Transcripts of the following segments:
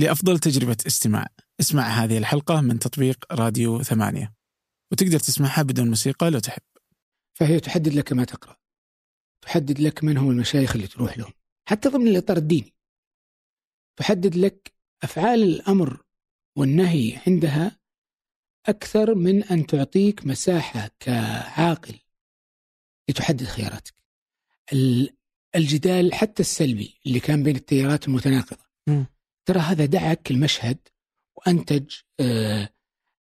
لأفضل تجربة استماع. اسمع هذه الحلقة من تطبيق راديو ثمانية. وتقدر تسمعها بدون موسيقى لو تحب. فهي تحدد لك ما تقرأ. تحدد لك من هم المشايخ اللي تروح لهم. حتى ضمن الإطار الديني. تحدد لك أفعال الأمر والنهي عندها أكثر من أن تعطيك مساحة كعاقل لتحدد خياراتك. الجدال حتى السلبي اللي كان بين التيارات المتناقضة. م. ترى هذا دعك المشهد وأنتج آه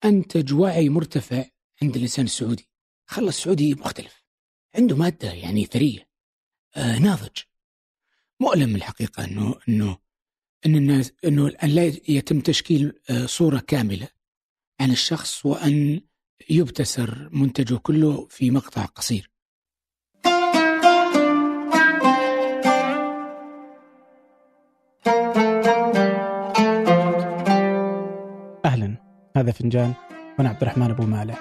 أنتج وعي مرتفع عند الإنسان السعودي. خلى السعودي مختلف. عنده مادة يعني ثرية آه ناضج. مؤلم الحقيقة أنه أنه أن الناس أنه أن لا يتم تشكيل آه صورة كاملة عن الشخص وأن يبتسر منتجه كله في مقطع قصير. هذا فنجان وأنا عبد الرحمن أبو مالح.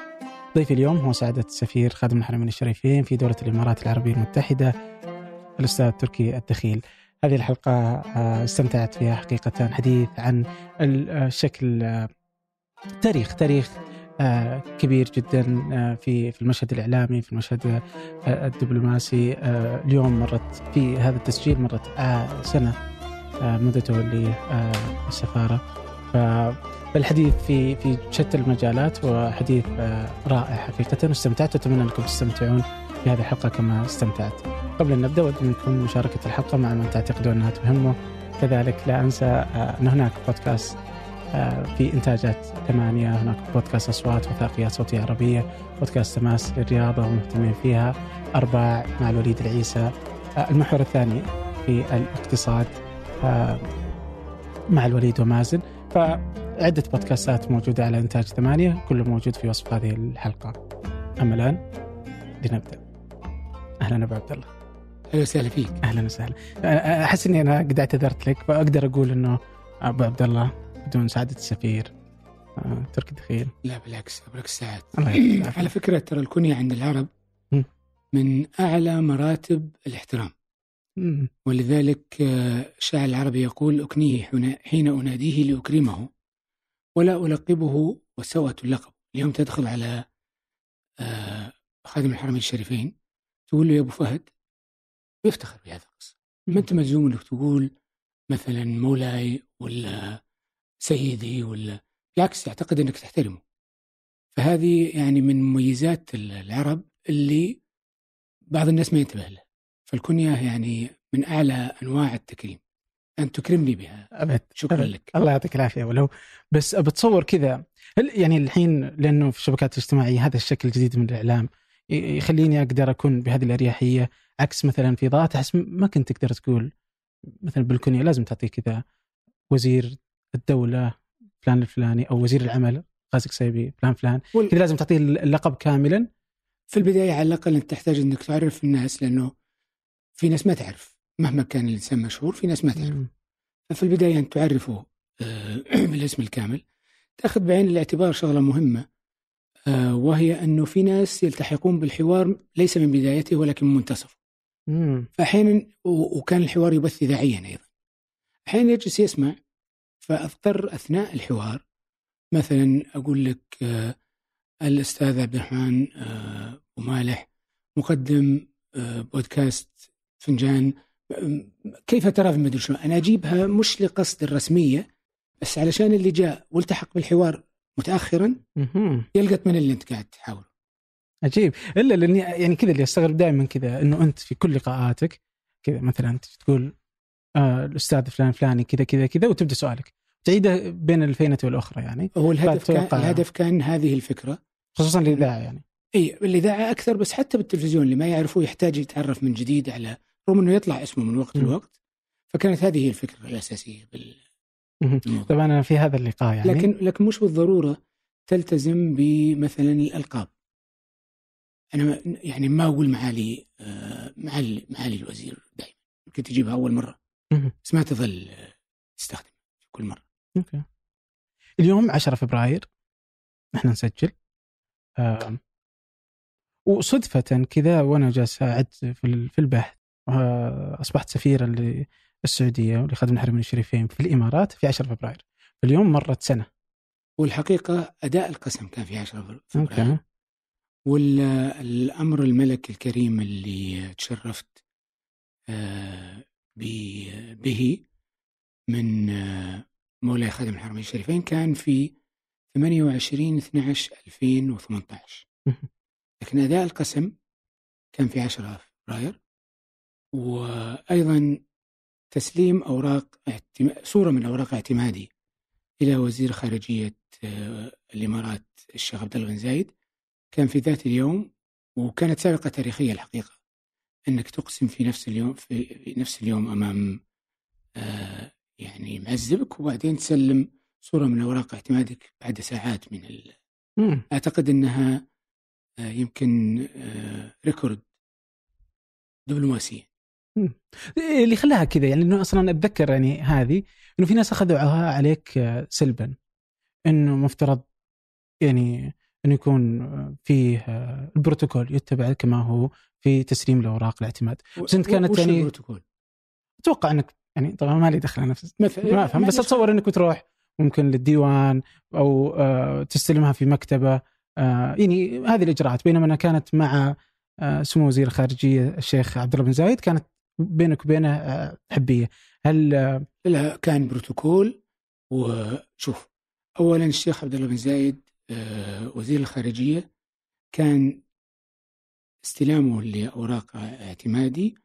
ضيفي اليوم هو سعادة السفير خادم الحرمين الشريفين في دولة الإمارات العربية المتحدة الأستاذ تركي الدخيل. هذه الحلقة آه، استمتعت فيها حقيقة حديث عن الشكل آه، تاريخ تاريخ آه، كبير جدا في في المشهد الإعلامي في المشهد الدبلوماسي. اليوم مرت في هذا التسجيل مرت سنة منذ تولي السفارة. فالحديث في في شتى المجالات وحديث رائع حقيقة واستمتعت واتمنى أنكم تستمتعون بهذه الحلقة كما استمتعت. قبل أن نبدأ أود منكم مشاركة الحلقة مع من تعتقدون أنها تهمه. كذلك لا أنسى أن هناك بودكاست في إنتاجات ثمانية هناك بودكاست أصوات وثائقيات صوتية عربية بودكاست تماس للرياضة ومهتمين فيها أرباع مع الوليد العيسى. المحور الثاني في الاقتصاد مع الوليد ومازن. فعدة بودكاستات موجودة على إنتاج ثمانية كله موجود في وصف هذه الحلقة. أما الآن لنبدأ. أهلا أبو عبد الله. أهلا وسهلا فيك. أهلا وسهلا. أحس إني أنا قد اعتذرت لك فأقدر أقول إنه أبو عبد الله بدون سعادة السفير آه، تركي دخيل لا بالعكس بالعكس سعد على فكرة ترى الكنية عند العرب من أعلى مراتب الاحترام. ولذلك الشاعر العربي يقول أكنيه حين أناديه لأكرمه ولا ألقبه وسوءة اللقب. اليوم تدخل على خادم الحرمين الشريفين تقول له يا أبو فهد يفتخر بهذا القصة. ما أنت ملزوم أنك تقول مثلا مولاي ولا سيدي ولا بالعكس يعتقد أنك تحترمه. فهذه يعني من مميزات العرب اللي بعض الناس ما ينتبه لها فالكنية يعني من أعلى أنواع التكريم. أن تكرمني بها. أبد. شكرا أبد. لك. الله يعطيك العافية ولو. بس بتصور كذا هل يعني الحين لأنه في الشبكات الاجتماعية هذا الشكل الجديد من الإعلام يخليني أقدر أكون بهذه الأريحية عكس مثلا في ضغط أحس ما كنت تقدر تقول. مثلا بالكنية لازم تعطيه كذا وزير الدولة فلان الفلاني أو وزير العمل قاسك سيبي فلان فلان وال... كذا لازم تعطيه اللقب كاملا. في البداية على الأقل أنت تحتاج أنك تعرف الناس لأنه في ناس ما تعرف. مهما كان الإنسان مشهور في ناس ما تعرف. ففي البداية انت تعرفه آه، بالاسم الكامل تأخذ بعين الاعتبار شغلة مهمة آه، وهي أنه في ناس يلتحقون بالحوار ليس من بدايته ولكن من منتصفه. فأحيانا وكان الحوار يبث اذاعيا أيضا. أحيانا يجلس يسمع فأضطر أثناء الحوار مثلا أقول لك آه، الأستاذ عبد الرحمن أبو مالح مقدم بودكاست فنجان كيف ترى في مدري شنو أنا أجيبها مش لقصد الرسمية بس علشان اللي جاء والتحق بالحوار متاخرا يلقط من اللي أنت قاعد تحاوره عجيب. إلا لأني يعني كذا اللي أستغرب دائما كذا إنه أنت في كل لقاءاتك كذا مثلا تقول آه الأستاذ فلان فلاني كذا كذا كذا وتبدأ سؤالك. تعيده بين الفينة والأخرى يعني. هو الهدف كان الهدف كان هذه الفكرة. خصوصا الإذاعة يعني. اي الإذاعة أكثر بس حتى بالتلفزيون اللي ما يعرفوه يحتاج يتعرف من جديد على رغم إنه يطلع اسمه من وقت لوقت. فكانت هذه هي الفكرة الأساسية بال طبعا أنا في هذا اللقاء يعني. لكن لكن مش بالضرورة تلتزم بمثلا الألقاب. أنا يعني ما أقول معالي آه، معالي معالي الوزير دائما ممكن تجيبها أول مرة. بس ما تظل تستخدم كل مرة. أوكي. اليوم 10 فبراير. إحنا نسجل. وصدفة كذا وأنا جالس أعد في البحث. أصبحت سفيرا السعودية ولخادم الحرمين الشريفين في الإمارات في 10 فبراير. اليوم مرت سنة. والحقيقة أداء القسم كان في 10 فبراير. أوكي والامر الملك الكريم اللي تشرفت آه، به من آه، مولاي خادم الحرمين الشريفين كان في 28 12 2018 مهم. لكن أداء القسم كان في 10 فبراير. وأيضا تسليم أوراق اعتم- صورة من أوراق اعتمادي إلى وزير خارجية آه، الإمارات الشيخ عبد الله بن زايد كان في ذات اليوم وكانت سابقة تاريخية الحقيقة أنك تقسم في نفس اليوم في نفس اليوم أمام آه، يعني معزبك وبعدين تسلم صورة من أوراق اعتمادك بعد ساعات من ال... مم. أعتقد أنها آه، يمكن آه، ريكورد دبلوماسي اللي خلاها كذا يعني إنه أصلا أتذكر يعني هذه إنه في ناس اخذوها عليك آه، سلبا. إنه مفترض يعني إنه يكون آه، فيه آه، البروتوكول يتبع كما هو في تسليم الأوراق الاعتماد. بس أنت كانت يعني- البروتوكول؟ أتوقع إنك يعني طبعا ما لي دخل أنا في مثلا ما افهم بس أتصور إنك بتروح ممكن للديوان أو آه، تستلمها في مكتبة. آه، يعني هذه الإجراءات. بينما أنا كانت مع آه، سمو وزير الخارجيه الشيخ عبد الله بن زايد كانت بينك وبينه آه، حبية. هل آه، لا كان بروتوكول وشوف اولا الشيخ عبد الله بن زايد آه، وزير الخارجية كان استلامه لأوراق اعتمادي.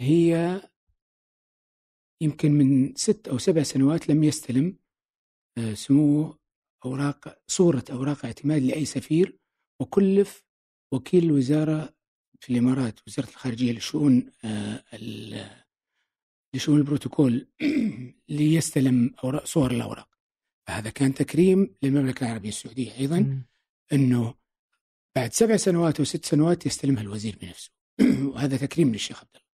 هي يمكن من ست أو سبع سنوات لم يستلم سموه أوراق صورة أوراق اعتماد لأي سفير وكلف وكيل الوزارة في الإمارات وزارة الخارجية لشؤون آه، ال- لشؤون البروتوكول ليستلم صور الأوراق. فهذا كان تكريم للمملكة العربية السعودية أيضا أنه بعد سبع سنوات وست سنوات يستلمها الوزير بنفسه. وهذا تكريم للشيخ عبد الله.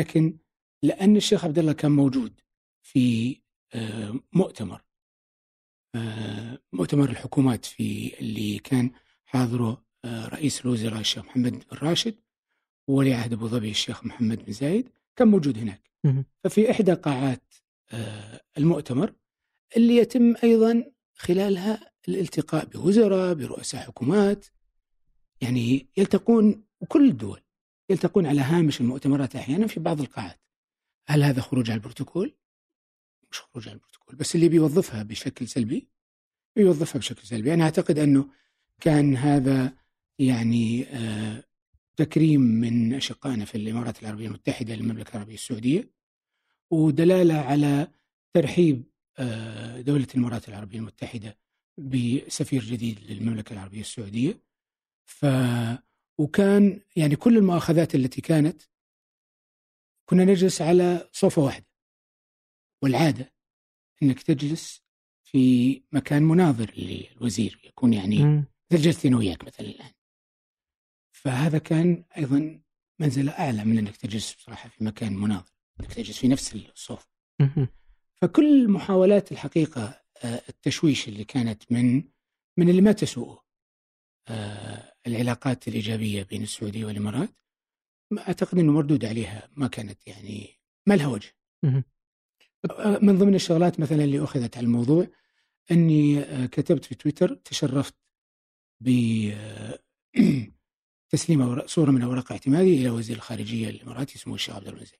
لكن لأن الشيخ عبد الله كان موجود في آه، مؤتمر آه، مؤتمر الحكومات في اللي كان حاضره رئيس الوزراء الشيخ محمد بن راشد وولي عهد أبو ظبي الشيخ محمد بن زايد كان موجود هناك. ففي إحدى قاعات آه، المؤتمر اللي يتم أيضا خلالها الالتقاء بوزراء برؤساء حكومات يعني يلتقون كل الدول يلتقون على هامش المؤتمرات أحيانا في بعض القاعات هل هذا خروج على البروتوكول؟ مش خروج على البروتوكول بس اللي بيوظفها بشكل سلبي يوظفها بشكل سلبي أنا أعتقد أنه كان هذا يعني آه، تكريم من أشقائنا في الإمارات العربية المتحدة للمملكة العربية السعودية ودلالة على ترحيب آه، دولة الإمارات العربية المتحدة بسفير جديد للمملكة العربية السعودية ف وكان يعني كل المؤاخذات التي كانت كنا نجلس على صوفة واحدة والعادة أنك تجلس في مكان مناظر للوزير يكون يعني أنا وياك مثلا الان. فهذا كان أيضا منزلة أعلى من إنك تجلس بصراحة في مكان مناظر، إنك تجلس في نفس. مهم. فكل محاولات الحقيقة آه، التشويش اللي كانت من من اللي ما تسوءه آه، العلاقات الإيجابية بين السعودية والإمارات ما أعتقد إنه مردود عليها ما كانت يعني ما لها وجه. آه، من ضمن الشغلات مثلا اللي أخذت على الموضوع إني آه، كتبت في تويتر تشرفت ب تسليم أوراق صورة من أوراق اعتمادي إلى وزير الخارجية الإماراتي اسمه الشيخ عبد الله زيد.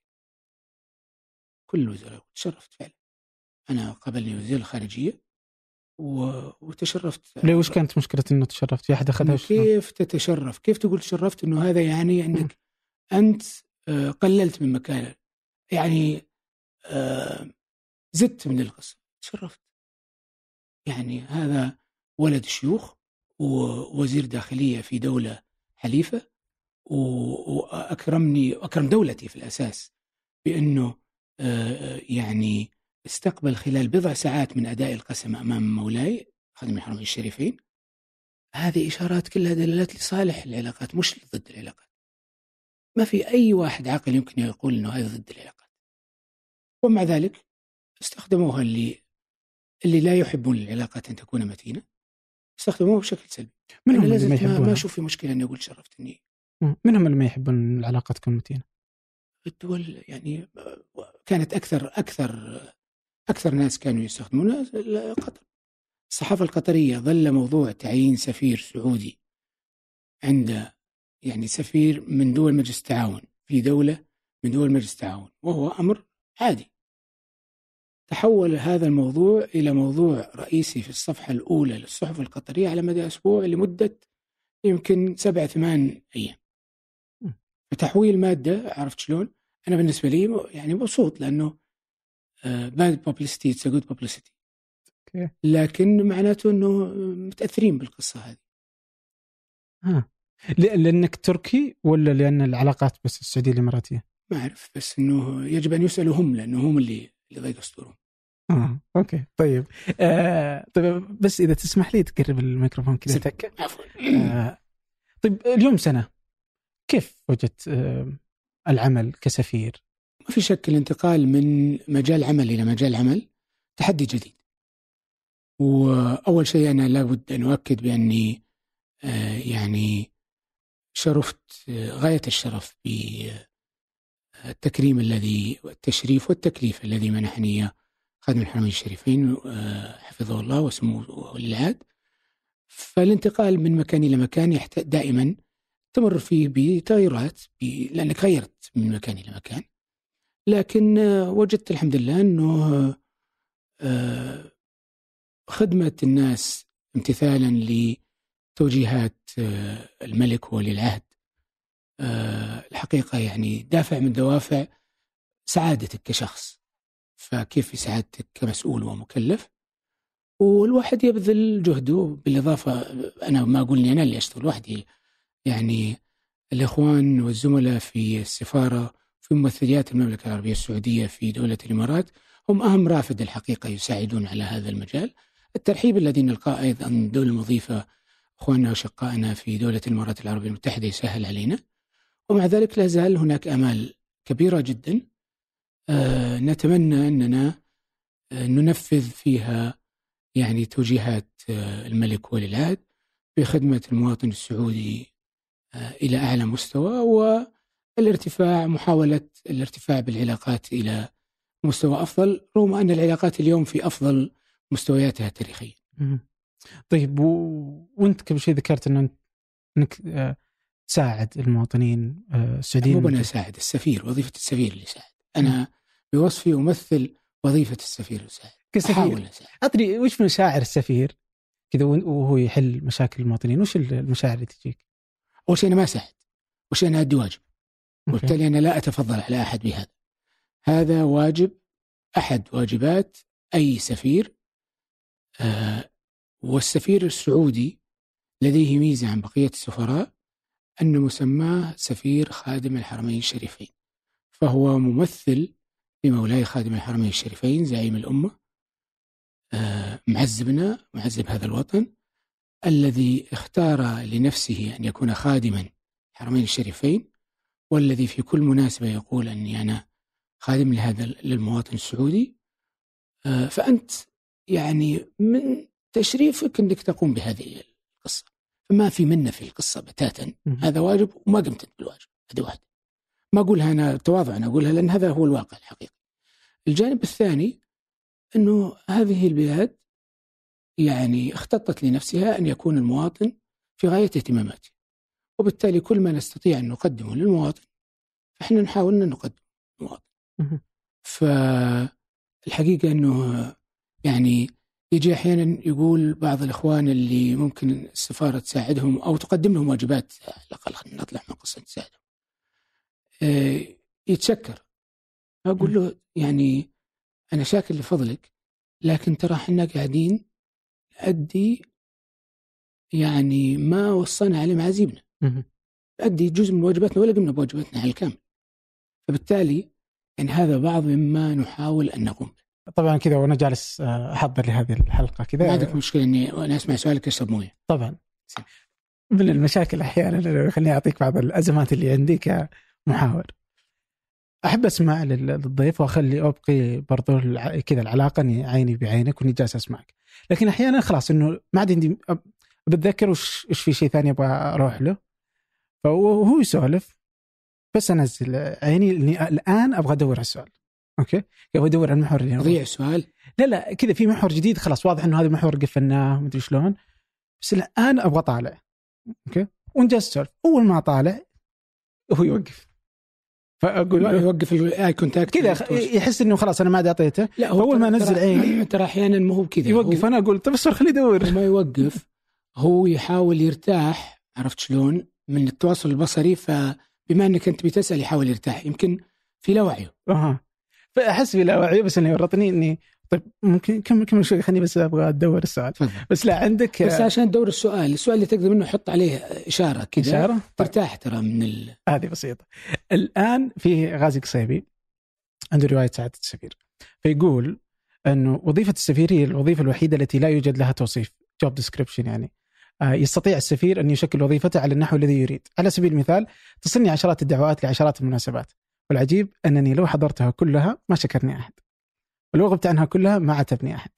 كل الوزراء تشرفت فعلا. أنا قابلني وزير الخارجية و- وتشرفت. ليه؟ وش كانت مشكلة إنه تشرفت؟ في أحد أخذها؟ وش- كيف تتشرف؟ كيف تقول تشرفت؟ إنه هذا يعني إنك أنت آه، قللت من مكانه يعني آه، زدت من القسم تشرفت. يعني هذا ولد شيوخ ووزير داخلية في دولة حليفة واكرمني واكرم دولتي في الأساس بأنه آه، يعني استقبل خلال بضع ساعات من أداء القسم أمام مولاي خادم الحرمين الشريفين. هذه إشارات كلها دلالات لصالح العلاقات مش ضد العلاقات. ما في أي واحد عاقل يمكن يقول إنه هذا ضد العلاقات. ومع ذلك استخدموها اللي اللي لا يحبون العلاقات أن تكون متينة. استخدموها بشكل سلبي. منهم اللي ما ما, ما أشوف في مشكلة إني أقول شرفتني. منهم اللي ما يحبون العلاقه تكون متينة. الدول يعني كانت أكثر أكثر أكثر ناس كانوا يستخدمونها قطر الصحافة القطرية ظل موضوع تعيين سفير سعودي عند يعني سفير من دول مجلس التعاون في دولة من دول مجلس التعاون وهو أمر عادي. تحول هذا الموضوع إلى موضوع رئيسي في الصفحة الأولى للصحف القطرية على مدى أسبوع لمدة يمكن سبع ثمان أيام. فتحويل مادة عرفت شلون؟ أنا بالنسبة لي يعني مبسوط لأنه bad publicity it's good publicity لكن معناته إنه متأثرين بالقصة هذه ها لأنك تركي ولا لأن العلاقات بس السعودية الإماراتية؟ ما أعرف بس إنه يجب أن يسالوا هم لأنه هم اللي اللي ضيقوا صدورهم آه okay طيب. آه طيب بس إذا تسمح لي تقرب الميكروفون كذا. تكه آه طيب اليوم سنة. كيف وجدت آه العمل كسفير؟ ما في شك الانتقال من مجال عمل إلى مجال عمل تحدي جديد. وأول شيء أنا لابد أن أؤكد بأني آه يعني شرفت آه غاية الشرف بالتكريم الذي والتشريف والتكليف الذي منحني إياه. خادم الحرمين الشريفين حفظه الله وسموه ولي العهد فالانتقال من مكان إلى مكان دائما تمر فيه بتغيرات لأنك غيرت من مكان إلى مكان. لكن وجدت الحمد لله إنه خدمة الناس امتثالا لتوجيهات الملك ولي العهد الحقيقة يعني دافع من دوافع سعادتك كشخص. فكيف في سعادتك كمسؤول ومكلف والواحد يبذل جهده بالإضافة أنا ما أقول إني أنا اللي أشتغل وحدي يعني الإخوان والزملاء في السفارة في ممثليات المملكة العربية السعودية في دولة الإمارات هم أهم رافد الحقيقة يساعدون على هذا المجال. الترحيب الذي نلقاه أيضا من الدول المضيفه إخواننا وأشقائنا في دولة الإمارات العربية المتحدة يسهل علينا. ومع ذلك لا زال هناك آمال كبيرة جدا نتمنى أننا آه ننفذ فيها يعني توجيهات آه الملك ولي العهد بخدمة المواطن السعودي إلى أعلى مستوى والارتفاع محاولة الارتفاع بالعلاقات إلى مستوى أفضل رغم أن العلاقات اليوم في أفضل مستوياتها التاريخيه. طيب و... وأنت قبل شوي ذكرت إنه إنك تساعد المواطنين السعوديين. مو أنا أساعد السفير وظيفة السفير اللي يساعد. أنا بوصفي أمثل وظيفة السفير يساعد كسفير. أدري وش مشاعر السفير؟ كذا وهو يحل مشاكل المواطنين. وش المشاعر اللي تجيك؟ أول شيء أنا ما اساعد أول شيء أنا أدي واجب. وبالتالي أنا لا أتفضل على أحد بهذا. هذا واجب أحد واجبات أي سفير. آه والسفير السعودي لديه ميزة عن بقية السفراء ان مسماه سفير خادم الحرمين الشريفين. فهو ممثل لمولاي خادم الحرمين الشريفين زعيم الأمة آه معزبنا معزب هذا الوطن الذي اختار لنفسه أن يكون خادما الحرمين الشريفين والذي في كل مناسبة يقول أني أنا خادم لهذا للمواطن السعودي. فأنت يعني من تشريفك أنك تقوم بهذه القصة. فما في منة في القصة بتاتا. هذا واجب وما قمت بالواجب. هذه واحدة ما أقولها أنا تواضع أنا أقولها لأن هذا هو الواقع الحقيقي. الجانب الثاني أنه هذه البلاد يعني اختطت لنفسها أن يكون المواطن في غاية اهتماماته وبالتالي كل ما نستطيع أن نقدمه للمواطن فإحنا نحاول أن نقدم للمواطن. فالحقيقة أنه يعني يجي أحيانا يقول بعض الإخوان اللي ممكن السفارة تساعدهم أو تقدم لهم واجبات على الأقل خلينا نطلع من قصة تساعدهم. يتشكر أقول له يعني أنا شاكر لفضلك لكن ترى إحنا قاعدين نأدي يعني ما وصانا عليه معازيبنا. نأدي جزء من واجباتنا ولا قمنا بواجباتنا على الكامل. فبالتالي يعني هذا بعض مما نحاول أن نقوم به. طبعا كذا وأنا جالس أحضر لهذه الحلقة كذا ما عندك مشكلة إني وأنا أسمع سؤالك أشرب موية. طبعا. من المشاكل أحيانا خليني أعطيك بعض الأزمات اللي عندي كمحاور. أحب اسمع للضيف وأخلي أبقي برضو كذا العلاقة إني عيني بعينك وإني جالس أسمعك. لكن أحيانا خلاص إنه ما عاد عندي بتذكر وش إيش في شيء ثاني أبغى أروح له. فهو يسولف بس أنزل عيني اني الآن أبغى أدور على السؤال. أوكي؟ أبغى أدور على المحور اللي يضيع السؤال لا لا كذا في محور جديد خلاص واضح إنه هذا المحور قفلناه مدري شلون. بس الآن أبغى طالع okay؟ أسولف أول ما طالع هو يوقف. فأقول يوقف ال eye contact كذا يحس إنه خلاص أنا ما عاد اعطيته لا هو اول ما انزل عيني ترى أحيانا ما هو كذا. يوقف أنا أقول طيب اصبر خليه يدور. ما يوقف هو يحاول يرتاح عرفت شلون؟ من التواصل البصري فبما إنك أنت بتسأل يحاول يرتاح يمكن في لا وعيه أها. فأحس في لا وعي بس إنه يورطني إني طيب ممكن كم كم شوي خليني بس أبغى أدور السؤال. بس لا عندك بس عشان تدور السؤال السؤال اللي تقدر منه حط عليه إشارة كذا إشارة؟ ترتاح ترى من ال... هذه بسيطة. الآن في غازي قصيبي عنده رواية سعادة السفير فيقول أنه وظيفة السفير هي الوظيفة الوحيدة التي لا يوجد لها توصيف job description يعني. آه، يستطيع السفير أن يشكل وظيفته على النحو الذي يريد. على سبيل المثال تصلني عشرات الدعوات لعشرات المناسبات. والعجيب أنني لو حضرتها كلها ما شكرني أحد. ولو غبت عنها كلها ما عاتبني أحد.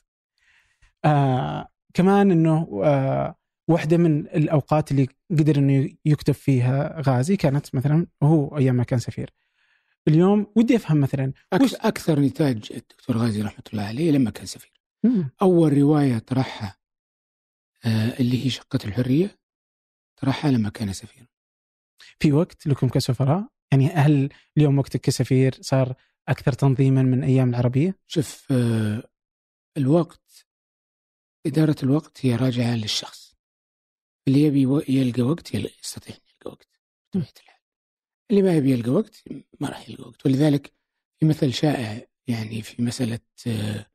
آه كمان إنه آه واحدة من الأوقات اللي قدر أنه يكتب فيها غازي كانت مثلا وهو أيام ما كان سفير. اليوم ودي أفهم مثلا وش أكثر نتاج الدكتور غازي رحمة الله عليه لما كان سفير. مم. أول رواية طرحها آه اللي هي شقة الحرية طرحها لما كان سفير. في وقت لكم كسفراء؟ يعني هل اليوم وقتك كسفير صار أكثر تنظيما من أيام العربية؟ شوف آه الوقت إدارة الوقت هي راجعة للشخص. اللي يبي يلقى وقت يستطيع يلقى وقت. بطبيعة الحال. اللي ما يبي يلقى وقت ما راح يلقى وقت. ولذلك في مثل شائع يعني في مسألة آه،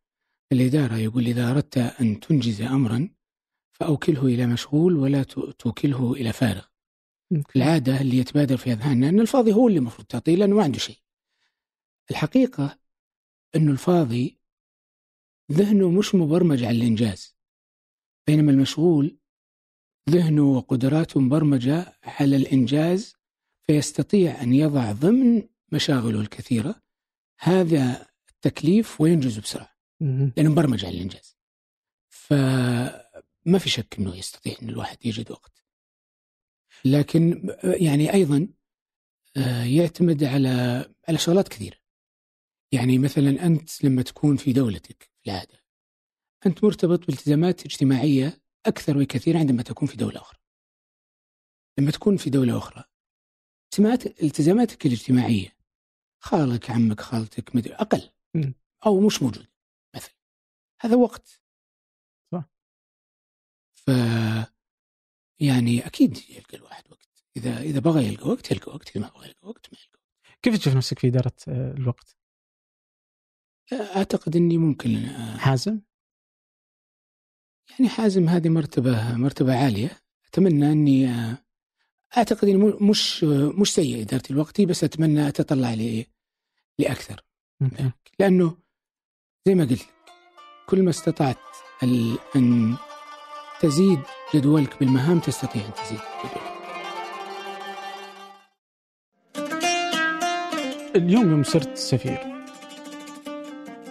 الإدارة يقول إذا أردت أن تنجز أمرا فأوكله إلى مشغول ولا توكله إلى فارغ. العادة اللي يتبادر في أذهاننا أن الفاضي هو اللي المفروض تعطيه لأنه ما عنده شيء. الحقيقة أنه الفاضي ذهنه مش مبرمج على الإنجاز بينما المشغول ذهنه وقدراته مبرمجة على الإنجاز فيستطيع أن يضع ضمن مشاغله الكثيرة. هذا التكليف وينجز بسرعة. لأنه مبرمج على الإنجاز. فما في شك أنه يستطيع أن الواحد يجد وقت. لكن يعني أيضا آه، يعتمد على على شغلات كثيرة. يعني مثلا أنت لما تكون في دولتك في العادة أنت مرتبط بالتزامات اجتماعية أكثر بكثير عندما تكون في دولة أخرى لما تكون في دولة أخرى التزامات- التزاماتك الاجتماعية خالك عمك خالتك مدري أقل. أو مش موجود مثلا هذا وقت صح. ف يعني أكيد يلقى الواحد وقت إذا إذا بغى يلقى وقت يلقى وقت إذا ما بغى يلقى وقت ما يلقى كيف تشوف نفسك في إدارة آه، الوقت؟ أعتقد أني ممكن آه، حازم؟ يعني حازم هذه مرتبة مرتبة عالية أتمنى أني آه، أعتقد أني مو- مش مش سيء إدارة الوقت بس أتمنى أتطلع ل- لأكثر أوكي. لأنه زي ما قلت لك كل ما استطعت ال- أن تزيد جدولك بالمهام تستطيع أن تزيد جدولك اليوم يوم صرت سفير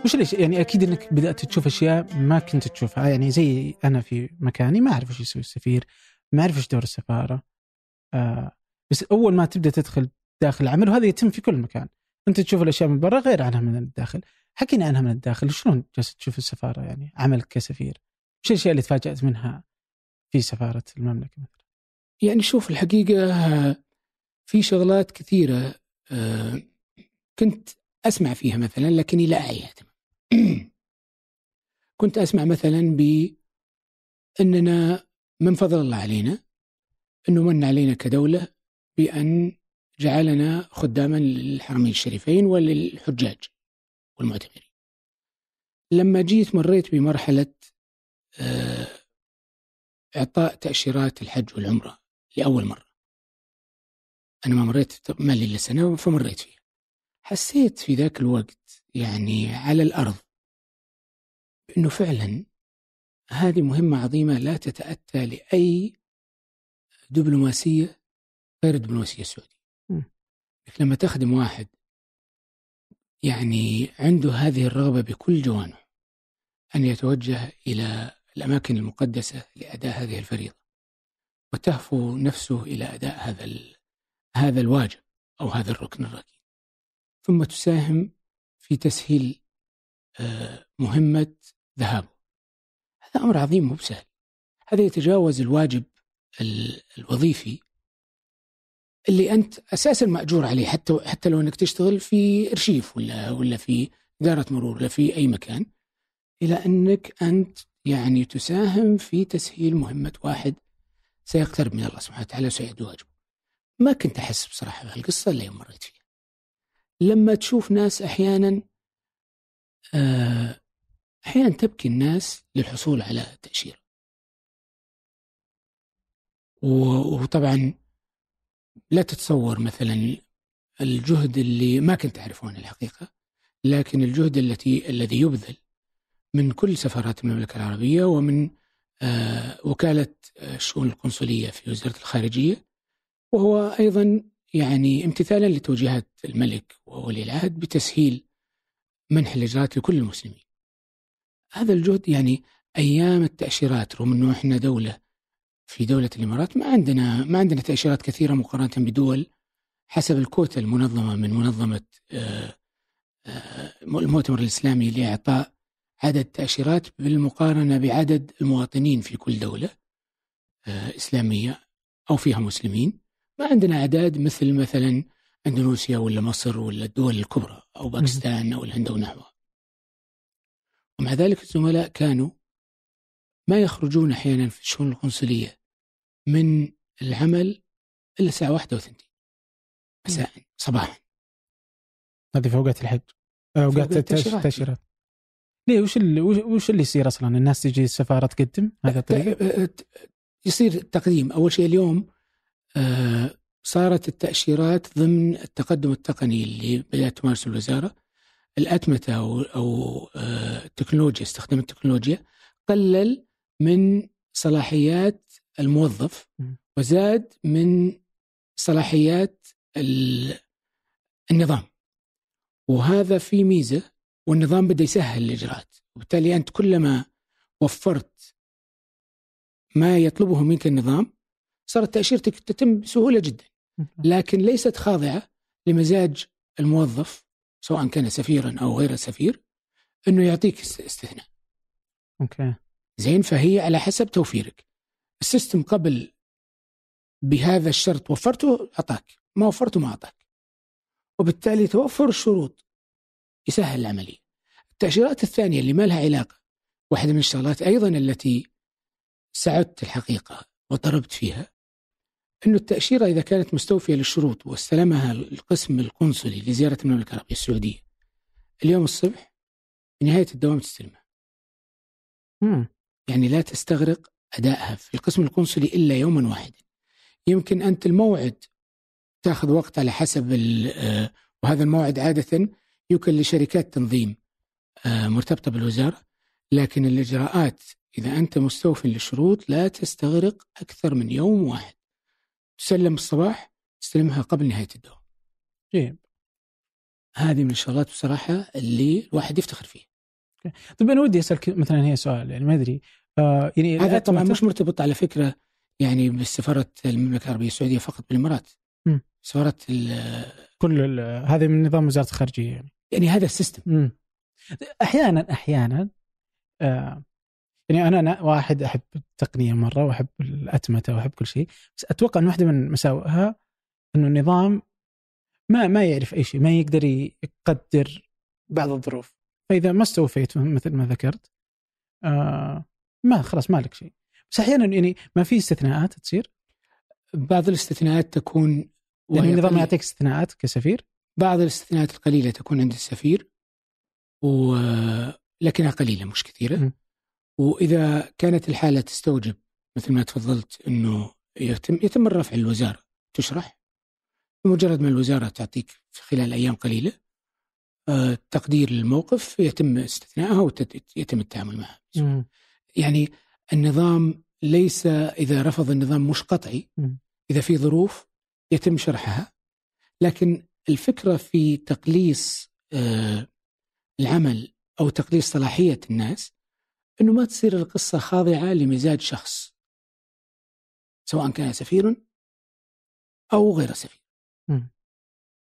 وش ليش؟ يعني أكيد إنك بدأت تشوف أشياء ما كنت تشوفها. يعني زي أنا في مكاني ما أعرف وش يسوي السفير ما أعرف وش دور السفارة. آه بس أول ما تبدأ تدخل داخل العمل وهذا يتم في كل مكان. أنت تشوف الأشياء من برا غير عنها من الداخل. حكينا عنها من الداخل شلون جالس تشوف السفارة؟ يعني عملك كسفير. وش الأشياء اللي تفاجأت منها في سفارة المملكة مثلا؟ يعني شوف الحقيقة آه، في شغلات كثيرة آه، كنت أسمع فيها مثلا لكني لا تمام. كنت أسمع مثلا بأننا من فضل الله علينا أنه من علينا كدولة بأن جعلنا خداما للحرمين الشريفين وللحجاج والمعتمرين. لما جيت مريت بمرحلة آه، إعطاء تأشيرات الحج والعمرة لأول مرة. أنا ما مريت ما لي إلا سنة فمريت فيها. حسيت في ذاك الوقت يعني على الأرض. أنه فعلا هذه مهمة عظيمة لا تتأتى لأي دبلوماسية غير الدبلوماسية السعودية. لما تخدم واحد يعني عنده هذه الرغبة بكل جوانحه أن يتوجه إلى الأماكن المقدسة لأداء هذه الفريضة وتهفو نفسه إلى أداء هذا هذا الواجب أو هذا الركن الركين ثم تساهم في تسهيل آه، مهمة ذهابه هذا أمر عظيم مو بسهل هذا يتجاوز الواجب الوظيفي اللي أنت أساسا مأجور عليه حتى حتى لو أنك تشتغل في أرشيف ولا ولا في إدارة مرور ولا في أي مكان إلى أنك أنت يعني تساهم في تسهيل مهمة واحد سيقترب من الله سبحانه وتعالى وسيؤدي واجبه. ما كنت أحس بصراحة بهالقصة إلا يوم مريت فيها. لما تشوف ناس أحيانا آه، أحيانا تبكي الناس للحصول على تأشيرة. وطبعا لا تتصور مثلا الجهد اللي ما كنت أعرفه أنا الحقيقة لكن الجهد التي الذي يبذل من كل سفارات المملكة العربية ومن آه وكالة الشؤون القنصلية في وزارة الخارجية وهو أيضا يعني امتثالا لتوجيهات الملك وولي العهد بتسهيل منح الإجراءات لكل المسلمين. هذا الجهد يعني أيام التأشيرات رغم أنه إحنا دولة في دولة الإمارات ما عندنا ما عندنا تأشيرات كثيرة مقارنة بدول حسب الكوتا المنظمة من منظمة آه، آه، المؤتمر الإسلامي لإعطاء عدد تأشيرات بالمقارنة بعدد المواطنين في كل دولة آه، إسلامية أو فيها مسلمين. ما عندنا أعداد مثل مثلا أندونيسيا ولا مصر ولا الدول الكبرى أو باكستان أو الهند ونحوها ومع ذلك الزملاء كانوا ما يخرجون أحيانا في الشؤون القنصلية من العمل إلا الساعة واحدة وثنتين مساء صباحا. هذه في أوقات الحج. أوقات التأشيرات. ليه؟ وش اللي وش اللي يصير أصلا؟ الناس تجي السفارة تقدم؟ هذا الطريقة؟ يصير التقديم أول شيء اليوم صارت التأشيرات ضمن التقدم التقني اللي بدأت تمارسه الوزارة. الأتمتة أو أو التكنولوجيا استخدام التكنولوجيا قلل من صلاحيات الموظف وزاد من صلاحيات النظام. وهذا في ميزة والنظام بدا يسهل الإجراءات. وبالتالي أنت كلما وفرت ما يطلبه منك النظام صارت تأشيرتك تتم بسهولة جدا لكن ليست خاضعة لمزاج الموظف سواء كان سفيرا أو غير سفير إنه يعطيك استثناء. okay. زين فهي على حسب توفيرك. ال system قبل بهذا الشرط وفرته أعطاك ما وفرته ما أعطاك وبالتالي توفر الشروط يسهل العملية التأشيرات الثانية اللي ما لها علاقة واحدة من الشغلات أيضا التي سعدت الحقيقة وضربت فيها أن التأشيرة إذا كانت مستوفية للشروط واستلمها القسم القنصلي لزيارة المملكة العربية السعودية اليوم الصبح نهاية الدوام تستلمها. يعني لا تستغرق أدائها في القسم القنصلي إلا يوما واحدا. يمكن أنت الموعد تأخذ وقت على حسب آه، وهذا الموعد عادة يوكل لشركات تنظيم آه، مرتبطة بالوزارة لكن الإجراءات إذا أنت مستوفي للشروط لا تستغرق أكثر من يوم واحد. تسلم الصباح تستلمها قبل نهاية الدوام. جيد هذه من الشغلات بصراحة اللي الواحد يفتخر فيها. طيب أنا ودي أسألك مثلا هي سؤال يعني ما أدري آه يعني هذا طبعا مش مرتبط على فكرة يعني بسفاره المملكة العربية السعودية فقط بالإمارات. سفاره كل هذه من نظام وزارة الخارجية يعني. يعني هذا السيستم. أحيانا أحيانا آه يعني أنا واحد أحب التقنية مرة وأحب الأتمتة وأحب كل شيء. بس أتوقع إن واحدة من مساوئها إنه النظام ما ما يعرف أي شيء ما يقدر يقدر بعض الظروف. فإذا ما استوفيت مثل ما ذكرت آه ما خلاص ما لك شيء. بس أحيانا يعني ما في استثناءات تصير. بعض الاستثناءات تكون يعني النظام يعطيك استثناءات كسفير. بعض الاستثناءات القليلة تكون عند السفير و... لكنها قليلة مش كثيرة. م. وإذا كانت الحالة تستوجب مثل ما تفضلت إنه يتم يتم الرفع للوزارة. تشرح؟ بمجرد ما الوزارة تعطيك في خلال أيام قليلة آه، تقدير الموقف يتم استثنائها ويتم التعامل معها يعني النظام ليس إذا رفض النظام مش قطعي. إذا في ظروف يتم شرحها. لكن الفكرة في تقليص آه، العمل أو تقليص صلاحية الناس إنه ما تصير القصة خاضعة لمزاج شخص سواء كان سفير أو غير سفير.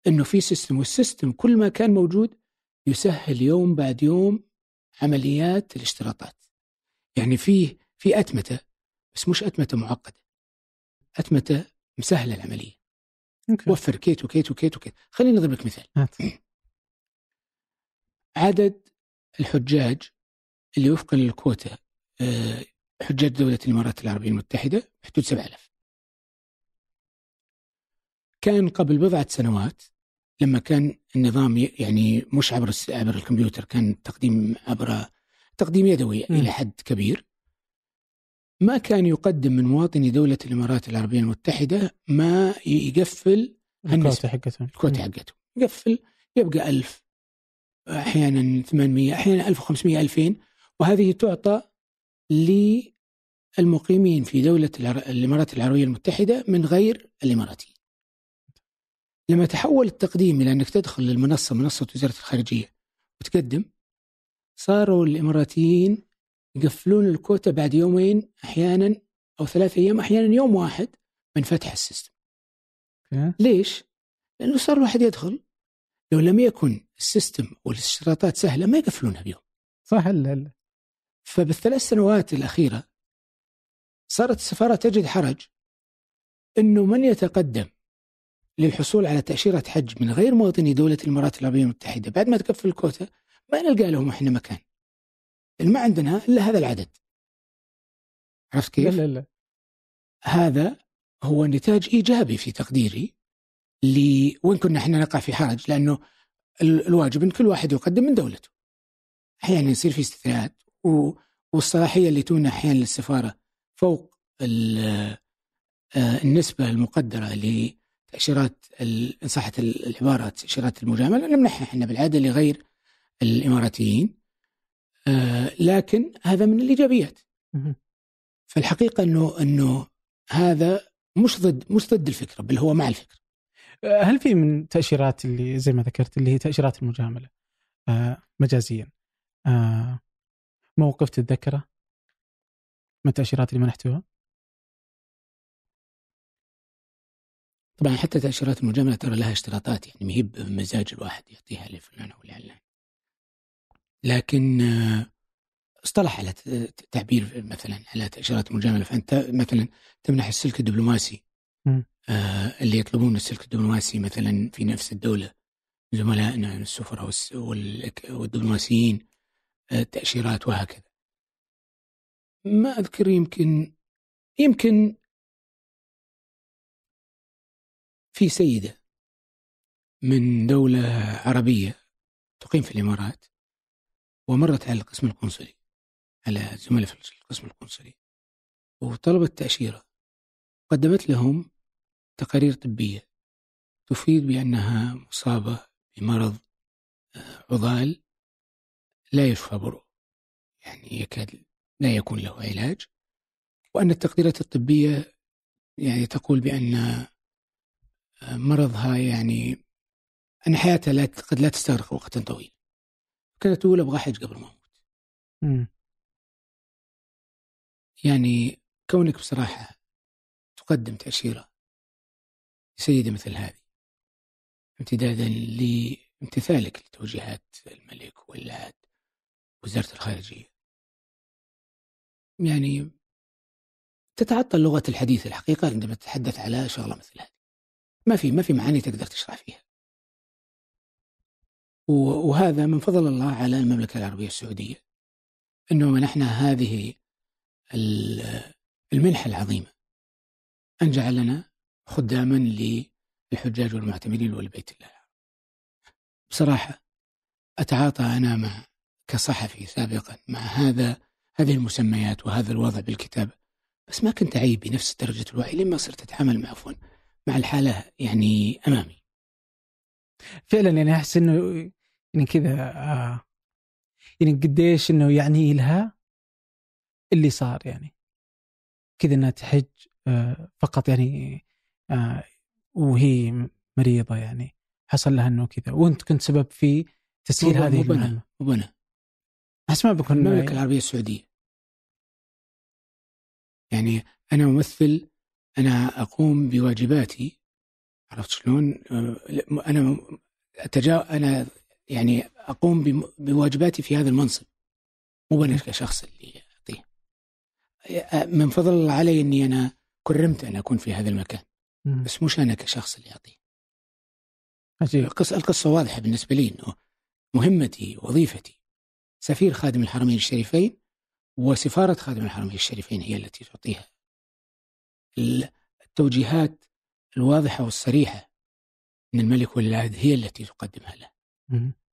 إنه في system وال system كل ما كان موجود يسهل يوم بعد يوم عمليات الاشتراطات. يعني فيه في أتمتة بس مش أتمتة معقدة. أتمتة مسهلة العملية. okay. وفر كيت وكيت وكيت وكيت. خليني اضرب لك مثال. عدد الحجاج اللي وفقا للكوتا آه، حجاج دولة الإمارات العربية المتحدة حدود 7000 كان قبل بضعة سنوات لما كان النظام يعني مش عبر عبر الكمبيوتر كان تقديم عبر تقديم يدوي مم. إلى حد كبير. ما كان يقدم من مواطني دولة الإمارات العربية المتحدة ما يقفل الكوتا حقتهم. الكوتا حقته يقفل يبقى ألف. أحيانا 800 أحيانا 1500 2000 وهذه تعطى للمقيمين في دولة الإمارات العربية المتحدة من غير الإماراتيين لما تحول التقديم إلى أنك تدخل للمنصة منصة وزارة الخارجية وتقدم صاروا الإماراتيين يقفلون الكوتا بعد يومين أحيانا أو ثلاثة أيام أحيانا يوم واحد من فتح ال system. ليش؟ لأنه صار الواحد يدخل لو لم يكن ال system والاشتراطات سهلة ما يقفلونها بيوم صح ال- ال- فبالثلاث سنوات الأخيرة صارت السفارة تجد حرج إنه من يتقدم للحصول على تأشيرة حج من غير مواطني دولة الإمارات العربية المتحدة؟ بعد ما تقفل الكوتا ما نلقى لهم إحنا مكان. ما عندنا إلا هذا العدد. عرفت كيف؟ لا لا هذا هو نتاج إيجابي في تقديري ل وين كنا إحنا نقع في حرج لأنه ال- الواجب إن كل واحد يقدم من دولته. أحيانا يصير في استثناءات والصلاحيه اللي تمنح أحيانا للسفارة فوق آه، النسبة المقدرة لتأشيرات ال- ان صحت ال- العباره تأشيرات المجاملة نمنحها إحنا بالعادة لغير الإماراتيين آه، لكن هذا من الإيجابيات. فالحقيقة إنه إنه هذا مش ضد مش ضد الفكرة بل هو مع الفكرة. هل في من تأشيرات اللي زي ما ذكرت اللي هي تأشيرات المجاملة آه مجازيا آه موقف تتذكره من التأشيرات اللي منحتوها؟ طبعا حتى تأشيرات المجاملة ترى لها اشتراطات يعني ما هي بمزاج الواحد يعطيها لفلان أو لعلان. لكن آه، اصطلح على تعبير مثلا على تأشيرات المجاملة فأنت مثلا تمنح السلك الدبلوماسي. آه، اللي يطلبون السلك الدبلوماسي مثلا في نفس الدولة زملائنا السفراء والدبلوماسيين تاشيرات وهكذا. ما أذكر يمكن يمكن في سيدة من دولة عربية تقيم في الإمارات ومرت على القسم القنصلي على زملاء في القسم القنصلي وطلبت تأشيرة قدمت لهم تقارير طبية تفيد بأنها مصابة بمرض آه، عضال لا يشفى برؤ يعني يكاد لا يكون له علاج. وأن التقديرات الطبية يعني تقول بأن آه، مرضها يعني أن حياتها لا قد لا تستغرق وقتا طويلا. كانت تقول أبغى حج قبل ما أموت. مم. يعني كونك بصراحة تقدم تأشيرة لسيدة مثل هذه امتدادا لامتثالك لتوجيهات الملك واللاد وزارة الخارجية. يعني تتعطل لغة الحديث الحقيقة عندما تتحدث على شغلة مثل هذه. ما في ما في معاني تقدر تشرح فيها. وهذا من فضل الله على المملكة العربية السعودية انه منحنا هذه ال- المنحة العظيمة. أن جعلنا خداما للحجاج والمعتمرين ولبيت الله بصراحة أتعاطى أنا مع كصحفي سابقا مع هذا هذه المسميات وهذا الوضع بالكتابه بس ما كنت اعي بنفس درجة الوعي لما صرت أتعامل مع عفوا مع الحالة يعني أمامي. فعلا يعني أحس إنه يعني كذا آه يعني قديش إنه يعني لها اللي صار يعني. كذا إنها تحج آه فقط يعني آه وهي مريضة يعني. حصل لها إنه كذا. وأنت كنت سبب في تسهيل هذه بنا احس ما بكون المملكة العربية السعودية. يعني أنا ممثل أنا أقوم بواجباتي. عرفت شلون؟ آه، أنا أتجا أنا يعني أقوم بواجباتي في هذا المنصب. مو أنا كشخص اللي أعطيه. آه، من فضل الله علي إني أنا كرمت أن أكون في هذا المكان. بس مش أنا كشخص اللي أعطيه. القصة القصة واضحة بالنسبة لي إنه مهمتي وظيفتي. سفير خادم الحرمين الشريفين وسفارة خادم الحرمين الشريفين هي التي تعطيها التوجيهات الواضحة والصريحة من الملك والعهد هي التي تقدمها له.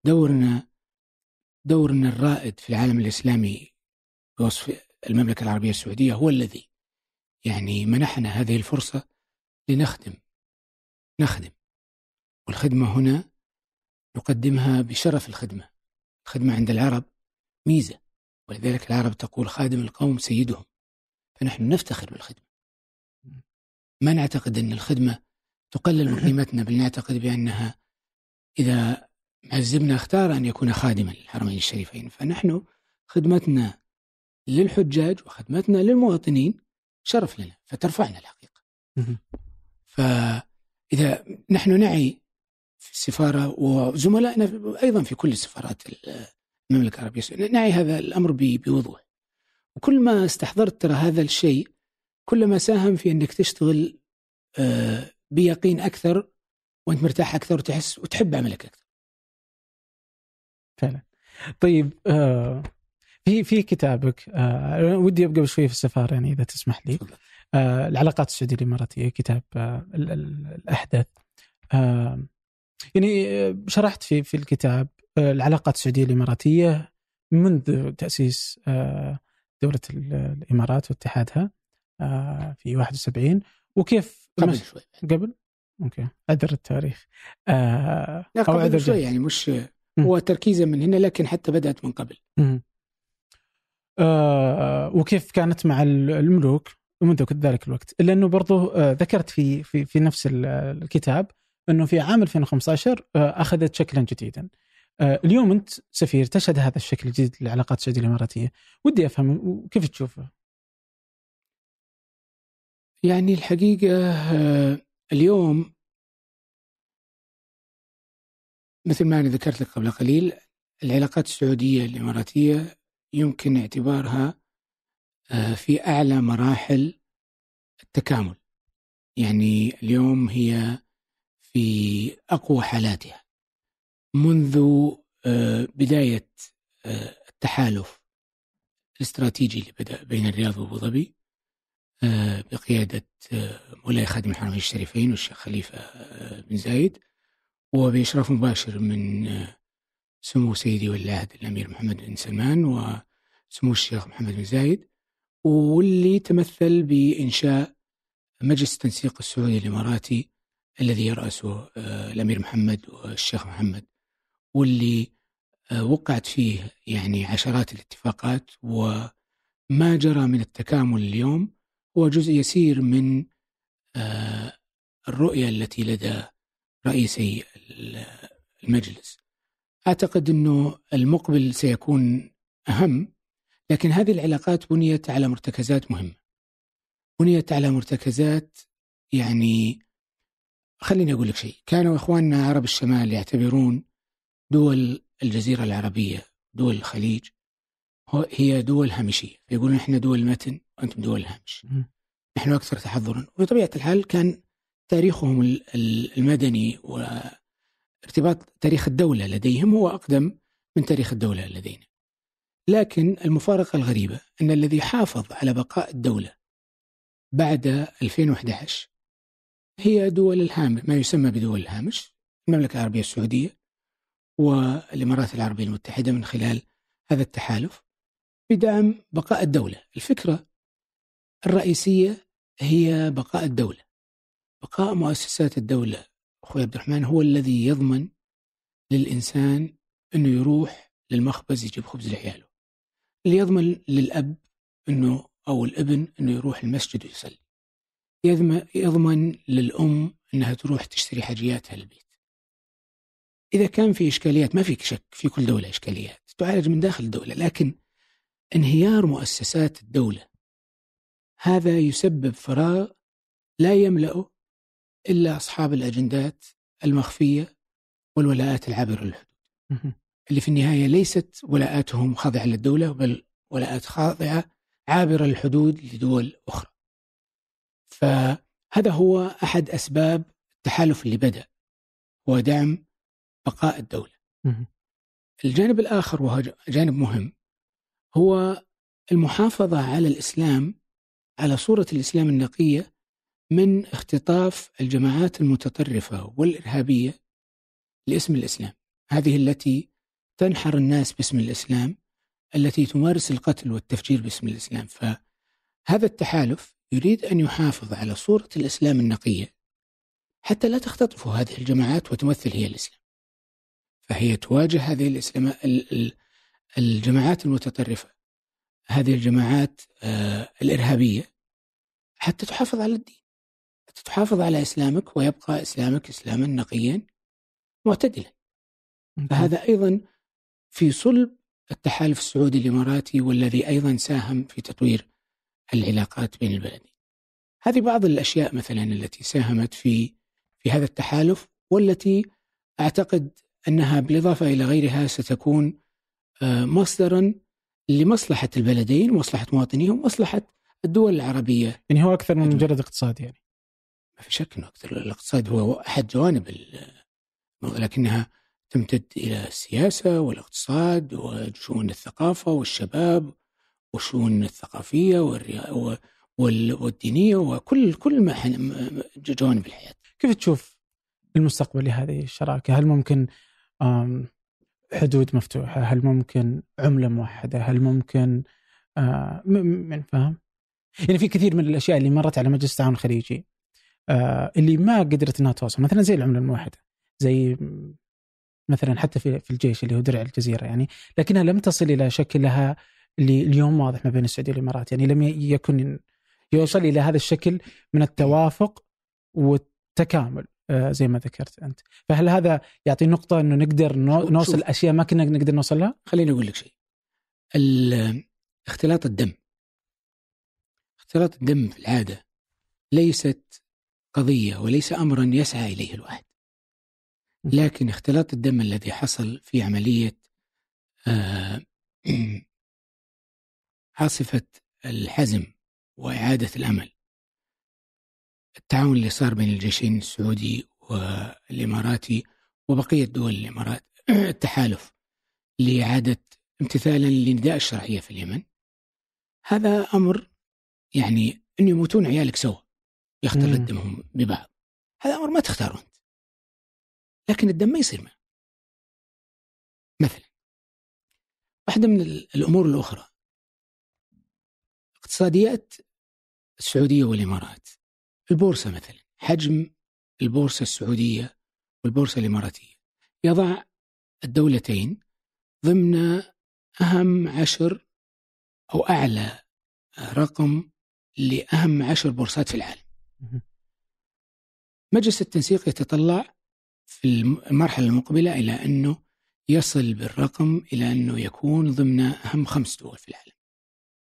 دورنا دورنا الرائد في العالم الإسلامي بوصف المملكة العربية السعودية هو الذي يعني منحنا هذه الفرصة لنخدم نخدم والخدمة هنا نقدمها بشرف الخدمة. الخدمة عند العرب ميزة ولذلك العرب تقول خادم القوم سيدهم فنحن نفتخر بالخدمة. ما نعتقد أن الخدمة تقلل من قيمتنا بل نعتقد بأنها إذا عزبنا اختار أن يكون خادما للحرمين الشريفين فنحن خدمتنا للحجاج وخدمتنا للمواطنين شرف لنا فترفعنا الحقيقة. فإذا نحن نعي في السفاره وزملائنا أيضا في كل السفارات المملكة العربية السعودية نعي هذا الأمر بوضوح. وكل ما استحضرت ترى هذا الشيء كلما ساهم في أنك تشتغل آه، بيقين أكثر وأنت مرتاح أكثر وتحس وتحب عملك أكثر. فعلا. طيب آه في في كتابك آه ودي أبقى شوي في السفارة يعني إذا تسمح لي. آه العلاقات السعودية الإماراتية كتاب آه الاحدث. آه يعني شرحت في في الكتاب العلاقات السعودية الإماراتية منذ تأسيس آه دولة الإمارات واتحادها آه في 71 وكيف قبل شوي. قبل؟ أوكي. اذر التاريخ. آه لا قبل شوي يعني مش هو تركيزا من هنا لكن حتى بدأت من قبل. آه وكيف كانت مع الملوك منذ ذلك الوقت؟ الا انه برضو آه ذكرت في في في نفس الكتاب إنه في عام 2015 آه أخذت شكلا جديدا. اليوم أنت سفير تشهد هذا الشكل الجديد للعلاقات السعوديه الإماراتية. ودي أفهم كيف تشوفه؟ يعني الحقيقة آه، اليوم مثل ما أنا ذكرت لك قبل قليل العلاقات السعودية الإماراتية يمكن اعتبارها آه، في أعلى مراحل التكامل. يعني اليوم هي في أقوى حالاتها. منذ آه، بداية التحالف الاستراتيجي اللي بدأ بين الرياض وأبو ظبي آه، بقيادة آه، مولاي خادم الحرمين الشريفين والشيخ خليفة آه، بن زايد وبإشراف مباشر من سمو سيدي ولي الأمير محمد بن سلمان وسمو الشيخ محمد بن زايد واللي تمثل بإنشاء مجلس التنسيق السعودي الإماراتي الذي يرأسه الأمير محمد والشيخ محمد. واللي وقعت فيه يعني عشرات الاتفاقات وما جرى من التكامل اليوم هو جزء يسير من آه، الرؤية التي لدى رئيسي المجلس. أعتقد أنه المقبل سيكون أهم لكن هذه العلاقات بنيت على مرتكزات مهمة. بنيت على مرتكزات يعني خليني أقول لك شيء. كانوا إخواننا عرب الشمال يعتبرون دول الجزيرة العربية دول الخليج هي دول هامشية. يقولون إحنا دول متن وأنتم دول هامش. نحن أكثر تحضرا. وبطبيعة الحال كان تاريخهم المدني وارتباط تاريخ الدولة لديهم هو أقدم من تاريخ الدولة لدينا. لكن المفارقة الغريبة أن الذي حافظ على بقاء الدولة بعد 2011 هي دول الهامش ما يسمى بدول الهامش المملكة العربية السعودية والإمارات العربية المتحدة من خلال هذا التحالف بدعم بقاء الدولة. الفكرة الرئيسية هي بقاء الدولة. بقاء مؤسسات الدولة أخوي عبد الرحمن هو الذي يضمن للإنسان أنه يروح للمخبز يجيب خبز لعياله. اللي يضمن للأب أنه أو الابن أنه يروح المسجد ويصلي. يضمن للأم أنها تروح تشتري حاجياتها للبيت إذا كان في إشكاليات ما فيك شك في كل دولة إشكاليات تعالج من داخل الدولة لكن انهيار مؤسسات الدولة هذا يسبب فراغ لا يملأه إلا أصحاب الأجندات المخفية والولاءات العابرة للحدود. اللي في النهاية ليست ولاءاتهم خاضعة للدولة بل ولاءات خاضعة عابرة للحدود لدول أخرى. فهذا هو أحد أسباب التحالف اللي بدأ هو دعم بقاء الدولة. الجانب الآخر وهو جانب مهم هو المحافظة على الإسلام على صورة الإسلام النقية من اختطاف الجماعات المتطرفة والإرهابية لاسم الإسلام. هذه التي تنحر الناس باسم الإسلام التي تمارس القتل والتفجير باسم الإسلام. فهذا التحالف يريد أن يحافظ على صورة الإسلام النقية حتى لا تختطف هذه الجماعات وتمثل هي الإسلام. فهي تواجه هذه الإسلام الجماعات المتطرفة. هذه الجماعات آه، الإرهابية. حتى تحافظ على الدين. حتى تحافظ على إسلامك ويبقى إسلامك إسلاما نقيا معتدلا. فهذا أيضا في صلب التحالف السعودي الإماراتي والذي أيضا ساهم في تطوير العلاقات بين البلدين. هذه بعض الأشياء مثلا التي ساهمت في في هذا التحالف والتي أعتقد أنها بالإضافة إلى غيرها ستكون آه، مصدرا لمصلحة البلدين ومصلحة مواطنيهم ومصلحة الدول العربية. يعني هو أكثر من مجرد اقتصاد يعني. ما في شك أنه أكثر. الاقتصاد هو أحد جوانب لكنها تمتد إلى السياسة والإقتصاد وشؤون الثقافة والشباب والشؤون الثقافية والدينية وكل كل ما جوانب الحياة. كيف تشوف المستقبل لهذه الشراكة؟ هل ممكن حدود مفتوحة. هل ممكن عملة موحدة؟ هل ممكن آه، من فاهم؟ يعني في كثير من الأشياء اللي مرت على مجلس التعاون الخليجي آه، اللي ما قدرت إنها توصل. مثلا زي العملة الموحدة زي مثلا حتى في في الجيش اللي هو درع الجزيرة يعني لكنها لم تصل إلى شكلها اللي اليوم واضح ما بين السعودية والإمارات. يعني لم يكن يوصل إلى هذا الشكل من التوافق والتكامل. زي ما ذكرت أنت. فهل هذا يعطي نقطة إنه نقدر نوصل أشياء ما كنا نقدر نوصل لها؟ خليني أقول لك شيء. اختلاط الدم. اختلاط الدم في العادة ليست قضية وليس امرا يسعى إليه الواحد. لكن اختلاط الدم الذي حصل في عملية آه، عاصفة الحزم وإعادة الأمل التعاون اللي صار بين الجيشين السعودي والإماراتي وبقية دول الإمارات التحالف لإعادة امتثالا لنداء الشرعية في اليمن. هذا أمر يعني أن يموتون عيالك سوا يختلط دمهم ببعض. هذا أمر ما تختاره أنت. لكن الدم ما يصير معه. مثلا واحدة من الأمور الأخرى. اقتصاديات السعودية والإمارات. البورصة مثلا حجم البورصة السعودية والبورصة الإماراتية. يضع الدولتين ضمن أهم عشر أو أعلى رقم لأهم عشر بورصات في العالم. مجلس التنسيق يتطلع في المرحلة المقبلة إلى أنه يصل بالرقم إلى أنه يكون ضمن أهم خمس دول في العالم.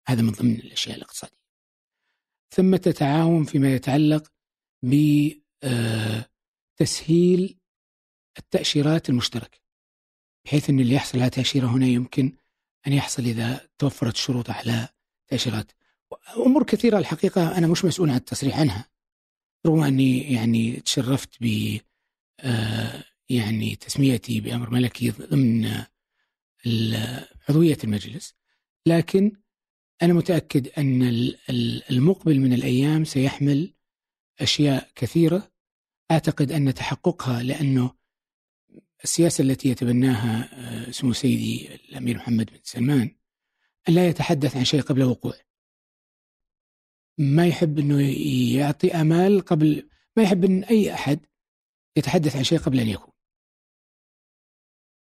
هذا من ضمن الأشياء الاقتصادية. ثمة تعاون فيما يتعلق بتسهيل آه، التأشيرات المشتركة بحيث أن اللي يحصل على تأشيرة هنا يمكن أن يحصل إذا توفرت الشروط على تأشيرات. أمور كثيرة الحقيقة أنا مش مسؤول عن التصريح عنها رغم أني يعني تشرفت ب آه، يعني تسميتي بأمر ملكي ضمن عضوية المجلس لكن أنا متأكد أن المقبل من الأيام سيحمل أشياء كثيرة. أعتقد أن تحققها لأنه السياسة التي يتبناها آه، سمو سيدي الأمير محمد بن سلمان أن لا يتحدث عن شيء قبل وقوعه. ما يحب أنه يعطي أمال قبل ما يحب أن أي أحد يتحدث عن شيء قبل أن يكون.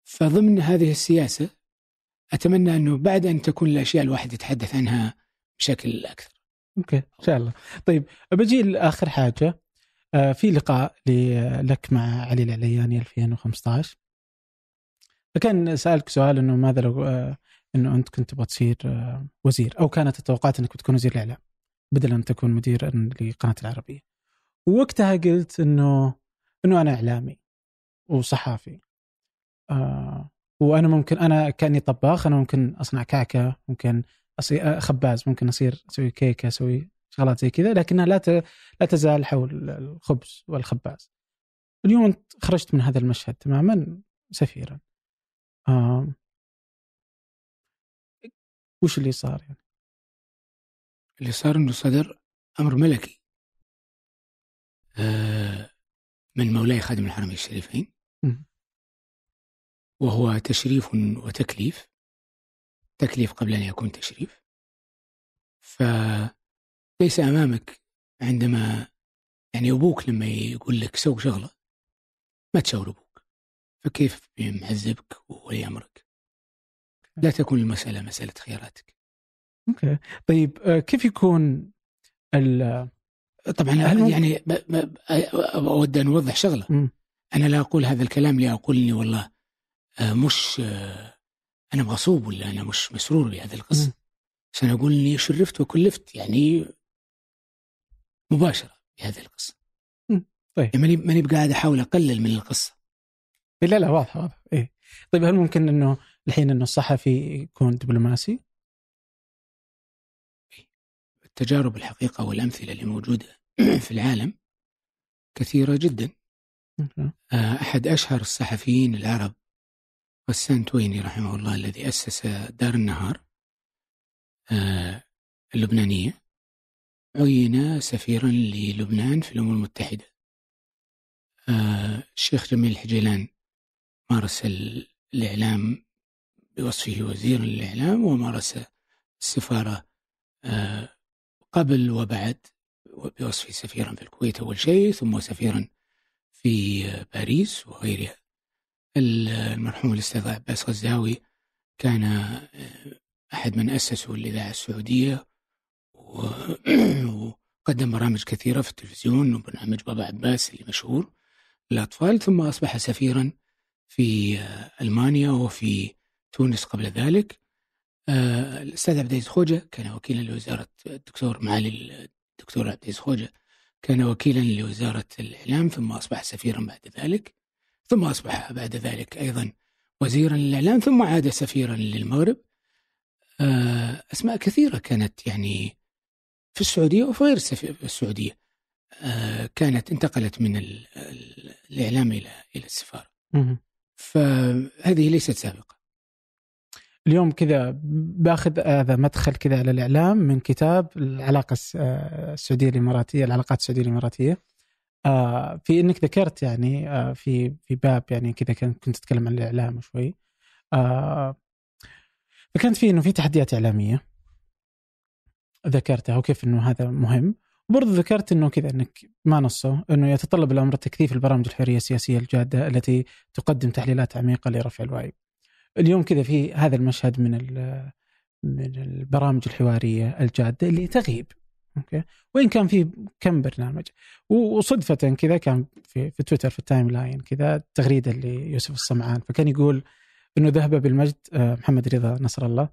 فضمن هذه السياسة أتمنى أنه بعد أن تكون الأشياء الواحد يتحدث عنها بشكل أكثر. أوكي إن شاء الله. طيب بجي لاخر حاجة آه، في لقاء لك مع علي العلياني 2015 فكان سألك سؤال إنه ماذا لو آه، إنه أنت كنت تبغى تصير آه، وزير أو كانت التوقعات إنك بتكون وزير الإعلام بدل أن تكون مدير لقناة العربية. ووقتها قلت إنه إنه أنا إعلامي وصحافي آه وأنا ممكن أنا كأني طباخ أنا ممكن أصنع كعكه ممكن اصير خباز ممكن أصير أسوي كيكة أسوي شغلات زي كذا لكنها لا لا تزال حول الخبز والخباز. اليوم أنت خرجت من هذا المشهد تماما سفيرا. آه وش اللي صار يعني؟ اللي صار إنه صدر أمر ملكي آه من مولاي خادم الحرمين الشريفين وهو تشريف وتكليف تكليف قبل أن يكون تشريف. فليس أمامك عندما يعني أبوك لما يقول لك سوي شغلة ما تشاور أبوك. فكيف بمعزبك وولي امرك لا تكون المسألة مسألة خياراتك. okay. طيب آه، كيف يكون ال طبعا يعني أود أن أوضح شغلة. م. أنا لا أقول هذا الكلام لأقول إني والله مش آه، أنا مغصوب ولا أنا مش مسرور بهذه القصة أنا أقول إني شرفت وكلفت يعني مباشرة بهذه القصة طيب. يعني ماني ماني بقاعد أحاول أقلل من القصة. لا لا واضح واضح. إيه. طيب هل ممكن إنه الحين إنه الصحفي يكون دبلوماسي؟ التجارب الحقيقة والأمثلة اللي موجودة في العالم كثيرة جدا. آه، أحد أشهر الصحفيين العرب غسان تويني رحمه الله الذي أسس دار النهار آه، اللبنانية عين سفيرا للبنان في الأمم المتحدة. آه، الشيخ جميل الحجيلان مارس الإعلام بوصفه وزير الإعلام ومارس السفارة آه، قبل وبعد بوصفه سفيرا في الكويت أول شيء ثم سفيرا في باريس وغيرها. المرحوم الأستاذ عباس غزاوي كان آه، أحد من أسسوا الإذاعة السعودية وقدم برامج كثيرة في التلفزيون وبرنامج بابا عباس اللي مشهور للأطفال ثم أصبح سفيرا في آه، ألمانيا وفي تونس قبل ذلك. آه، الأستاذ عبد العزيز خوجة كان وكيلا لوزارة الدكتور معالي الدكتور عبد العزيز خوجة كان وكيلا لوزارة الإعلام ثم أصبح سفيرا بعد ذلك. ثم أصبح بعد ذلك أيضا وزيرا للإعلام ثم عاد سفيرا للمغرب. آه، أسماء كثيرة كانت يعني في السعودية وفي غير السعودية. آه، كانت انتقلت من الإعلام إلى إلى السفارة. فهذه ليست سابقة. اليوم كذا باخذ هذا مدخل كذا على الإعلام من كتاب العلاقة آه، السعودية الإماراتية العلاقات السعودية الإماراتية. آه في إنك ذكرت يعني آه في في باب يعني كذا كنت تتكلم عن الإعلام شوي. آه فكانت في إنه في تحديات إعلامية ذكرتها وكيف إنه هذا مهم. وبرضه ذكرت إنه كذا إنك ما نصه إنه يتطلب الأمر تكثيف البرامج الحرية السياسية الجادة التي تقدم تحليلات عميقة لرفع الوعي. اليوم كذا في هذا المشهد من من البرامج الحوارية الجادة اللي تغيب okay؟ وين كان في كم برنامج. وصدفة كذا كان في في تويتر في ال timeline كذا تغريدة ليوسف الصمعان. فكان يقول إنه ذهب بالمجد آه، محمد رضا نصر الله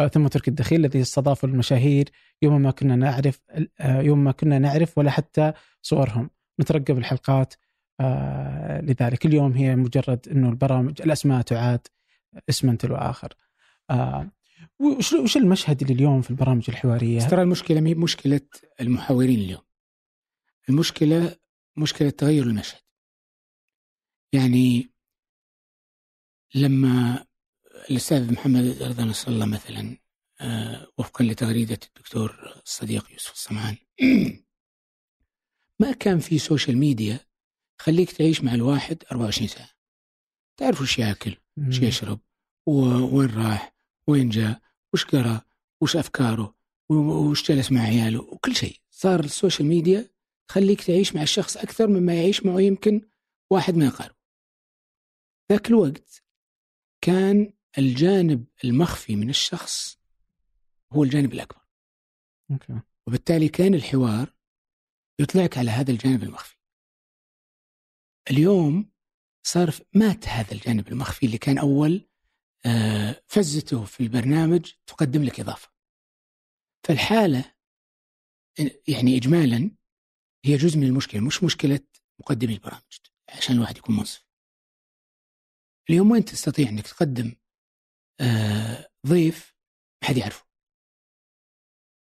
آه، ثم تركي الدخيل الذي استضافوا المشاهير يوم ما كنا نعرف آه، يوم ما كنا نعرف ولا حتى صورهم. نترقب الحلقات لذلك. اليوم هي مجرد إنه البرامج الأسماء تعاد اسما تلو آخر. وش وش المشهد اللي اليوم في البرامج الحوارية؟ ترى المشكلة مي مشكلة المحاورين اليوم. المشكلة مشكلة تغير المشهد. يعني لما الأستاذ محمد رضا نصر الله مثلا آه، وفقا لتغريدة الدكتور الصديق يوسف السمعان ما كان في social media خليك تعيش مع الواحد 24 ساعة. تعرف وش ياكل، وش يشرب، وين راح، وين جاء؟ وش قرأ؟ وش أفكاره؟ وش جلس مع عياله؟ وكل شيء. صار ال social media تخليك تعيش مع الشخص أكثر مما يعيش معه يمكن واحد ما يقارب ذاك الوقت كان الجانب المخفي من الشخص هو الجانب الأكبر. okay. وبالتالي كان الحوار يطلعك على هذا الجانب المخفي. اليوم صار مات هذا الجانب المخفي اللي كان آه، فزته في البرنامج تقدم لك إضافة. فالحالة يعني إجمالا هي جزء من المشكلة مش مشكلة مقدمي البرامج عشان الواحد يكون منصف. اليوم وين تستطيع إنك تقدم آه ضيف ما حد يعرفه؟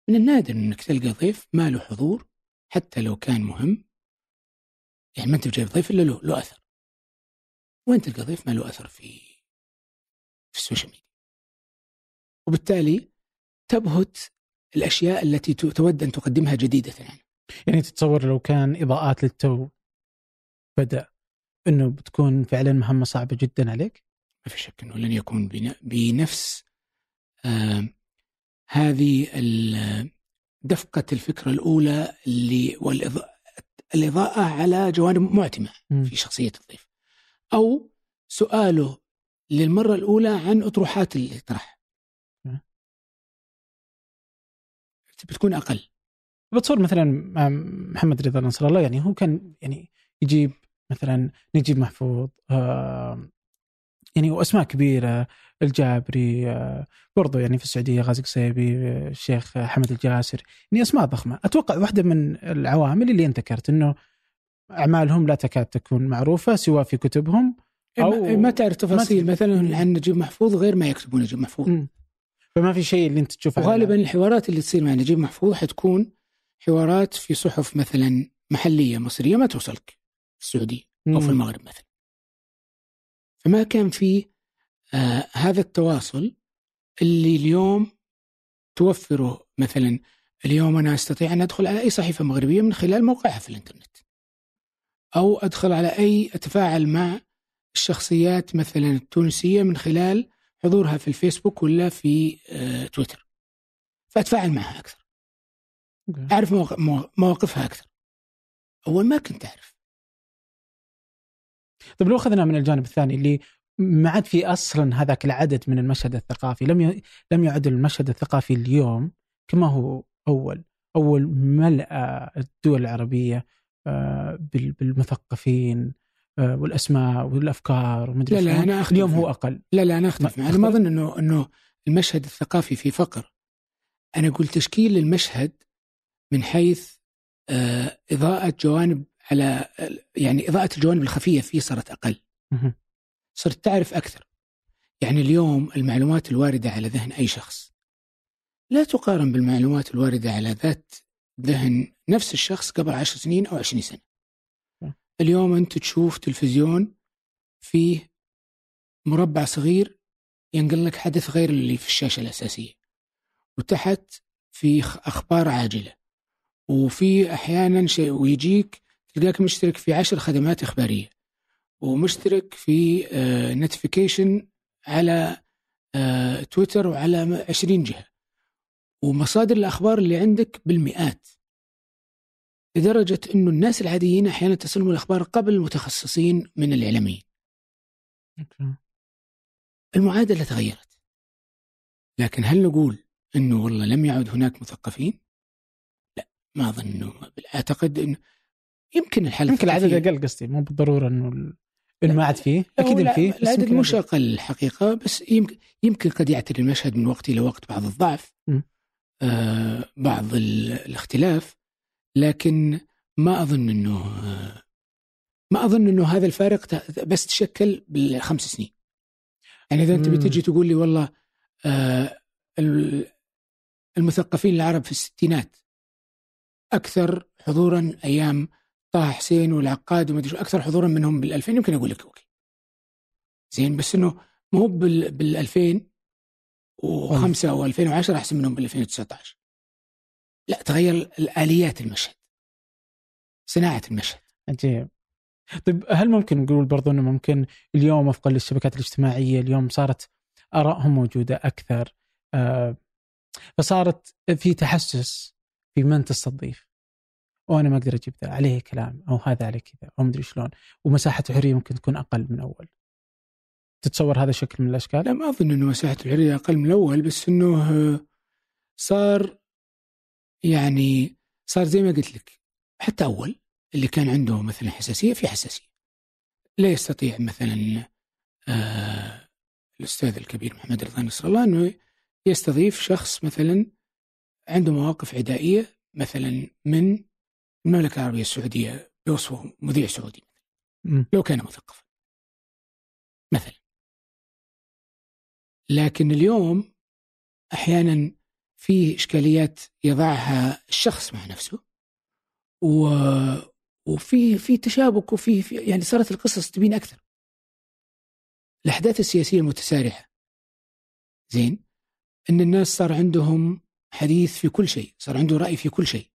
من النادر إنك تلقى ضيف ما له حضور حتى لو كان مهم. يعني ما أنت جايب ضيف إلا له له أثر. وين تلقى ضيف ما له أثر في في ال social media. وبالتالي تبهت الأشياء التي تود أن تقدمها جديدة يعني. يعني تتصور لو كان إضاءات للتو بدأ إنه بتكون فعلا مهمة صعبة جدا عليك؟ ما في شك إنه لن يكون بنفس آه هذه دفقة الفكرة الأولى اللي والاضاءه على جوانب معتمة في شخصية الضيف. أو سؤاله للمرة الأولى عن أطروحات اللي طرح بتكون أقل. بتصور مثلا محمد رضا نصر الله يعني هو كان يعني يجيب مثلا نجيب محفوظ آه يعني وأسماء كبيرة الجابري آه برضو يعني في السعودية غازي قصيبي الشيخ حمد الجاسر يعني أسماء ضخمة. أتوقع واحدة من العوامل اللي أنت ذكرت إنه أعمالهم لا تكاد تكون معروفة سواء في كتبهم أو ما تعرف تفاصيل. مثلا عن نجيب محفوظ غير ما يكتبون نجيب محفوظ. م. فما في شيء اللي أنت تشوفه وغالبا الحوارات اللي تصير مع نجيب محفوظ حتكون حوارات في صحف مثلا محلية مصرية ما توصلك في السعودية أو في المغرب مثلا. فما كان في آه هذا التواصل اللي اليوم توفره مثلا. اليوم أنا أستطيع أن أدخل على أي صحيفة مغربية من خلال موقعها في الإنترنت. أو أدخل على أي أتفاعل مع الشخصيات مثلا التونسية من خلال حضورها في الفيسبوك ولا في آه تويتر. فأتفاعل معها أكثر. أعرف مواقفها أكثر. أول ما كنت أعرف. طيب لو أخذنا من الجانب الثاني اللي ما عاد في أصلا هذاك العدد من المشهد الثقافي لم ي... لم يعد المشهد الثقافي اليوم كما هو أول. أول ملأ الدول العربية آه، بالمثقفين والأسماء والأفكار ومدري لا لا أنا أختلف اليوم هو أقل. لا لا أنا أختلف أنا ما أظن انه إنه المشهد الثقافي في فقر. أنا أقول تشكيل المشهد من حيث آه، إضاءة جوانب على يعني إضاءة الجوانب الخفية فيه صارت أقل. صرت تعرف أكثر. يعني اليوم المعلومات الواردة على ذهن أي شخص. لا تقارن بالمعلومات الواردة على ذات ذهن نفس الشخص قبل عشر سنين أو عشرين سنة. اليوم أنت تشوف تلفزيون فيه مربع صغير ينقل لك حدث غير اللي في الشاشة الأساسية وتحت في أخبار عاجلة وفي أحيانا شيء ويجيك تلقاك مشترك في عشر خدمات إخبارية ومشترك في نوتيفيكيشن آه، على آه، تويتر وعلى 20 جهة ومصادر الأخبار اللي عندك بالمئات. لدرجة إنه الناس العاديين أحيانا تصلهم الأخبار قبل المتخصصين من الإعلاميين. المعادلة تغيرت. لكن هل نقول إنه والله لم يعد هناك مثقفين؟ لا ما أظن. انه أعتقد انه يمكن الحل يمكن العدد أقل قصدي مو بالضرورة إنه انه ما عاد فيه. أكيد فيه العدد مش أقل. الحقيقة بس يمكن يمكن قد يعتري المشهد من وقت إلى وقت بعض الضعف. آه بعض الاختلاف. لكن ما أظن إنه ما أظن إنه هذا الفارق بس تشكل بالخمس سنين. يعني إذا أنت بتجي تقول لي والله آه المثقفين العرب في الستينات أكثر حضورا أيام طه حسين والعقاد وما أدري أكثر حضورا منهم بال 2000 يمكن أقول لك أوكي. زين بس إنه ما هو بال 2005 أو 2010 أحسن منهم بال 2019 لا تغير الآليات المشهد. صناعة المشهد. عجيب. طيب هل ممكن نقول برضو إنه ممكن اليوم وفقا للشبكات الاجتماعية؟ اليوم صارت ارائهم موجودة أكثر آه فصارت في تحسس في من تستضيف. وأنا ما أقدر أجيب ذا عليه كلام أو هذا عليه كذا أو مدري شلون. ومساحة الحريه ممكن تكون أقل من اول تتصور هذا شكل من الأشكال؟ لا ما أظن إنه مساحة الحريه أقل من الأول بس إنه صار يعني صار زي ما قلت لك حتى أول اللي كان عنده مثلا حساسية في حساسية. لا يستطيع مثلا آه الأستاذ الكبير محمد رضا نصر الله إنه يستضيف شخص مثلا عنده مواقف عدائية مثلا من المملكة العربية السعودية بوصفه مذيع سعودي. لو كان مثقفا. مثلا. لكن اليوم أحيانا في إشكاليات يضعها الشخص مع نفسه و... وفي في تشابك وفي في يعني صارت القصص تبين أكثر. الأحداث السياسية المتسارعة. زين؟ أن الناس صار عندهم حديث في كل شيء صار عنده رأي في كل شيء.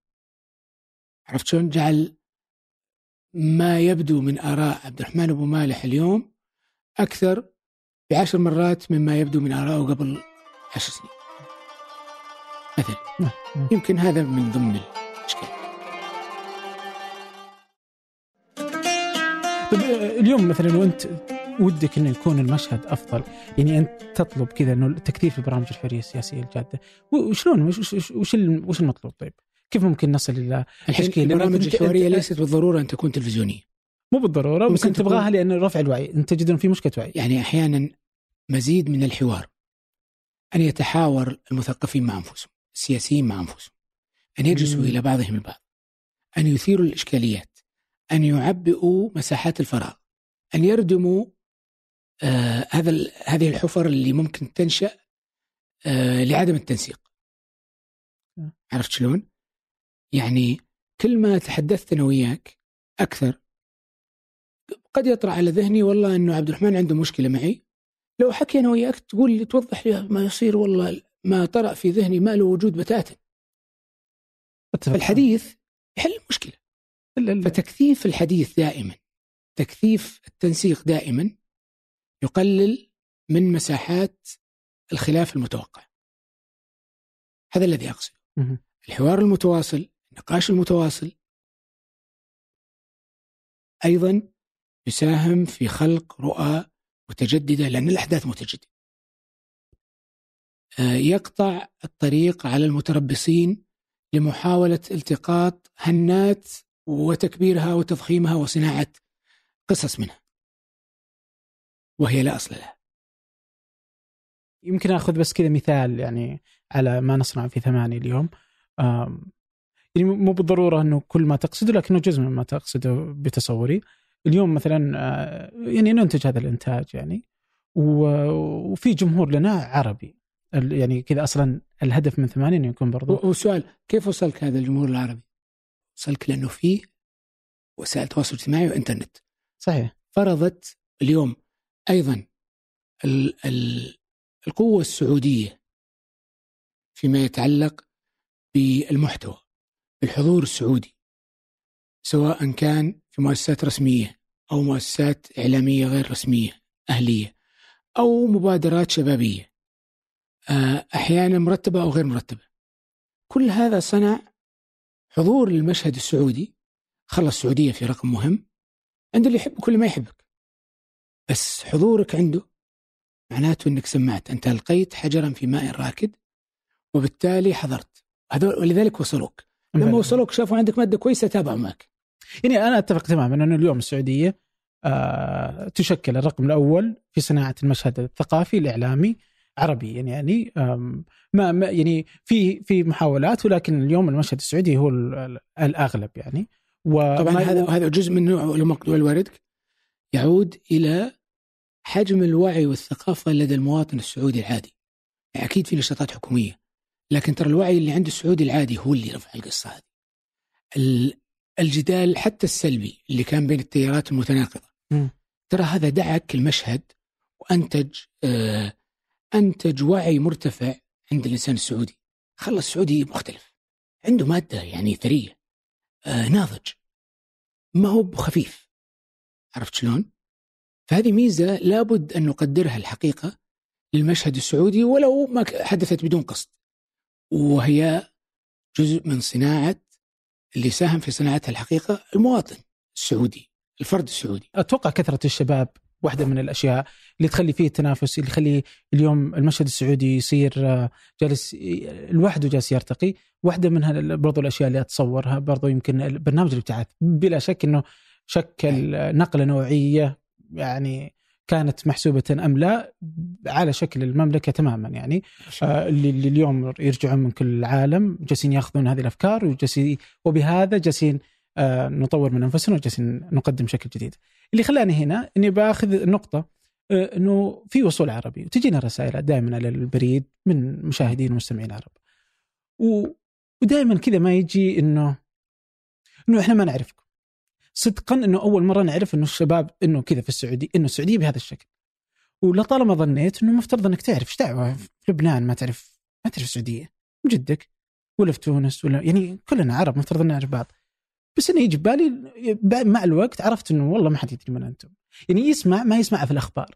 عرفت شلون؟ جعل ما يبدو من آراء عبد الرحمن أبو مالح اليوم أكثر بعشر مرات مما يبدو من آرائه قبل عشر سنين. مثلا نعم. يمكن هذا من ضمن الإشكال. طيب اليوم مثلا وأنت ودك إنه يكون المشهد أفضل يعني أنت تطلب كذا إنه تكثيف البرامج الحرية السياسية الجادة. وشلون؟ وش وش وش, ال- وش المطلوب طيب؟ كيف ممكن نصل إلى تشكيل؟ البرامج أنت- ليست بالضرورة أن تكون تلفزيونية. مو بالضرورة بس ممكن أنت تبغاها لأن رفع الوعي. أنت تجد في مشكلة وعي. يعني أحيانا مزيد من الحوار. أن يتحاور المثقفين مع أنفسهم. السياسيين مع أنفسهم أن يجلسوا. إلى بعضهم البعض أن يثيروا الإشكاليات أن يعبئوا مساحات الفراغ أن يردموا آه هذا هذه الحفر اللي ممكن تنشأ آه لعدم التنسيق نعم. عرفت شلون؟ يعني كل ما تحدثت أنا وياك أكثر قد يطرأ على ذهني والله أنه عبد الرحمن عنده مشكلة معي لو حكي أنا وياك تقول لي توضح لي ما يصير والله ما طرأ في ذهني ما له وجود بتاتا. الحديث يحل المشكلة. ال- ال- فتكثيف الحديث دائما تكثيف التنسيق دائما يقلل من مساحات الخلاف المتوقع. هذا الذي أقصده. الحوار المتواصل النقاش المتواصل أيضا يساهم في خلق رؤى متجددة لأن الأحداث متجددة. يقطع الطريق على المتربصين لمحاولة التقاط هنات وتكبيرها وتضخيمها وصناعة قصص منها. وهي لا أصل لها. يمكن أخذ بس كذا مثال يعني على ما نصنع في ثمانية اليوم. يعني مو بالضرورة إنه كل ما تقصده لكنه جزء مما تقصده بتصوري. اليوم مثلا آه، يعني ننتج هذا الإنتاج يعني. وفي جمهور لنا عربي. يعني كذا أصلا الهدف من ثمانية إنه يكون برضو. وسؤال كيف وصلك هذا الجمهور العربي؟ وصلك لأنه فيه وسائل تواصل اجتماعي وإنترنت. صحيح. فرضت اليوم أيضا ال ال القوة السعودية فيما يتعلق بالمحتوى بالحضور السعودي سواء كان في مؤسسات رسمية أو مؤسسات إعلامية غير رسمية أهلية أو مبادرات شبابية. أحيانا مرتبة أو غير مرتبة. كل هذا صنع حضور للمشهد السعودي. خلى السعودية في رقم مهم. عند اللي يحبك واللي ما يحبك. بس حضورك عنده معناته إنك سمعت. أنت ألقيت حجرا في ماء راكد وبالتالي حضرت. هذول ولذلك وصلوك. لما وصلوك شافوا عندك مادة كويسة تابعوا معك. يعني أنا أتفق تماما انه اليوم السعودية آه تشكل الرقم الأول في صناعة المشهد الثقافي الإعلامي. عربيا يعني آم، ما يعني في في محاولات ولكن اليوم المشهد السعودي هو ال- ال- الأغلب يعني. طبعا وما- هذا هذا جزء من نوع المقدور الواردك يعود إلى حجم الوعي والثقافة لدى المواطن السعودي العادي. يعني أكيد في نشاطات حكومية لكن ترى الوعي اللي عند السعودي العادي هو اللي رفع القصة هذه. ال- الجدال حتى السلبي اللي كان بين التيارات المتناقضة. ترى هذا دعك المشهد وأنتج آه انتج وعي مرتفع عند الانسان السعودي خلى السعودي مختلف. عنده مادة يعني ثرية. آه ناضج. ما هو بخفيف. عرفت شلون؟ فهذه ميزة لابد أن نقدرها الحقيقة للمشهد السعودي ولو ما حدثت بدون قصد. وهي جزء من صناعة اللي ساهم في صناعتها الحقيقة المواطن السعودي الفرد السعودي. أتوقع كثرة الشباب واحدة من الأشياء اللي تخلي فيه التنافس اللي يخلي اليوم المشهد السعودي يصير آه، جالس لوحده جالس يرتقي. واحدة منها برضو الأشياء اللي أتصورها برضو يمكن البرنامج الابتعاث بلا شك إنه شكل نقلة نوعية يعني كانت محسوبة أم لا على شكل المملكة تماما يعني. آه، اللي اليوم يرجعون من كل العالم جالسين ياخذون هذه الأفكار وجالسين وبهذا جالسين نطور من أنفسنا وجالسين نقدم شكل جديد. اللي خلاني هنا إني بآخذ نقطة آه إنه في وصول عربي وتجينا رسائل دائما على البريد من مشاهدين ومستمعين عرب. ودائما كذا ما يجي انه إنه إحنا ما نعرفكم. صدقا إنه أول مرة نعرف إنه الشباب إنه كذا في السعوديه إنه السعودية بهذا الشكل. ولطالما ظنيت إنه مفترض إنك تعرف إيش دعوة في لبنان ما تعرف ما تعرف السعودية من جدك ولا في تونس ولا يعني كلنا عرب مفترض نعرف بعض بس إنه يجي ببالي مع الوقت عرفت إنه والله ما حد يدري من أنتم. يعني يسمع ما يسمع في الأخبار.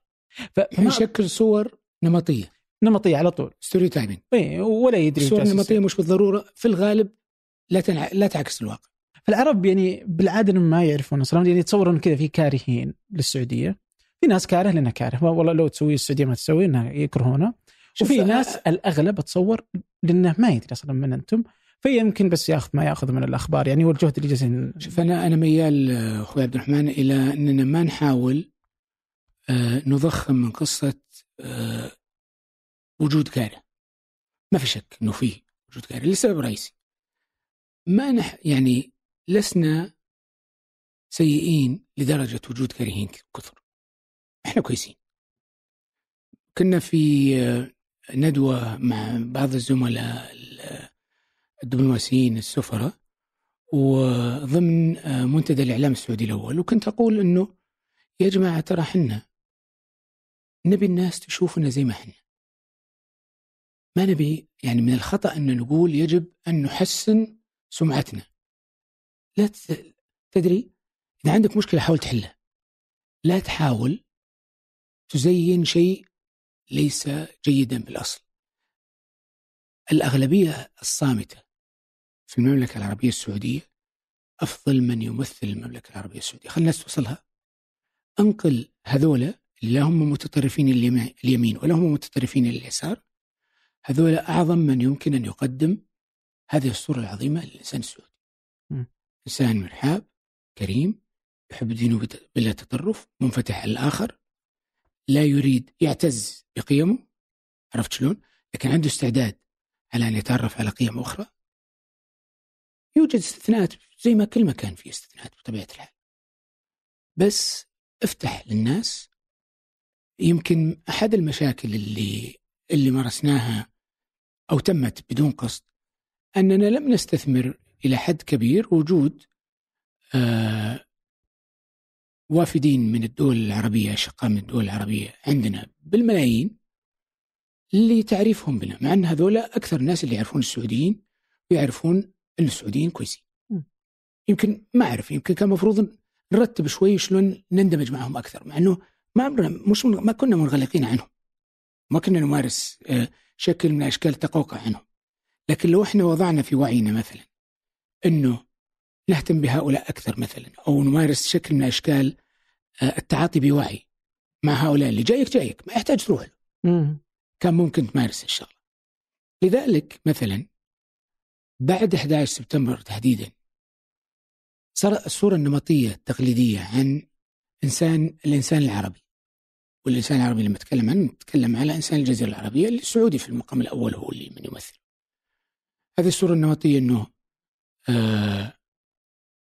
فما يشكل صور نمطية. نمطية على طول. stereotyping اي ولا يدري الصور النمطيه مش بالضرورة. في الغالب لا تنع... لا تعكس الواقع. فالعرب يعني بالعادة ما يعرفون أصلا. يعني يتصورون كذا في كارهين للسعودية. في ناس كاره لانها كاره. والله لو تسوي السعودية ما تسوي إنها يكرهونه. وفي ناس الأغلب أتصور لأنه ما يدري أصلا من أنتم. فيمكن بس ياخذ ما ياخذ من الأخبار. يعني هو الجهد اللي جالسين شوف أنا أنا ميال أخوي عبد الرحمن إلى أننا ما نحاول آه نضخم من قصة آه وجود كاره ما في شك إنه فيه وجود كاره لسبب رئيسي. ما نح يعني لسنا سيئين لدرجة وجود كارهين كثر. إحنا كويسين. كنا في ندوة مع بعض الزملاء الدبلوماسيين السفراء وضمن منتدى الإعلام السعودي الأول. وكنت أقول أنه يا جماعة ترى حنا نبي الناس تشوفنا زي ما إحنا. ما نبي يعني من الخطأ أن نقول يجب أن نحسن سمعتنا. لا تدري إذا عندك مشكلة حاول تحلها. لا تحاول تزين شيء ليس جيدا بالأصل. الأغلبية الصامتة في المملكة العربية السعودية أفضل من يمثل المملكة العربية السعودية، خلينا الناس توصلها. أنقل هذولا اللي هم متطرفين اليمين ولا هم متطرفين اليسار هذولا أعظم من يمكن أن يقدم هذه الصورة العظيمة للإنسان السعودي. م. إنسان مرحاب كريم يحب دينه بلا تطرف منفتح على الآخر لا يريد يعتز بقيمه عرفت شلون؟ لكن عنده استعداد على أن يتعرف على قيم أخرى يوجد استثناءات زي ما كل مكان فيه استثناءات بطبيعة الحال. بس افتح للناس. يمكن أحد المشاكل اللي اللي مارسناها أو تمت بدون قصد أننا لم نستثمر إلى حد كبير وجود آه وافدين من الدول العربية أشقاء من الدول العربية عندنا بالملايين اللي تعريفهم بنا مع أن هذول أكثر الناس اللي يعرفون السعوديين ويعرفون أن السعوديين كويسين. يمكن ما أعرف يمكن كان المفروض نرتب شوي شلون نندمج معهم أكثر مع أنه ما مش ما كنا منغلقين عنهم. ما كنا نمارس آه، شكل من أشكال التقوقع عنهم. لكن لو إحنا وضعنا في وعينا مثلا أنه نهتم بهؤلاء أكثر مثلا أو نمارس شكل من أشكال آه، التعاطي بوعي مع هؤلاء اللي جايك جايك ما يحتاج تروح له. كان ممكن تمارس الشغله لذلك مثلا بعد 11 سبتمبر تحديدا صار الصورة النمطية التقليدية عن إنسان الإنسان العربي. والإنسان العربي لما نتكلم عنه نتكلم على إنسان الجزيرة العربية اللي السعودي في المقام الأول هو اللي من يمثل. هذه الصورة النمطية إنه آه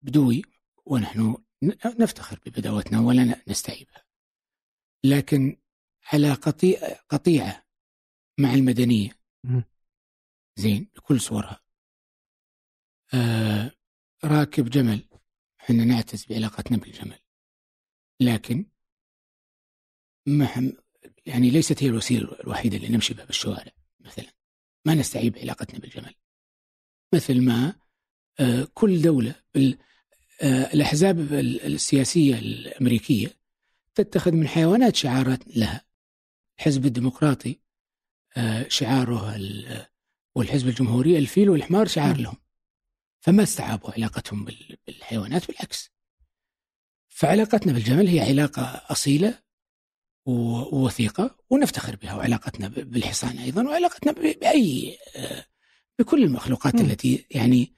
بدوي ونحن نفتخر ببداوتنا ولا نستعيبها لكن على قطيعة مع المدنية زين بكل صورها. آه راكب جمل. إحنا نعتز بعلاقتنا بالجمل. لكن ما يعني ليست هي الوسيلة الوحيدة اللي نمشي بها بالشوارع مثلا. ما نستعيب علاقتنا بالجمل. مثل ما آه كل دولة آه، الأحزاب السياسية الأمريكية تتخذ من حيوانات شعارات لها. الحزب الديمقراطي آه، شعاره والحزب الجمهوري الفيل والحمار شعار لهم. فما استعابوا علاقتهم بالحيوانات بالعكس. فعلاقتنا بالجمل هي علاقة أصيلة ووثيقة ونفتخر بها وعلاقتنا بالحصان أيضا وعلاقتنا بأي آه، بكل المخلوقات التي يعني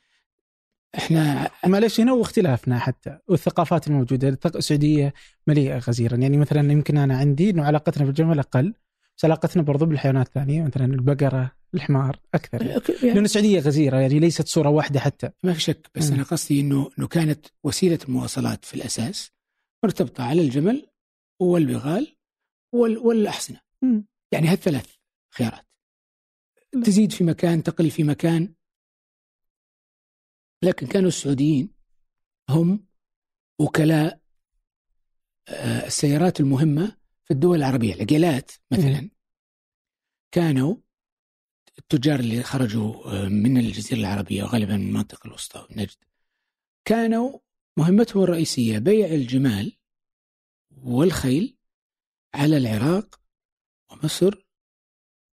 إحنا معلش هنا واختلافنا حتى. والثقافات الموجودة السعودية مليئة غزيرا. يعني مثلا يمكن أنا عندي إنه علاقتنا بالجمل أقل بس علاقتنا برضو بالحيوانات الثانية. مثلا البقرة الحمار أكثر يعني. يعني. لأن السعودية غزيرة يعني ليست صورة واحدة حتى. ما في شك بس مم. أنا قصدي إنه إنه كانت وسيلة المواصلات في الأساس مرتبطة على الجمل والبغال وال والأحصنة. مم. يعني هالثلاث خيارات. تزيد في مكان تقل في مكان. لكن كانوا السعوديين هم وكلاء آه، السيارات المهمة في الدول العربية. العقيلات مثلا كانوا التجار اللي خرجوا آه، من الجزيرة العربية وغالبا من المنطقة الوسطى ونجد كانوا مهمتهم الرئيسية بيع الجمال والخيل على العراق ومصر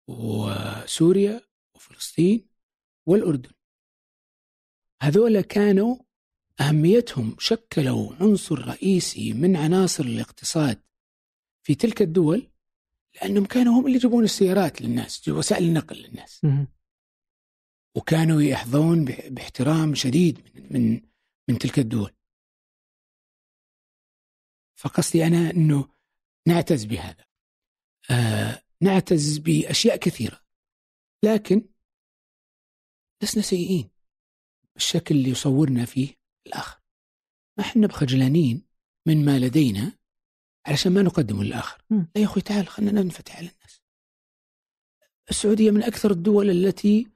وسوريا وفلسطين والأردن. هذول كانوا أهميتهم شكلوا عنصر رئيسي من عناصر الاقتصاد في تلك الدول لأنهم كانوا هم اللي يجيبون السيارات للناس وسائل النقل للناس. وكانوا يحظون باحترام شديد من من من تلك الدول. فقصدي أنا إنه نعتز بهذا. آه نعتز بأشياء كثيرة. لكن لسنا سيئين بالشكل اللي يصورنا فيه الآخر. ما إحنا بخجلانين من ما لدينا علشان ما نقدمه للآخر. مم. لا يا أخوي تعال خلينا ننفتح على الناس. السعودية من أكثر الدول التي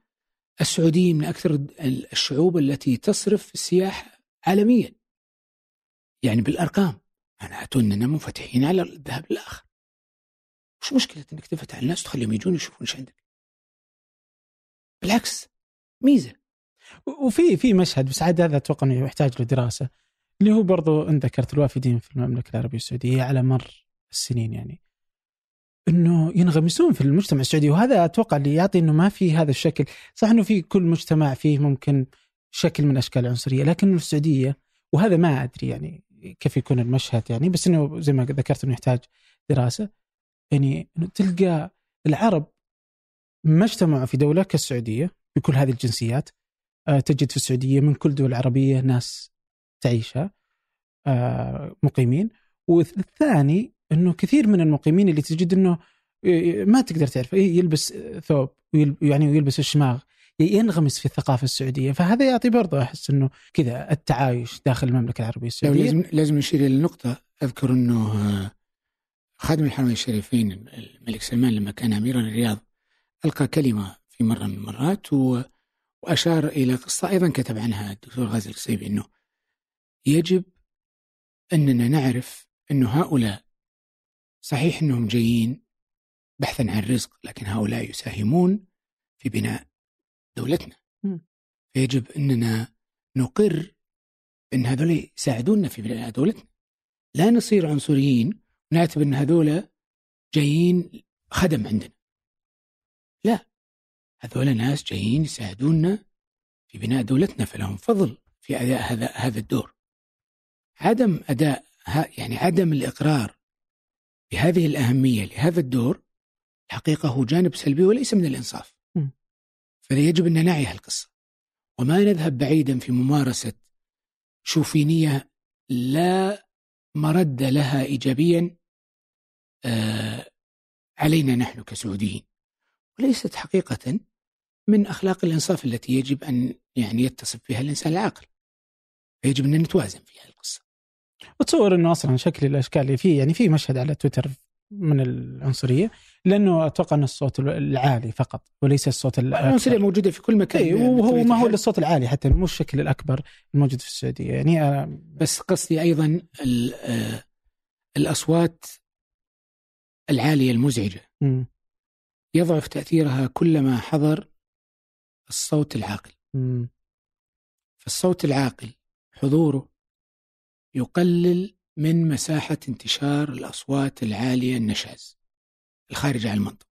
السعودية من أكثر الشعوب التي تصرف في السياحة عالميا يعني بالأرقام معناته أننا منفتحين على الذهاب الآخر مش مشكلة أنك تفتح على الناس وتخليهم يجون يشوفون إيش عندك بالعكس ميزة وفي في مشهد بس عاد هذا أتوقع إنه يحتاج له دراسه اللي هو برضو إن ذكرت الوافدين في المملكة العربية السعودية على مر السنين يعني. إنه ينغمسون في المجتمع السعودي وهذا أتوقع اللي يعطي إنه ما في هذا الشكل. صح إنه في كل مجتمع فيه ممكن شكل من أشكال العنصريه لكن السعودية وهذا ما أدري يعني كيف يكون المشهد يعني بس إنه زي ما ذكرت إنه يحتاج دراسة. يعني إنه تلقى العرب ما اجتمعوا في دولة كالسعودية بكل هذه الجنسيات. آه، تجد في السعودية من كل دول العربيه ناس تعيشها آه، مقيمين. والثاني إنه كثير من المقيمين اللي تجد إنه ما تقدر تعرف يلبس ثوب يعني ويلبس الشماغ ينغمس في الثقافة السعودية. فهذا يعطي برضه أحس إنه كذا التعايش داخل المملكة العربية لو السعودية. لازم لازم نشير إلى النقطة أذكر أنه آه، خادم الحرمين الشريفين الملك سلمان لما كان أميرا الرياض ألقى كلمة في مرة من المرات وأشار إلى قصة أيضا كتب عنها الدكتور غازي القصيبي أنه يجب أننا نعرف أنه هؤلاء صحيح أنهم جايين بحثا عن رزق لكن هؤلاء يساهمون في بناء دولتنا. فيجب أننا نقر أن هذول يساعدونا في بناء دولتنا. لا نصير عنصريين ونعتبر أن هذول جايين خدم عندنا. لا هذول ناس جايين يساعدونا في بناء دولتنا فلهم فضل في أداء هذا هذا الدور. عدم أداء يعني عدم الإقرار بهذه الأهمية لهذا الدور الحقيقة هو جانب سلبي وليس من الإنصاف. م. فيجب أن نعي هالقصة. وما نذهب بعيدا في ممارسة شوفينية لا مرد لها إيجابيا آه، علينا نحن كسعوديين. وليست حقيقة من أخلاق الإنصاف التي يجب أن يعني يتصف بها الإنسان العاقل. فيجب أن نتوازن في هذه القصة. اتصور إنه أصلا شكل الأشكال اللي فيه يعني في مشهد على تويتر من العنصرية لأنه أتوقع انه الصوت العالي فقط وليس الصوت العنصرية الأكبر. موجودة في كل مكان اي وهو بطبيعة ما هو الصوت العالي حتى مو الشكل الأكبر الموجود في السعودية. يعني آه، بس قصدي أيضا ال- آه، الأصوات العالية المزعجة. مم. يضعف تأثيرها كلما حضر الصوت العاقل. مم. فالصوت العاقل حضوره يقلل من مساحة انتشار الأصوات العالية النشاز. الخارجة عن المنطق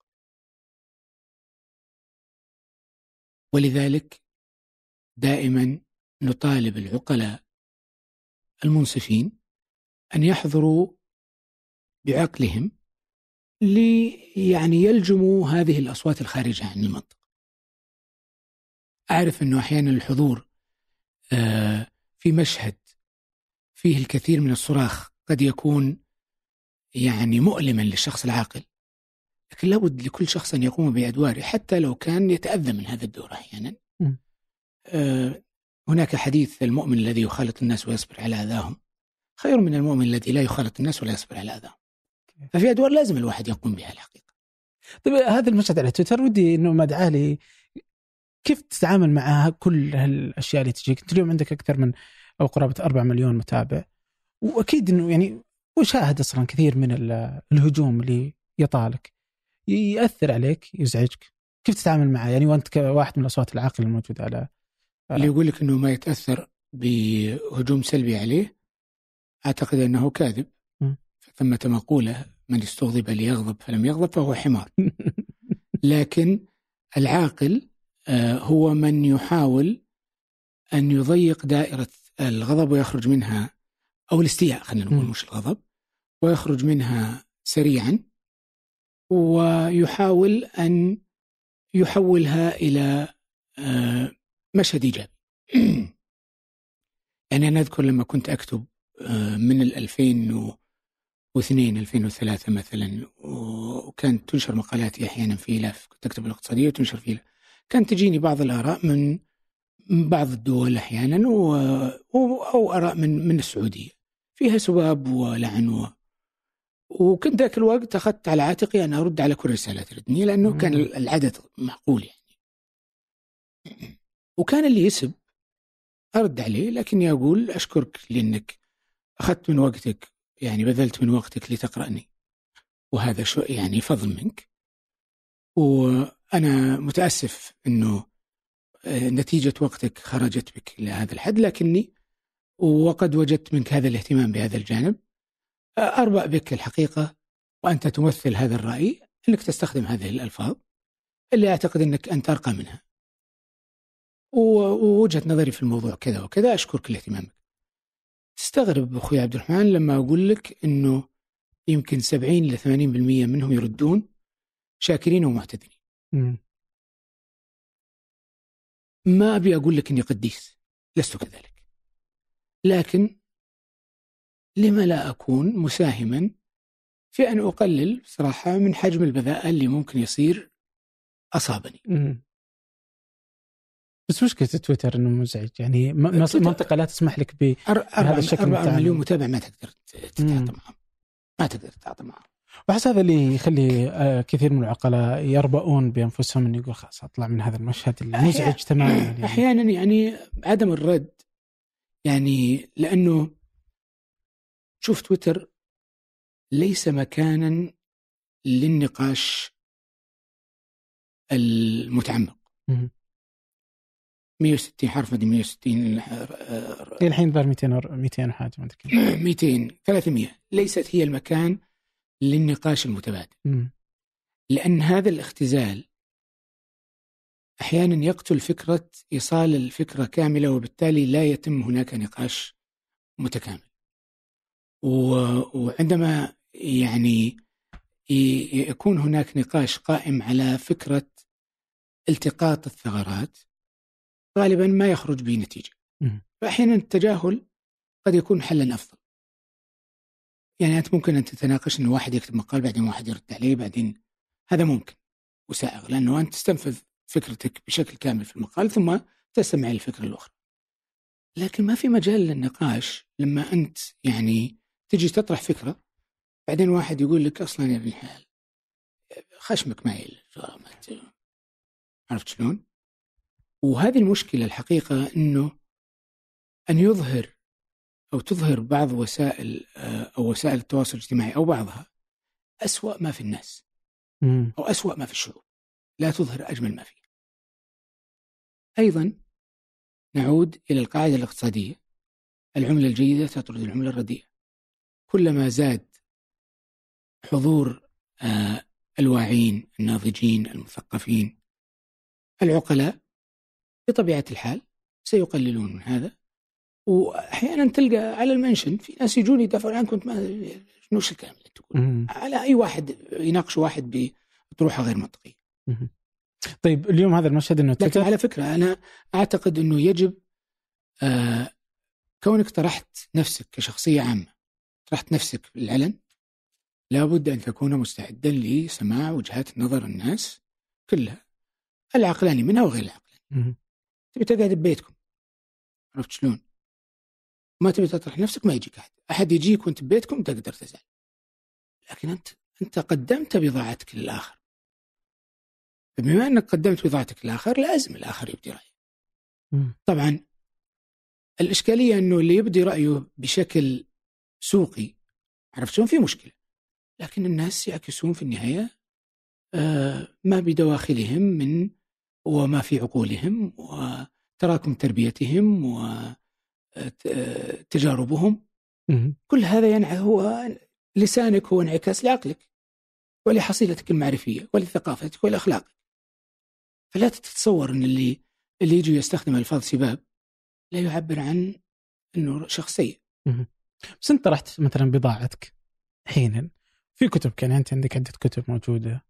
ولذلك دائما نطالب العقلاء المنصفين أن يحضروا بعقلهم لي يعني يلجموا هذه الأصوات الخارجة عن المنطق أعرف أنه أحيانا الحضور آه، في مشهد فيه الكثير من الصراخ قد يكون يعني مؤلما للشخص العاقل لكن لابد لكل شخص أن يقوم بأدواره حتى لو كان يتأذى من هذا الدور أحيانا. آه هناك حديث المؤمن الذي يخالط الناس ويصبر على أذاهم خير من المؤمن الذي لا يخالط الناس ولا يصبر على أذاهم. ففي أدوار لازم الواحد يقوم بها الحقيقة. طيب هذا المشهد على تويتر ودي إنه مد عالي كيف تتعامل مع كل هالأشياء اللي تجيك؟ أنت اليوم عندك أكثر من أو قرابة 4 مليون متابع. وأكيد إنه يعني وشاهد أصلا كثير من الهجوم اللي يطالك. يأثر عليك يزعجك. كيف تتعامل معه؟ يعني وأنت كواحد من الأصوات العاقلة الموجودة على اللي يقول لك إنه ما يتأثر بهجوم سلبي عليه أعتقد إنه كاذب. ثمة مقولة من استغضب ليغضب فلم يغضب فهو حمار. لكن العاقل آه، هو من يحاول أن يضيق دائرة الغضب ويخرج منها أو الاستياء خلينا نقول مش الغضب ويخرج منها سريعا ويحاول أن يحولها إلى آه، مشهد إيجابي. يعني أنا أذكر لما كنت أكتب آه، من ال 2002 2003 مثلا وكانت تنشر مقالاتي أحيانا في لاف كنت أكتب الاقتصادية وتنشر في كانت تجيني بعض الآراء من بعض الدول أحيانا و... أو آراء من من السعودية. فيها سباب ولعن و... وكنت ذاك الوقت أخذت على عاتقي أن أرد على كل رسالة تردني لأنه كان العدد معقول يعني. وكان اللي يسب أرد عليه لكني أقول أشكرك لأنك أخذت من وقتك يعني بذلت من وقتك لتقرأني. وهذا شو يعني فضل منك. وأنا متأسف أنه آه، نتيجة وقتك خرجت بك إلى هذا الحد لكني وقد وجدت منك هذا الاهتمام بهذا الجانب. آه، أربأ بك الحقيقة وأنت تمثل هذا الرأي أنك تستخدم هذه الألفاظ اللي أعتقد أنك أنت أرقى منها. ووجهة نظري في الموضوع كذا وكذا أشكرك لاهتمامك. تستغرب أخوي عبد الرحمن لما أقول لك أنه يمكن 70 إلى 80% منهم يردون شاكرين ومعتذرين. ما أبي أقول لك أني قديس لست كذلك. لكن لما لا أكون مساهما في أن أقلل صراحة من حجم البذاءة اللي ممكن يصير أصابني. بس مشكلة تويتر إنه مزعج. يعني منطقة لا تسمح لك بهذا الشكل 4 مليون متابع ما تقدر تتعاطى معهم. ما تقدر تتعاطى معهم. واحس هذا اللي يخلي آه، كثير من العقلاء يربؤون بأنفسهم إنه يقول خلاص أطلع من هذا المشهد المزعج تماما يعني. أحيانا يعني عدم الرد يعني لأنه شوف تويتر ليس مكانا للنقاش المتعمق. 160 حرف مدري 160 الحين ظهر 200 200 حاجة ما أدري 200 300 ليست هي المكان للنقاش المتبادل. م. لأن هذا الاختزال أحيانا يقتل فكرة إيصال الفكرة كاملة وبالتالي لا يتم هناك نقاش متكامل. وعندما يعني يكون هناك نقاش قائم على فكرة التقاط الثغرات غالبا ما يخرج به نتيجة. فأحيانا التجاهل قد يكون حلا أفضل. يعني أنت ممكن أن تتناقش انه واحد يكتب مقال بعدين واحد يرد عليه بعدين هذا ممكن وسائغ لأنه أنت تستنفذ فكرتك بشكل كامل في المقال ثم تستمع للفكرة الأخرى. لكن ما في مجال للنقاش لما أنت يعني تجي تطرح فكرة بعدين واحد يقول لك أصلا يا ابن الحلال خشمك مايل عرفت شلون؟ وهذه المشكلة الحقيقة إنه أن يظهر أو تظهر بعض وسائل آه، أو وسائل التواصل الاجتماعي أو بعضها أسوأ ما في الناس أو أسوأ ما في الشعوب. لا تظهر أجمل ما فيه أيضا نعود إلى القاعدة الاقتصادية. العملة الجيدة تطرد العملة الرديئة. كلما زاد حضور آه، الواعين الناضجين المثقفين العقلاء بطبيعة الحال سيقللون من هذا. وأحيانا تلقى على المنشن في ناس يجون يدافعون عنك وأنت ما شنو الكلام اللي تقول على أي واحد يناقش واحد بطروحة غير منطقية. طيب اليوم هذا المشهد إنه لكن على فكرة أنا أعتقد إنه يجب آه كونك طرحت نفسك كشخصية عامة طرحت نفسك بالعلن لابد أن تكون مستعدا لسماع وجهات نظر الناس كلها العقلاني منها وغير العقلاني. تبي تقعد ببيتكم عرفت شلون؟ ما تبي تطرح نفسك ما يجيك أحد. أحد يجيك وأنت ببيتكم تقدر تزعل. لكن أنت أنت قدمت بضاعتك للآخر. بما أنك قدمت بضاعتك للآخر لازم الآخر يبدي رأيه طبعا الإشكالية أنه اللي يبدي رأيه بشكل سوقي عرفت شلون في مشكلة. لكن الناس يعكسون في النهاية آه، ما بدواخلهم من وما في عقولهم وتراكم تربيتهم آه، كل هذا ينع هو لسانك هو انعكاس لعقلك ولحصيلتك المعرفية ولثقافتك ولأخلاقك. فلا تتصور أن اللي اللي يجي يستخدم ألفاظ سباب لا يعبر عن أنه شخص سيء. بس أنت طرحت مثلا بضاعتك حينا في كتب كان أنت عندك عدة كتب موجودة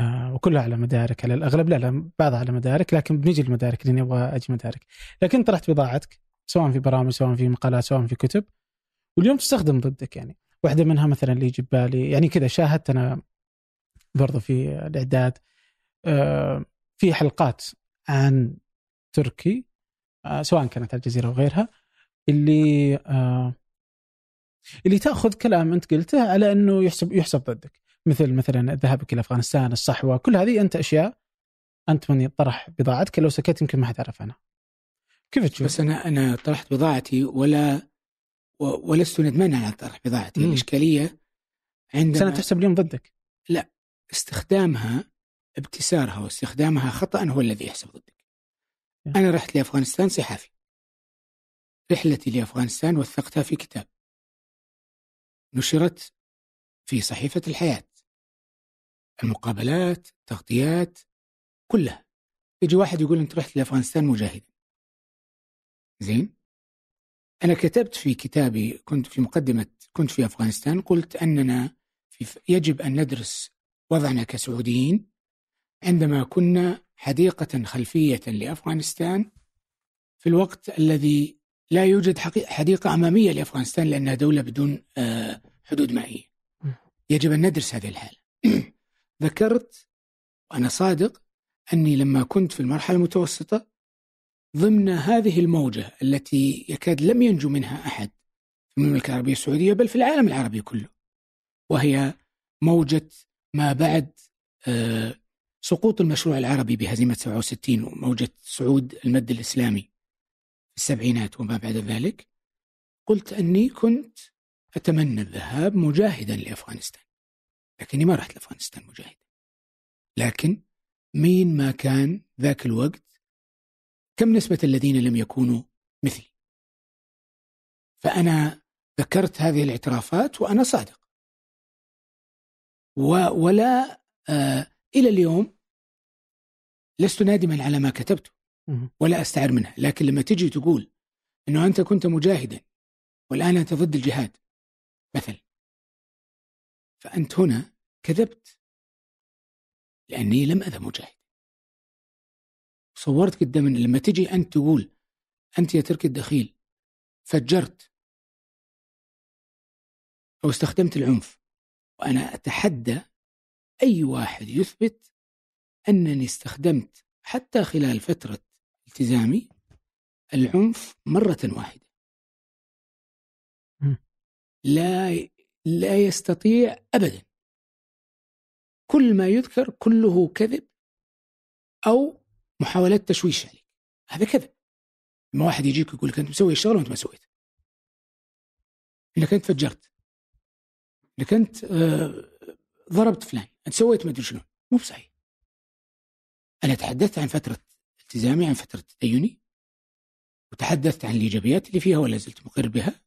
آه وكلها على مدارك. على الأغلب لا لا بعضها على مدارك لكن بنجي المدارك لأني أبغى أجي مدارك. لكن طرحت بضاعتك سواء في برامج سواء في مقالات سواء في كتب. واليوم تستخدم ضدك يعني. واحدة منها مثلا اللي يجي بالي يعني كذا شاهدت أنا برضو في الإعداد آه في حلقات عن تركي آه سواء كانت الجزيرة وغيرها اللي آه اللي تأخذ كلام أنت قلته على أنه يحسب يحسب ضدك. مثل مثلا ذهابك إلى أفغانستان الصحوة كل هذه أنت أشياء أنت من طرح بضاعتك لو سكت يمكن ما حد عنها. كيف تشوف؟ بس أنا أنا طرحت بضاعتي ولا ولست ندمانا على طرح بضاعتي. مم. الإشكالية عندما سنة تحسب اليوم ضدك. لا استخدامها ابتسارها واستخدامها خطأ هو الذي يحسب ضدك. أنا رحت لأفغانستان صحافي. رحلتي لأفغانستان وثقتها في كتاب. نشرت في صحيفة الحياة. المقابلات التغطيات كلها. يجي واحد يقول أنت رحت لأفغانستان مجاهدا. زين. أنا كتبت في كتابي كنت في مقدمة كنت في أفغانستان قلت أننا في يجب أن ندرس وضعنا كسعوديين عندما كنا حديقة خلفية لأفغانستان في الوقت الذي لا يوجد حديقة أمامية لأفغانستان لأنها دولة بدون آه، حدود مائية. يجب أن ندرس هذه الحالة. ذكرت وأنا صادق أني لما كنت في المرحلة المتوسطة ضمن هذه الموجة التي يكاد لم ينجو منها أحد في المملكة العربية السعودية بل في العالم العربي كله وهي موجة ما بعد آه، سقوط المشروع العربي بهزيمة 67 وموجة صعود المد الإسلامي السبعينات وما بعد ذلك. قلت أني كنت أتمنى الذهاب مجاهدا لأفغانستان لكني ما رحت لأفغانستان مجاهدا. لكن مين ما كان ذاك الوقت كم نسبة الذين لم يكونوا مثلي؟ فأنا ذكرت هذه الاعترافات وأنا صادق. و ولا آه إلى اليوم لست نادما على ما كتبته ولا أستعر منها لكن لما تجي تقول إنه أنت كنت مجاهدا والآن أنت ضد الجهاد مثلا فأنت هنا كذبت لأني لم اذا مجاهد صورت قدام لما تجي أنت تقول أنت يا تركي الدخيل فجرت أو استخدمت العنف وأنا أتحدى أي واحد يثبت أنني استخدمت حتى خلال فترة التزامي العنف مرة واحدة. لا لا يستطيع أبدا. كل ما يذكر كله كذب أو محاولات تشويش عليك. هذا كذب لما واحد يجيك يقول لك أنت مسوي الشغل وأنت ما سويت. إنك أنت فجرت. إنك أنت آه، ضربت فلان. أنت سويت ما أدري شلون مو بصحيح. أنا تحدثت عن فترة التزامي عن فترة تديني وتحدثت عن الإيجابيات اللي فيها ولا زلت مقر بها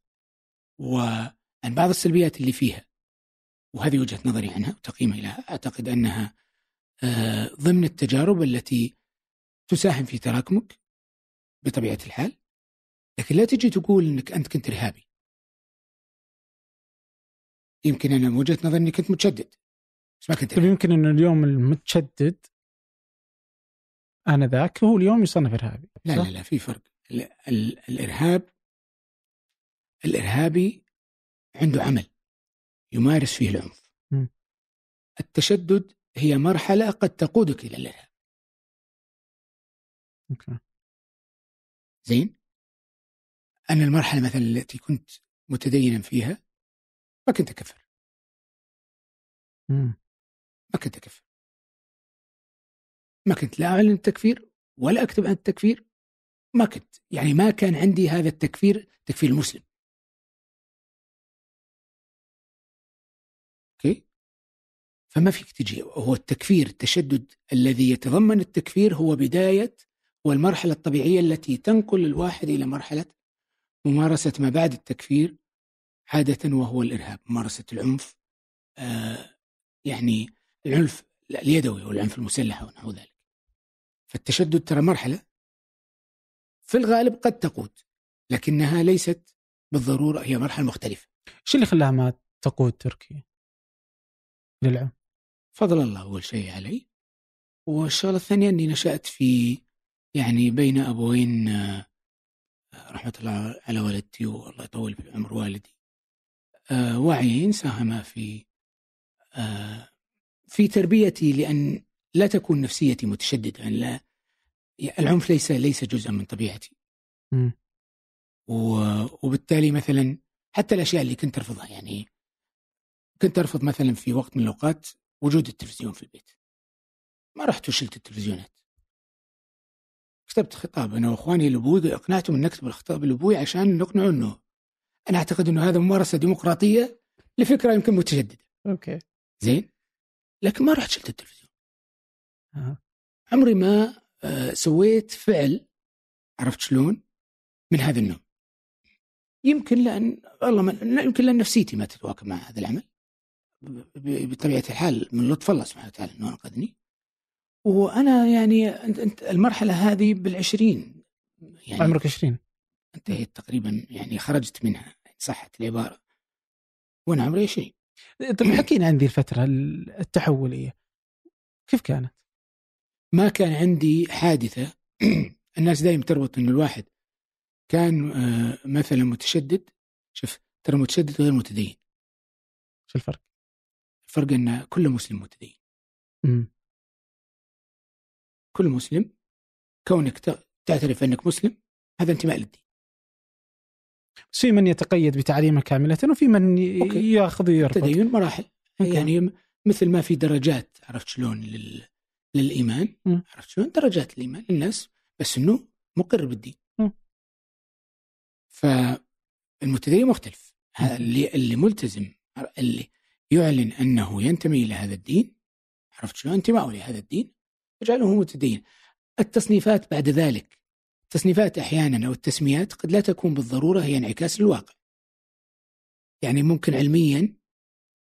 وعن بعض السلبيات اللي فيها. وهذه وجهة نظري عنها وتقييمي لها. أعتقد أنها آه، ضمن التجارب التي تساهم في تراكمك بطبيعة الحال لكن لا تجي تقول أنك أنت كنت إرهابي. يمكن أنا من وجهة نظري أني كنت متشدد بس ما كنت طيب يمكن أنه اليوم المتشدد آنذاك هو اليوم يصنف إرهابي لا لا لا في فرق. الإرهاب الإرهابي عنده عمل يمارس فيه العنف. التشدد هي مرحلة قد تقودك إلى الإرهاب. أوكي. زين؟ أنا المرحلة مثلا التي كنت متدينا فيها ما كنت أكفر. مم. ما كنت أكفر. ما كنت لا أعلن التكفير ولا أكتب عن التكفير. ما كنت. يعني ما كان عندي هذا التكفير تكفير المسلم. أوكي؟ فما فيك تجي. هو التكفير التشدد الذي يتضمن التكفير هو بداية والمرحلة الطبيعية التي تنقل الواحد إلى مرحلة ممارسة ما بعد التكفير عادة وهو الإرهاب ممارسة العنف آه يعني العنف اليدوي والعنف المسلح ونحو ذلك. فالتشدد ترى مرحلة في الغالب قد تقود لكنها ليست بالضرورة هي مرحلة مختلفة. إيش اللي خلاها ما تقود تركيا؟ للعنف؟ فضل الله أول شيء علي والشغلة الثانية أني نشأت في يعني بين أبوين آه، رحمة الله على والدتي والله يطول في عمر والدي. آه، واعيين ساهم في آه، في تربيتي لأن لا تكون نفسيتي متشددة يعني لا العنف ليس ليس جزءا من طبيعتي. و- وبالتالي مثلا حتى الأشياء اللي كنت أرفضها يعني كنت أرفض مثلا في وقت من الأوقات وجود التلفزيون في البيت. ما رحت وشلت التلفزيونات. كتبت خطاب أنا واخواني لابوي إقنعتهم أن نكتب الخطاب لابوي عشان نقنعه أنه أنا أعتقد أنه هذا ممارسة ديمقراطية لفكرة يمكن متشدده أوكي. زين؟ لكن ما رحت شلت التلفزيون. آه. عمري ما آه، سويت فعل عرفت شلون؟ من هذا النوع. يمكن لأن والله ما يمكن لأن نفسيتي ما تتواكب مع هذا العمل. بطبيعة الحال من لطف الله سبحانه وتعالى إنه أنقذني. وأنا يعني انت المرحلة هذه بالعشرين. يعني عمرك 20 انتهيت تقريبا يعني خرجت منها إن صحت العباره وأنا عمري 20 طيب حكينا عن ذي الفترة التحولية. كيف كانت؟ ما كان عندي حادثة. الناس دائما تربط انه الواحد كان آه، مثلا متشدد. شوف ترى متشدد غير متدين. شو الفرق؟ الفرق إن كل مسلم متدين. مم. كل مسلم كونك تعترف أنك مسلم هذا انتماء للدين. بس في من يتقيد بتعليمه كاملة وفي من. يأخذ ويرفض التدين مراحل. أوكي. يعني م- مثل ما في درجات عرفت شلون لل... للإيمان. مم. عرفت شلون؟ درجات الإيمان للناس بس إنه مقر بالدين. فالمتدين مختلف. اللي اللي ملتزم اللي يعلن أنه ينتمي إلى هذا الدين عرفت شلون؟ انتمائه لهذا الدين. يجعله متدين التصنيفات بعد ذلك التصنيفات أحيانا أو التسميات قد لا تكون بالضرورة هي انعكاس للواقع. يعني ممكن علميا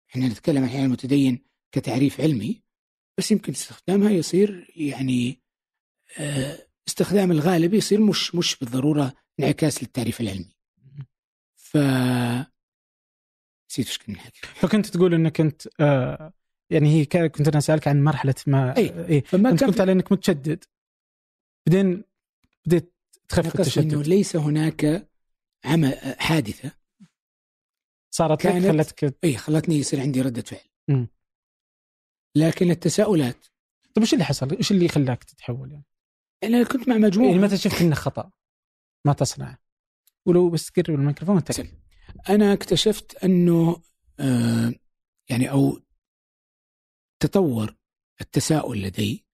إحنا نتكلم أحيانا المتدين كتعريف علمي بس يمكن استخدامها يصير يعني آه، استخدام الغالب يصير مش مش بالضرورة انعكاس للتعريف العلمي. ف نسيت كنا نحكي. فكنت تقول إنك أنت آه يعني هي كنت أنا أسألك عن مرحلة ما أي. إيه فما كان كنت على إنك متشدد بعدين بديت تخف في قصدي إنه التشدد ليس هناك عمل حادثة صارت لك خلتك إي خلتني يصير عندي ردة فعل. مم. لكن التساؤلات طيب وش اللي حصل؟ إيش اللي خلاك تتحول يعني؟ أنا كنت مع مجموعة يعني متى شفت إنه خطأ ما تصنع ولو بس تقرب الميكروفون أنا اكتشفت أنه آه يعني أو تطور التساؤل لدي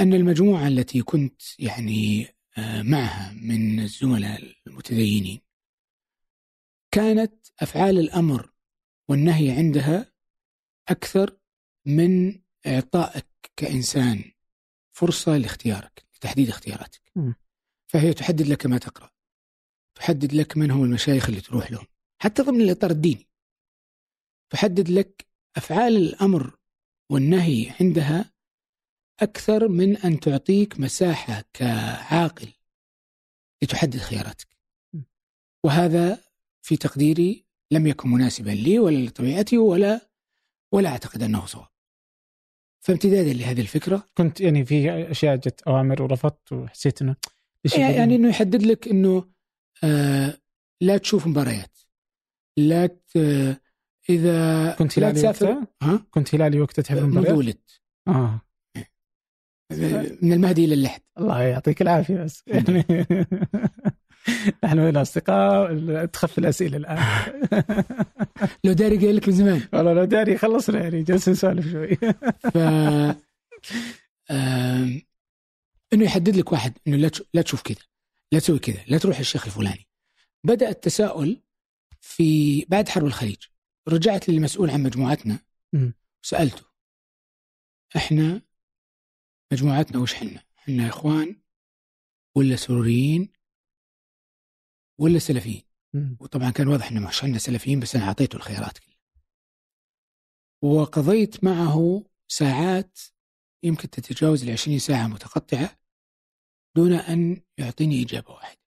أن المجموعة التي كنت يعني آه معها من الزملاء المتدينين كانت أفعال الأمر والنهي عندها أكثر من إعطائك كإنسان فرصة لاختيارك لتحديد اختياراتك. فهي تحدد لك ما تقرأ تحدد لك من هم المشايخ اللي تروح لهم حتى ضمن الإطار الديني تحدد لك أفعال الأمر والنهي عندها أكثر من أن تعطيك مساحة كعاقل لتحدد خياراتك. وهذا في تقديري لم يكن مناسبا لي ولا لطبيعتي ولا ولا أعتقد أنه صواب. فامتدادا لهذه الفكرة كنت يعني في أشياء جت أوامر ورفضت وحسيت إنه ليش يعني إنه يحدد لك إنه آه لا تشوف مباريات لا ت- إذا كنت لا هلالي وقتها؟ ها؟ كنت هلالي وقتها تحب منذ المباريات؟ ولدت آه. من المهدي إلى اللحد. الله يعطيك العافية بس. يعني نحن هنا أصدقاء تخف الأسئلة الآن. لو داري قال لك من زمان. والله لو داري خلصنا يعني جالسين نسولف شوي. ف آم، إنه يحدد لك واحد إنه لا لا تشوف كذا لا تسوي كذا لا تروح الشيخ الفلاني. بدأ التساؤل في بعد حرب الخليج. رجعت للمسؤول عن مجموعتنا. وسألته إحنا مجموعتنا وش حنا؟ حنا إخوان ولا سروريين ولا سلفيين؟ وطبعا كان واضح إنه مش عندنا سلفيين بس أنا أعطيته الخيارات كلها. وقضيت معه ساعات يمكن تتجاوز ال 20 ساعة متقطعة دون أن يعطيني إجابة واحدة.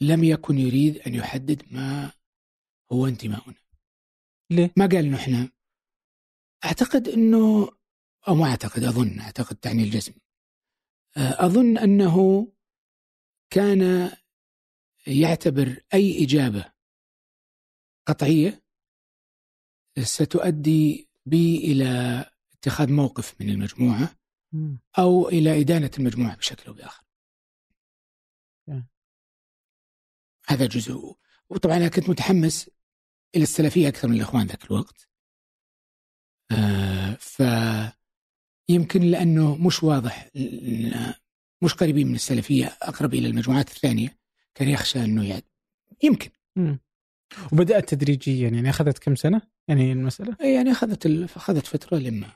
لم يكن يريد أن يحدد ما هو انتماؤنا. ليه؟ ما قال إنه إحنا أعتقد انه أو ما أعتقد أظن أعتقد تعني الجزم. آه، أظن أنه كان يعتبر أي إجابة قطعية ستؤدي بي إلى اتخاذ موقف من المجموعة. أو إلى إدانة المجموعة بشكل أو بآخر. هذا جزء وطبعا أنا كنت متحمس إلى السلفية أكثر من الإخوان ذاك الوقت. آه ف يمكن لأنه مش واضح مش قريبين من السلفية أقرب إلى المجموعات الثانية كان يخشى إنه يعني يمكن مم. وبدأت تدريجيا يعني أخذت كم سنة؟ يعني المسألة؟ يعني أخذت أخذت فترة لما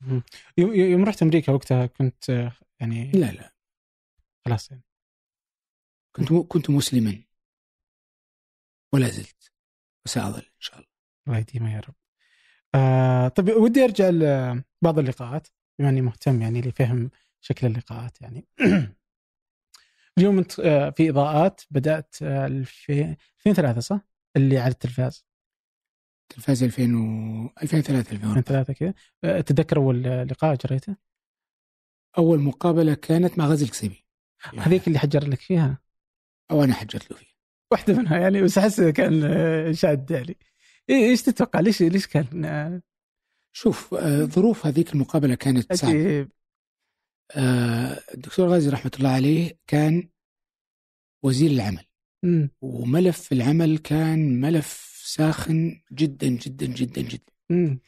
مم. يوم رحت أمريكا وقتها كنت يعني لا لا خلاص يعني كنت كنت مسلما ولا زلت وساظل إن شاء الله الله يديمها يا رب. آه طيب ودي أرجع لبعض اللقاءات بما أني مهتم يعني لفهم شكل اللقاءات يعني. اليوم انت آه، في إضاءات بدأت آه، الفي- 2003 صح؟ اللي على التلفاز تلفاز 2000 و 2003 2004 2003 كذا آه، تتذكر أول لقاء جريته؟ أول مقابلة كانت مع غازي القصيبي هذيك اللي حجر لك فيها أو أنا حجرت له فيها واحدة منها يعني بس أحس كان آه، شاد يعني. إيه- إيش تتوقع؟ ليش ليش كان آه، شوف آه، ظروف هذيك المقابلة كانت صعبة. الدكتور غازي رحمة الله عليه كان وزير العمل. مم. وملف العمل كان ملف ساخن جدا جدا جدا جدا. مم.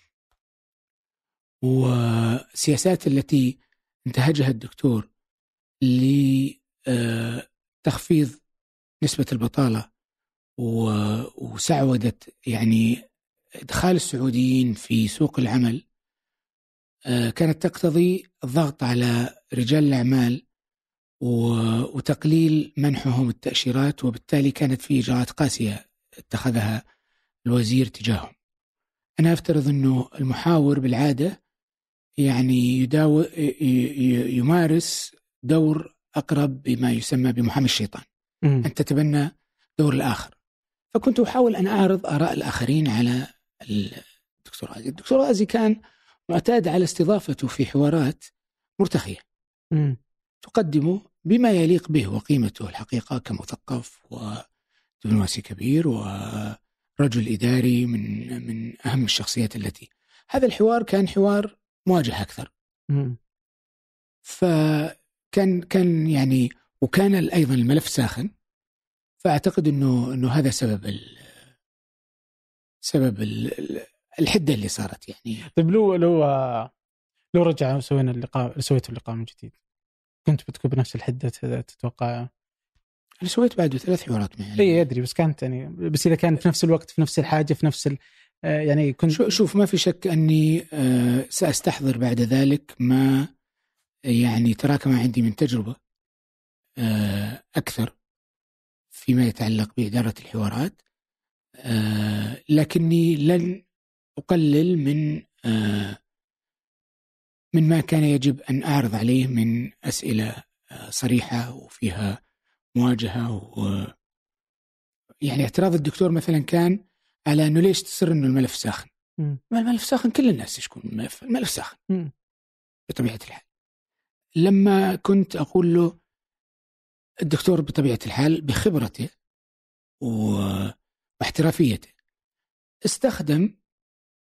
والسياسات التي انتهجها الدكتور لتخفيض نسبة البطالة وسعودة يعني إدخال السعوديين في سوق العمل آه، كانت تقتضي الضغط على رجال الأعمال وتقليل منحهم التأشيرات وبالتالي كانت في إجراءات قاسية اتخذها الوزير تجاههم أنا أفترض أنه المحاور بالعادة يعني يداو يمارس دور أقرب بما يسمى بمحامي الشيطان. أن تتبنى دور الآخر. فكنت أحاول أن أعرض آراء الآخرين على الدكتور غازي. الدكتور غازي كان معتاد على استضافته في حوارات مرتخية. تقدمه بما يليق به وقيمته الحقيقة كمثقف ودبلوماسي كبير ورجل إداري من من أهم الشخصيات التي هذا الحوار كان حوار مواجهة أكثر. مم. فكان كان يعني وكان أيضا الملف ساخن. فأعتقد إنه إنه هذا سبب ال سبب ال ال- الحدة اللي صارت يعني. طيب لو لو لو رجع وسوينا اللقاء سويتوا اللقاء من جديد كنت بتكون بنفس الحدة تتوقع؟ أنا سويت بعده ثلاث حوارات معي إي أدري بس كانت يعني بس إذا كانت في نفس الوقت في نفس الحاجة في نفس ال... آه، يعني كنت شو- شوف ما في شك أني آه، سأستحضر بعد ذلك ما يعني تراكم عندي من تجربة. آه، أكثر فيما يتعلق بإدارة الحوارات آه، لكني لن أقلل من آه، من ما كان يجب أن أعرض عليه من أسئلة آه، صريحة وفيها مواجهة و يعني اعتراض الدكتور مثلا كان على إنه ليش تصر إنه الملف ساخن؟ ما الملف ساخن كل الناس يشكون الملف، الملف ساخن مم. بطبيعة الحال. لما كنت أقول له الدكتور بطبيعة الحال بخبرته واحترافيته استخدم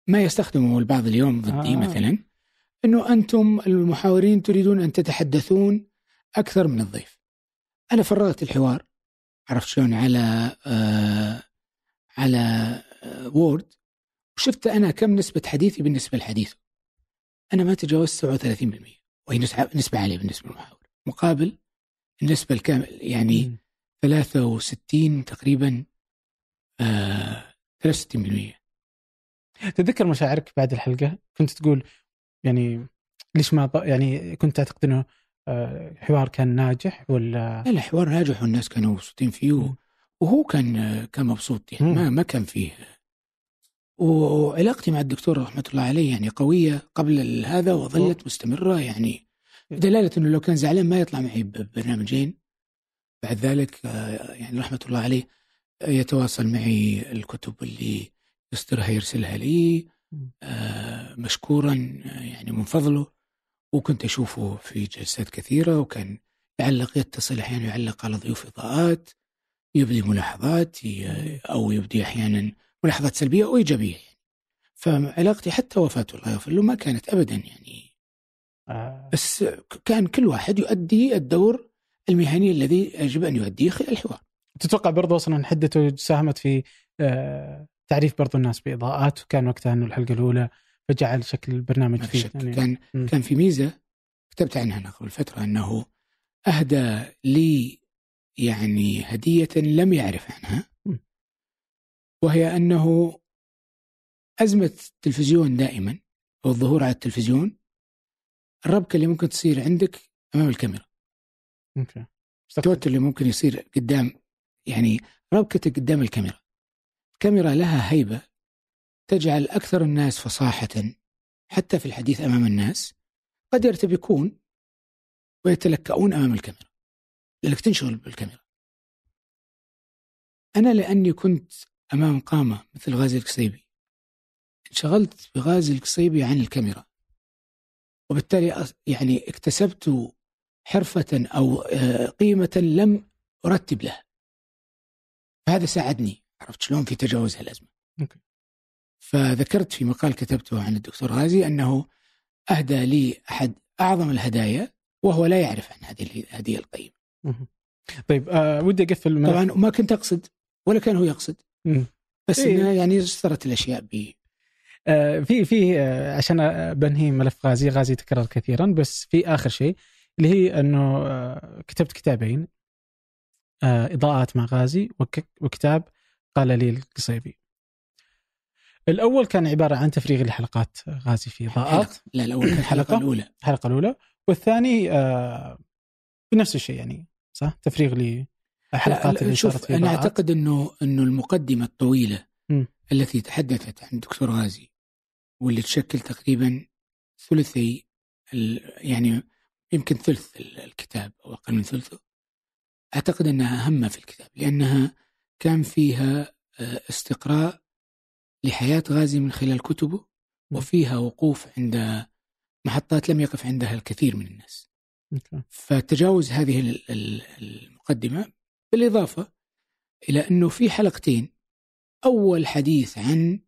ما يستخدمه البعض اليوم ضدي آه. مثلا إنه أنتم المحاورين تريدون أن تتحدثون أكثر من الضيف. أنا فرغت الحوار عرفت شلون على آه على آه وورد وشفت أنا كم نسبة حديثي بالنسبة لحديثه. أنا ما تجاوزت 37% وهي نسبة عالية بالنسبة للمحاور مقابل النسبة الكامل يعني مم. 63 تقريبا آه 63% تتذكر مشاعرك بعد الحلقة كنت تقول يعني ليش ما. يعني كنت تعتقد إنه آه، حوار كان ناجح ولا لا لا حوار ناجح والناس كانوا مبسوطين فيه مم. وهو كان كان مبسوط يعني مم. ما ما كان فيه وعلاقتي مع الدكتور رحمة الله عليه يعني قوية قبل هذا وظلت مستمرة يعني دلالة إنه لو كان زعلان ما يطلع معي ببرنامجين. بعد ذلك آه، يعني رحمة الله عليه آه، يتواصل معي الكتب اللي يصدرها يرسلها لي. آه، مشكورا يعني من فضله. وكنت أشوفه في جلسات كثيرة وكان يعلق يتصل أحيانا يعلق على ضيوف إضاءات يبدي ملاحظات أو يبدي أحيانا ملاحظات سلبية وايجابيه يعني. فعلاقتي حتى وفاته الله يغفر له ما كانت ابدا يعني آه، بس كان كل واحد يؤدي الدور المهني الذي يجب أن يؤديه خلال الحوار. تتوقع برضو أصلا حدته ساهمت في آه، تعريف برضو الناس بإضاءات وكان وقتها إنه الحلقة الأولى فجعل شكل البرنامج فيه يعني. كان مم. كان في ميزة كتبت عنها أنا قبل فترة أنه أهدى لي يعني هدية لم يعرف عنها. وهي أنه أزمة التلفزيون دائما أو الظهور على التلفزيون الربكة اللي ممكن تصير عندك أمام الكاميرا. أوكي. التوتر اللي ممكن يصير قدام يعني ربكتك قدام الكاميرا. الكاميرا لها هيبة تجعل أكثر الناس فصاحة حتى في الحديث أمام الناس. قد يرتبكون ويتلكؤون أمام الكاميرا. لأنك تنشغل بالكاميرا. أنا لأني كنت أمام قامة مثل غازي القصيبي. انشغلت بغازي القصيبي عن الكاميرا. وبالتالي يعني اكتسبت حرفة أو آه، قيمة لم أرتب لها فهذا ساعدني عرفت شلون في تجاوز هالأزمة أوكي. فذكرت في مقال كتبته عن الدكتور غازي أنه أهدى لي أحد أعظم الهدايا وهو لا يعرف عن هذه الهدية القيمة. طيب آه ودي أقفل الملف. طبعا ما كنت أقصد ولا كان هو يقصد. بس إيه. يعني صارت الأشياء ب آه، في في آه، عشان آه، بنهي ملف غازي غازي تكرر كثيرا بس في آخر شيء اللي هي أنه آه، كتبت كتابين آه، إضاءات مع غازي وك- وكتاب قال لي القصيبي. الأول كان عبارة عن تفريغ لحلقات غازي في إضاءات. لا الأول كانت حلقة؟ الحلقة الأولى. الحلقة الأولى. والثاني آه، بنفس الشيء يعني صح؟ تفريغ لحلقات اللي شوف صارت في أعتقد أنه أنه المقدمة الطويلة مم. التي تحدثت عن الدكتور غازي واللي تشكل تقريبا ثلثي يعني يمكن ثلث ال- الكتاب أو أقل من ثلثه. أعتقد أنها أهم في الكتاب لأنها كان فيها آه، استقراء لحياة غازي من خلال كتبه وفيها وقوف عند محطات لم يقف عندها الكثير من الناس. أوكي. فتجاوز هذه ال- ال- المقدمة بالإضافة إلى أنه في حلقتين أول حديث عن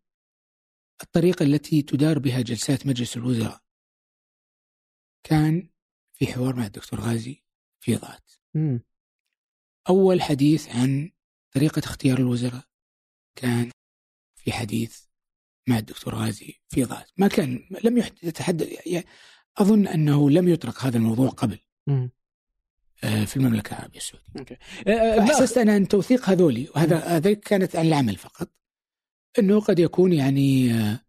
الطريقة التي تدار بها جلسات مجلس الوزراء كان في حوار مع الدكتور غازي في مم. أول حديث عن طريقة اختيار الوزراء كان في حديث مع الدكتور غازي في ضغط ما كان لم يتحدث يعني أظن أنه لم يطرق هذا الموضوع قبل مم. آه، في المملكة العربية السعودية. آه، آه، لا، فأحسست أنا أن توثيق هذولي وهذا هذا كانت عن العمل فقط. أنه قد يكون يعني آه،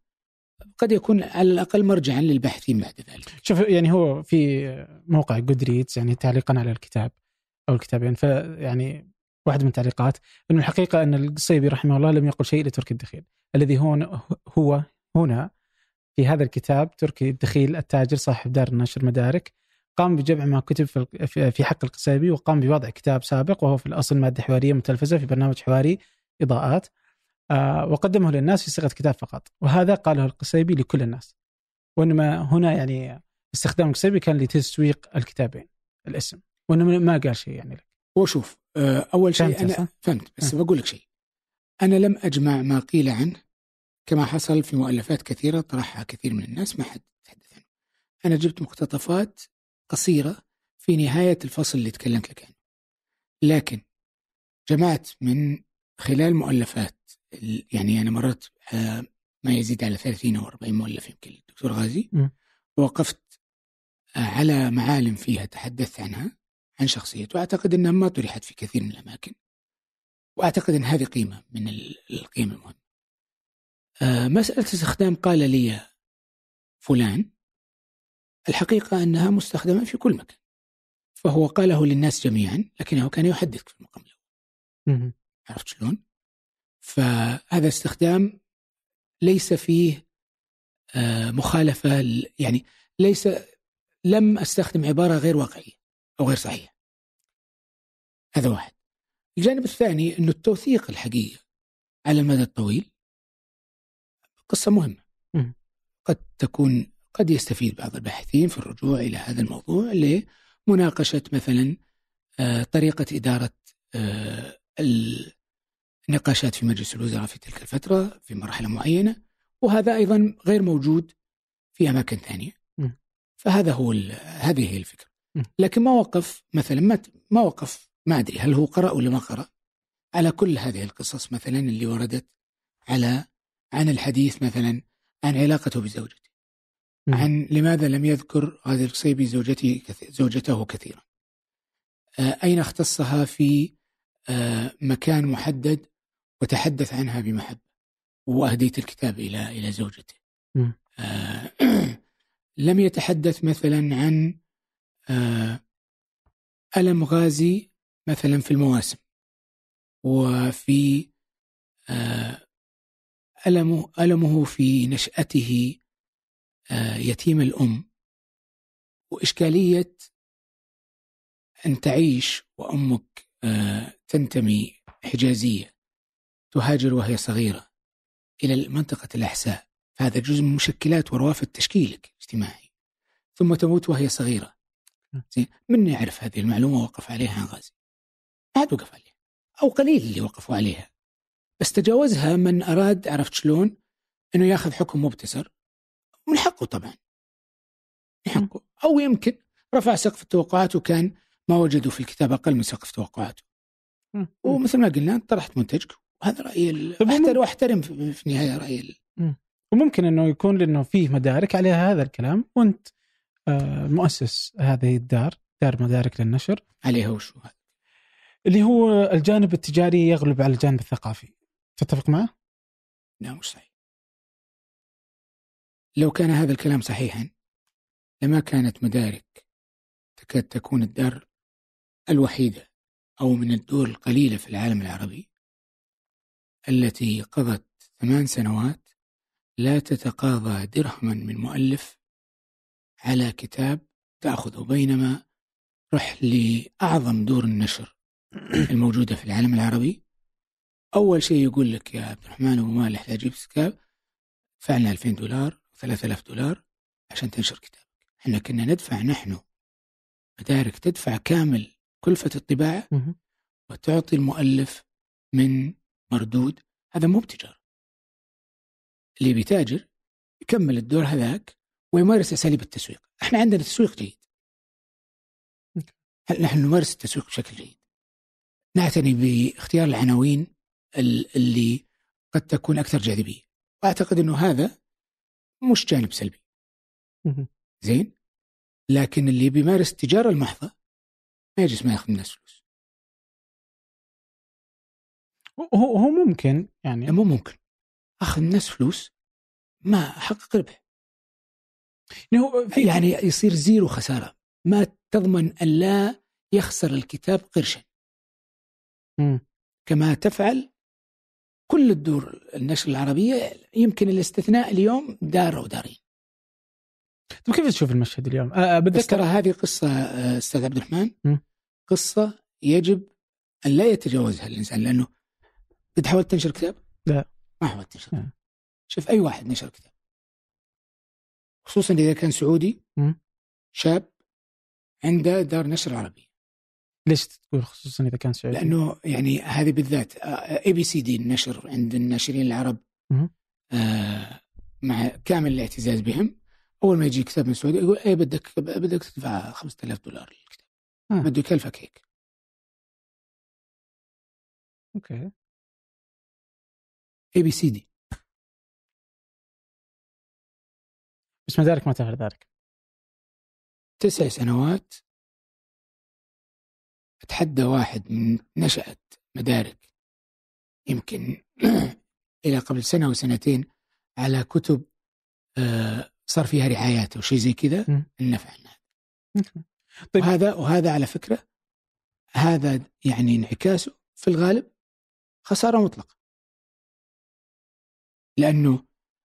قد يكون على الأقل مرجعا للباحثين بعد ذلك. شوف يعني هو في موقع جودريتس يعني تعليقا على الكتاب أو الكتابين فيعني واحد من التعليقات إنه الحقيقة أن القصيبي رحمه الله لم يقل شيء لتركي الدخيل. الذي هون هو هنا في هذا الكتاب تركي الدخيل التاجر صاحب دار النشر مدارك قام بجمع ما كتب في- حق القصيبي وقام بوضع كتاب سابق وهو في الأصل مادة حوارية متلفزة في برنامج حواري إضاءات آه، وقدمه للناس في صيغة كتاب فقط. وهذا قاله القصيبي لكل الناس. وإنما هنا يعني استخدام القصيبي كان لتسويق الكتابين الاسم. وانه ما قال شيء يعني لك. وشوف آه، أول شيء أنا صح؟ فهمت بس أه. بقول لك شيء. أنا لم أجمع ما قيل عنه كما حصل في مؤلفات كثيرة طرحها كثير من الناس ما حد تحدث عنه. أنا جبت مقتطفات قصيرة في نهاية الفصل اللي تكلمت لك عنه. لكن جمعت من خلال مؤلفات يعني أنا مررت ما يزيد على 30 أو 40 مؤلف يمكن الدكتور غازي. وقفت على معالم فيها تحدثت عنها عن شخصيته وأعتقد أنها ما طرحت في كثير من الأماكن. وأعتقد أن هذه قيمة من القيم المهمة. آه، مسألة استخدام قال لي فلان الحقيقة أنها مستخدمة في كل مكان. فهو قاله للناس جميعا لكنه كان يحدث في المقام الأول. عرفت شلون؟ فهذا استخدام ليس فيه آه، مخالفة يعني ليس لم أستخدم عبارة غير واقعية أو غير صحيحة. هذا واحد. الجانب الثاني أنه التوثيق الحقيقي على المدى الطويل قصة مهمة. قد تكون قد يستفيد بعض الباحثين في الرجوع إلى هذا الموضوع لمناقشة مثلا آه، طريقة إدارة آه، النقاشات في مجلس الوزراء في تلك الفترة في مرحلة معينة وهذا أيضا غير موجود في أماكن ثانية. فهذا هو هذه هي الفكرة. لكن ما وقف مثلا ما ما وقف ما أدري هل هو قرأ ولا ما قرأ. على كل هذه القصص مثلا اللي وردت على عن الحديث مثلا عن علاقته بزوجته. عن لماذا لم يذكر غازي القصيبي زوجته زوجته كثيرا. آه، أين اختصها في آه، مكان محدد وتحدث عنها بمحبة وأهديت الكتاب إلى إلى زوجته؟ آه، لم يتحدث مثلا عن ألم غازي مثلا في المواسم وفي ألمه, ألمه في نشأته يتيم الأم وإشكالية أن تعيش وأمك آه، تنتمي حجازية تهاجر وهي صغيرة إلى منطقة الأحساء. فهذا جزء من مشكلات وروافد تشكيلك الاجتماعي. ثم تموت وهي صغيرة. زين من يعرف هذه المعلومة وقف عليها غازي؟ ما حد وقف عليها أو قليل اللي وقفوا عليها. بس تجاوزها من أراد عرفت شلون؟ أنه ياخذ حكم مبتسر من حقه طبعا. من حقه. أو يمكن رفع سقف التوقعات وكان ما وجدوا في الكتاب أقل من سقف توقعاته. ومثل ما قلنا طرحت منتجك. وهذا رأيي أحترم واحترم في النهاية رأيي وممكن أنه يكون لأنه فيه مدارك عليها هذا الكلام. وأنت آه، مؤسس هذه الدار دار مدارك للنشر. عليها وشو هذا؟ اللي هو الجانب التجاري يغلب على الجانب الثقافي. تتفق معه؟ لا مش صحيح. لو كان هذا الكلام صحيحا لما كانت مدارك تكاد تكون الدار الوحيدة أو من الدول القليلة في العالم العربي التي قضت ثمان سنوات لا تتقاضى درهما من مؤلف على كتاب تأخذه بينما رح لأعظم دور النشر الموجودة في العالم العربي. أول شيء يقول لك يا عبد الرحمن أبو مالح لا تجيب كتاب دفعنا 2000 دولار. 3000 دولار عشان تنشر كتابك. إحنا كنا ندفع نحن مدارك تدفع كامل كلفة الطباعة وتعطي المؤلف من مردود. هذا مو بتجارة. اللي بيتاجر يكمل الدور هذاك ويمارس أساليب التسويق. إحنا عندنا تسويق جيد. نحن نمارس التسويق بشكل جيد. نعتني باختيار العناوين اللي قد تكون أكثر جاذبية. وأعتقد أنه هذا مش جانب سلبي. زين؟ لكن اللي بيمارس التجارة المحضة ما يجلس ما ياخذ من الناس فلوس. هو هو ممكن يعني. مو ممكن. أخذ من الناس فلوس ما أحقق ربح يعني يصير زيرو خسارة. ما تضمن أن لا يخسر الكتاب قرشا. كما تفعل كل الدور النشر العربية يمكن الاستثناء اليوم دار أو دارين طيب كيف تشوف المشهد اليوم؟ أه بس ترى هذه قصة آه، أستاذ عبد الرحمن م? قصة يجب أن لا يتجاوزها الإنسان لأنه قد حاولت تنشر كتاب؟ لا ما حاولت تنشر كتاب شوف أي واحد نشر كتاب خصوصا إذا كان سعودي م? شاب عنده دار نشر عربي ليش تقول خصوصا إذا كان سعودي؟ لأنه يعني هذه بالذات ABCD النشر عند الناشرين العرب آه مع كامل الاعتزاز بهم. أول ما يجي كتاب من السعوديه يقول اي بدك بدك تدفع 5000 دولار للكتاب. آه. بده يكلفك هيك. okay. ABCD بس مدارك ما تفعل ذلك. تسع سنوات اتحدى واحد من نشأت مدارك يمكن إلى قبل سنة أو سنتين على كتب آه، صار فيها رعايات أو شيء زي كذا. النفع أوكي. طيب. وهذا وهذا على فكرة هذا يعني انعكاسه في الغالب خسارة مطلقة لأنه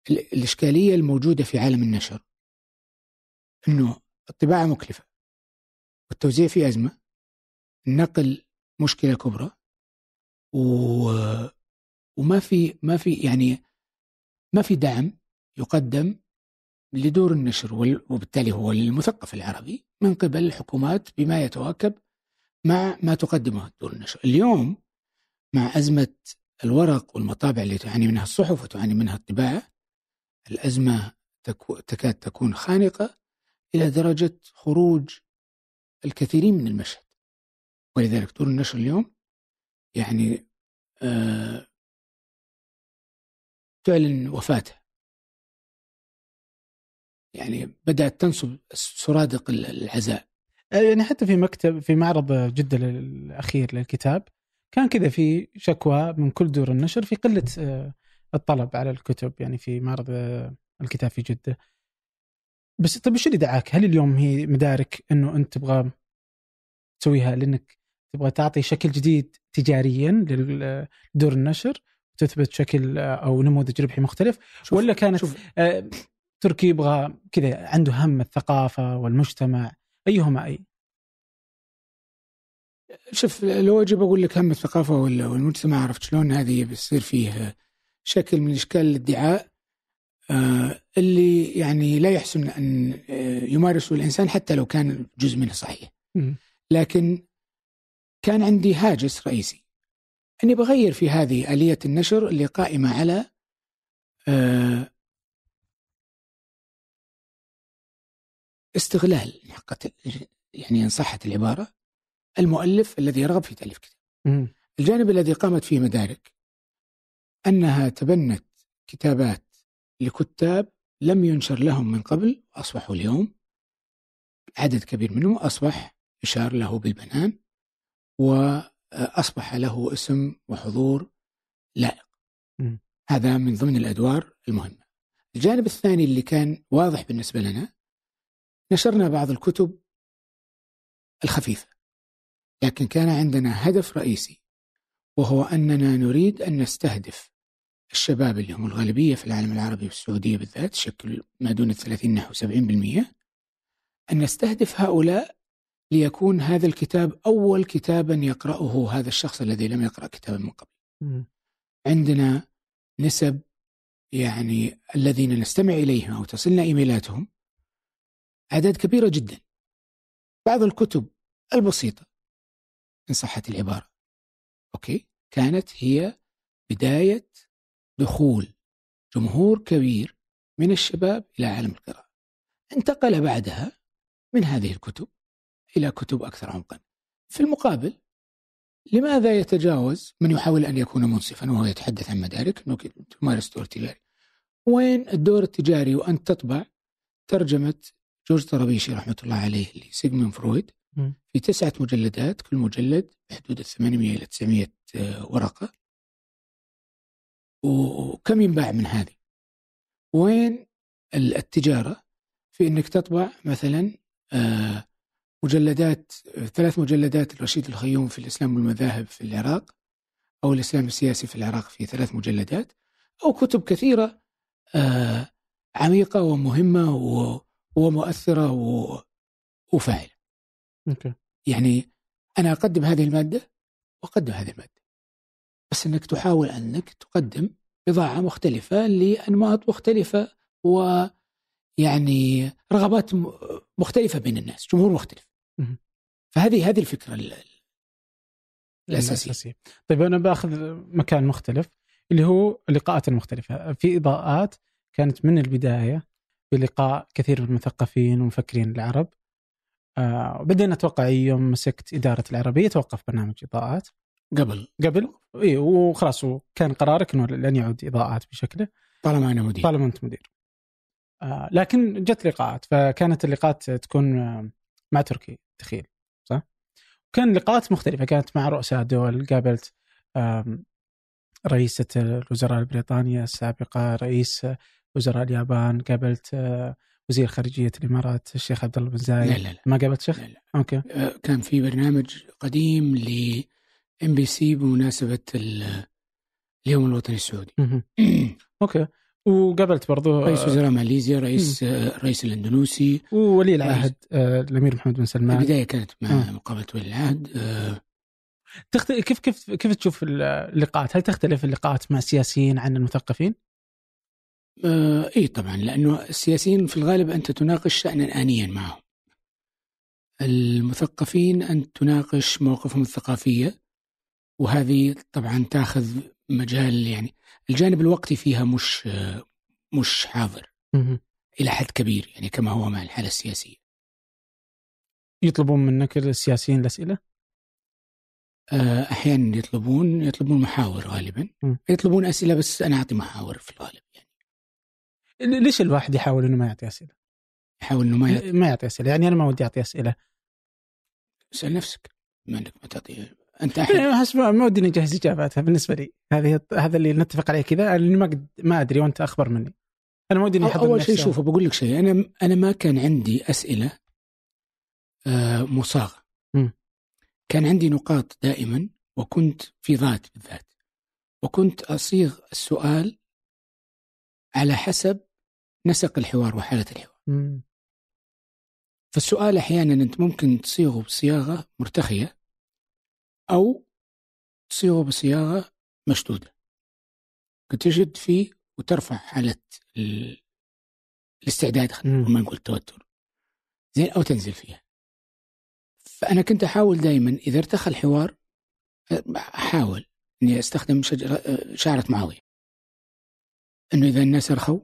ال- الإشكالية الموجودة في عالم النشر أنه الطباعة مكلفة والتوزيع فيه أزمة النقل مشكلة كبرى. و... وما في ما في يعني ما في دعم يقدم لدور النشر وبالتالي هو للمثقف العربي من قبل الحكومات بما يتواكب مع ما تقدمه دور النشر. اليوم مع أزمة الورق والمطابع اللي تعاني منها الصحف وتعاني منها الطباعة الأزمة تكو تكاد تكون خانقة إلى درجة خروج الكثيرين من المشهد. ولذلك دور النشر اليوم يعني آه تعلن وفاتها يعني بدأت تنصب سرادق العزاء. آه، يعني حتى في مكتب في معرض جدة الأخير للكتاب كان كذا في شكوى من كل دور النشر في قلة آه، الطلب على الكتب يعني في معرض آه، الكتاب في جدة. بس طيب إيش اللي دعاك؟ هل اليوم هي مدارك إنه أنت تبغى تسويها لأنك تبغى تعطي شكل جديد تجاريا لدور النشر وتثبت شكل آه، أو نموذج ربحي مختلف شوف ولا كانت شوف آه، تركي يبغى كذا عنده هم الثقافة والمجتمع أيهما أي؟ شوف لو أجي بقول لك هم الثقافة ولا والمجتمع عرفت شلون هذه بيصير فيه شكل من إشكال الادعاء آه، اللي يعني لا يحسن أن آه، يمارسه الإنسان حتى لو كان جزء منه صحيح. لكن كان عندي هاجس رئيسي. أني بغير في هذه آلية النشر اللي قائمه على آه، استغلال حقت يعني إن صحت العبارة المؤلف الذي يرغب في تأليف كتاب. الجانب الذي قامت فيه مدارك أنها تبنت كتابات لكتاب لم ينشر لهم من قبل اصبحوا اليوم عدد كبير منهم اصبح يشار له بالبنان. وأصبح له اسم وحضور لائق. هذا من ضمن الأدوار المهمة. الجانب الثاني اللي كان واضح بالنسبة لنا نشرنا بعض الكتب الخفيفة. لكن كان عندنا هدف رئيسي وهو أننا نريد أن نستهدف الشباب اللي هم الغالبية في العالم العربي والسعودية بالذات تشكل ما دون الثلاثين نحو 70% أن نستهدف هؤلاء ليكون هذا الكتاب أول كتابا يقرأه هذا الشخص الذي لم يقرأ كتابا من قبل. عندنا نسب يعني الذين نستمع إليهم أو تصلنا إيميلاتهم اعداد كبيره جدا. بعض الكتب البسيطة إن صحت العبارة. أوكي؟ كانت هي بداية دخول جمهور كبير من الشباب إلى عالم القراءة. انتقل بعدها من هذه الكتب إلى كتب أكثر عمقا. في المقابل لماذا يتجاوز من يحاول أن يكون منصفا وهو يتحدث عن مدارك إنه تمارس دور تجاري. وين الدور التجاري وأن تطبع ترجمة جورج طرابيشي رحمة الله عليه لسيغموند فرويد. في تسعة مجلدات كل مجلد بحدود ال 800 إلى 900 ورقة وكم ينباع من هذه وين ال- التجارة في أنك تطبع مثلا آه، مجلدات ثلاث مجلدات الرشيد الخيوم في الإسلام والمذاهب في العراق أو الإسلام السياسي في العراق في ثلاث مجلدات أو كتب كثيرة آه، عميقة ومهمة ومؤثرة وفاعلة. أوكي. يعني أنا أقدم هذه المادة وأقدم هذه المادة. بس إنك تحاول أنك تقدم بضاعة مختلفة لأنماط مختلفة ويعني رغبات م- مختلفة بين الناس جمهور مختلف. فهذه هذه الفكرة ال- الأساسية. الأساسية. طيب أنا بأخذ مكان مختلف اللي هو اللقاءات المختلفه في إضاءات كانت من البداية بلقاء كثير من المثقفين والمفكرين العرب. آه بدينا أتوقع يوم مسكت إدارة العربية توقف برنامج إضاءات. قبل. قبل. إي وخلاص وكان قرارك إنه لن يعود إضاءات بشكله. طالما أنا مدير. طالما أنت مدير. آه لكن جت لقاءات فكانت اللقاءات تكون آه، مع تركي تخيل صح؟ كان لقاءات مختلفة كانت مع رؤساء دول قابلت رئيسة الوزراء البريطانية السابقة رئيس وزراء اليابان قابلت وزير خارجية الإمارات الشيخ عبد الله بن زايد لا لا لا ما قابلت شيخ؟ لا لا. أوكي آه، كان في برنامج قديم ل إم بي سي بمناسبة ال- اليوم الوطني السعودي مهم. وقابلت برضو رئيس آه، وزراء ماليزيا رئيس آه، رئيس الاندونيسي وولي العهد آه، الأمير محمد بن سلمان البداية كانت مع آه. مقابلة ولي العهد آه، تخت... كيف كيف كيف تشوف اللقاءات؟ هل تختلف اللقاءات مع السياسيين عن المثقفين؟ آه، إي طبعا لأنه السياسيين في الغالب أنت تناقش شأنا آنيا معهم. المثقفين انت تناقش مواقفهم الثقافية وهذه طبعا تأخذ مجال يعني الجانب الوقتي فيها مش مش حاضر. إلى حد كبير يعني كما هو مع الحالة السياسية. يطلبون منك السياسيين الأسئلة؟ آه، أحيانا يطلبون يطلبون محاور غالبا م. يطلبون أسئلة بس أنا أعطي محاور في الغالب يعني ليش الواحد يحاول إنه ما يعطي أسئلة؟ يحاول إنه ما يط- ما يعطي أسئلة، يعني أنا ما ودي أعطي أسئلة، اسأل نفسك بما انك ما تعطي أنت احس ما ودي إني أجهز إجاباتها بالنسبة لي، هذه هذا اللي نتفق عليه كذا لأني ما قد- ما أدري وأنت أخبر مني. أنا ما ودي إني أول شيء. شوف بقول لك شيء أنا أنا ما كان عندي أسئلة آه، مصاغة. كان عندي نقاط دائما وكنت في ذات بالذات وكنت أصيغ السؤال على حسب نسق الحوار وحالة الحوار. فالسؤال أحيانا أنت ممكن تصيغه بصياغة مرتخية أو تصيغه بصياغة مشدودة. كنت تشد فيه وترفع حالة ال- الاستعداد خلينا ما نقول التوتر زين أو تنزل فيها. فأنا كنت أحاول دائما إذا ارتخى الحوار أحاول إني أستخدم شجره شعرة معاوية. إنه إذا الناس ارخوا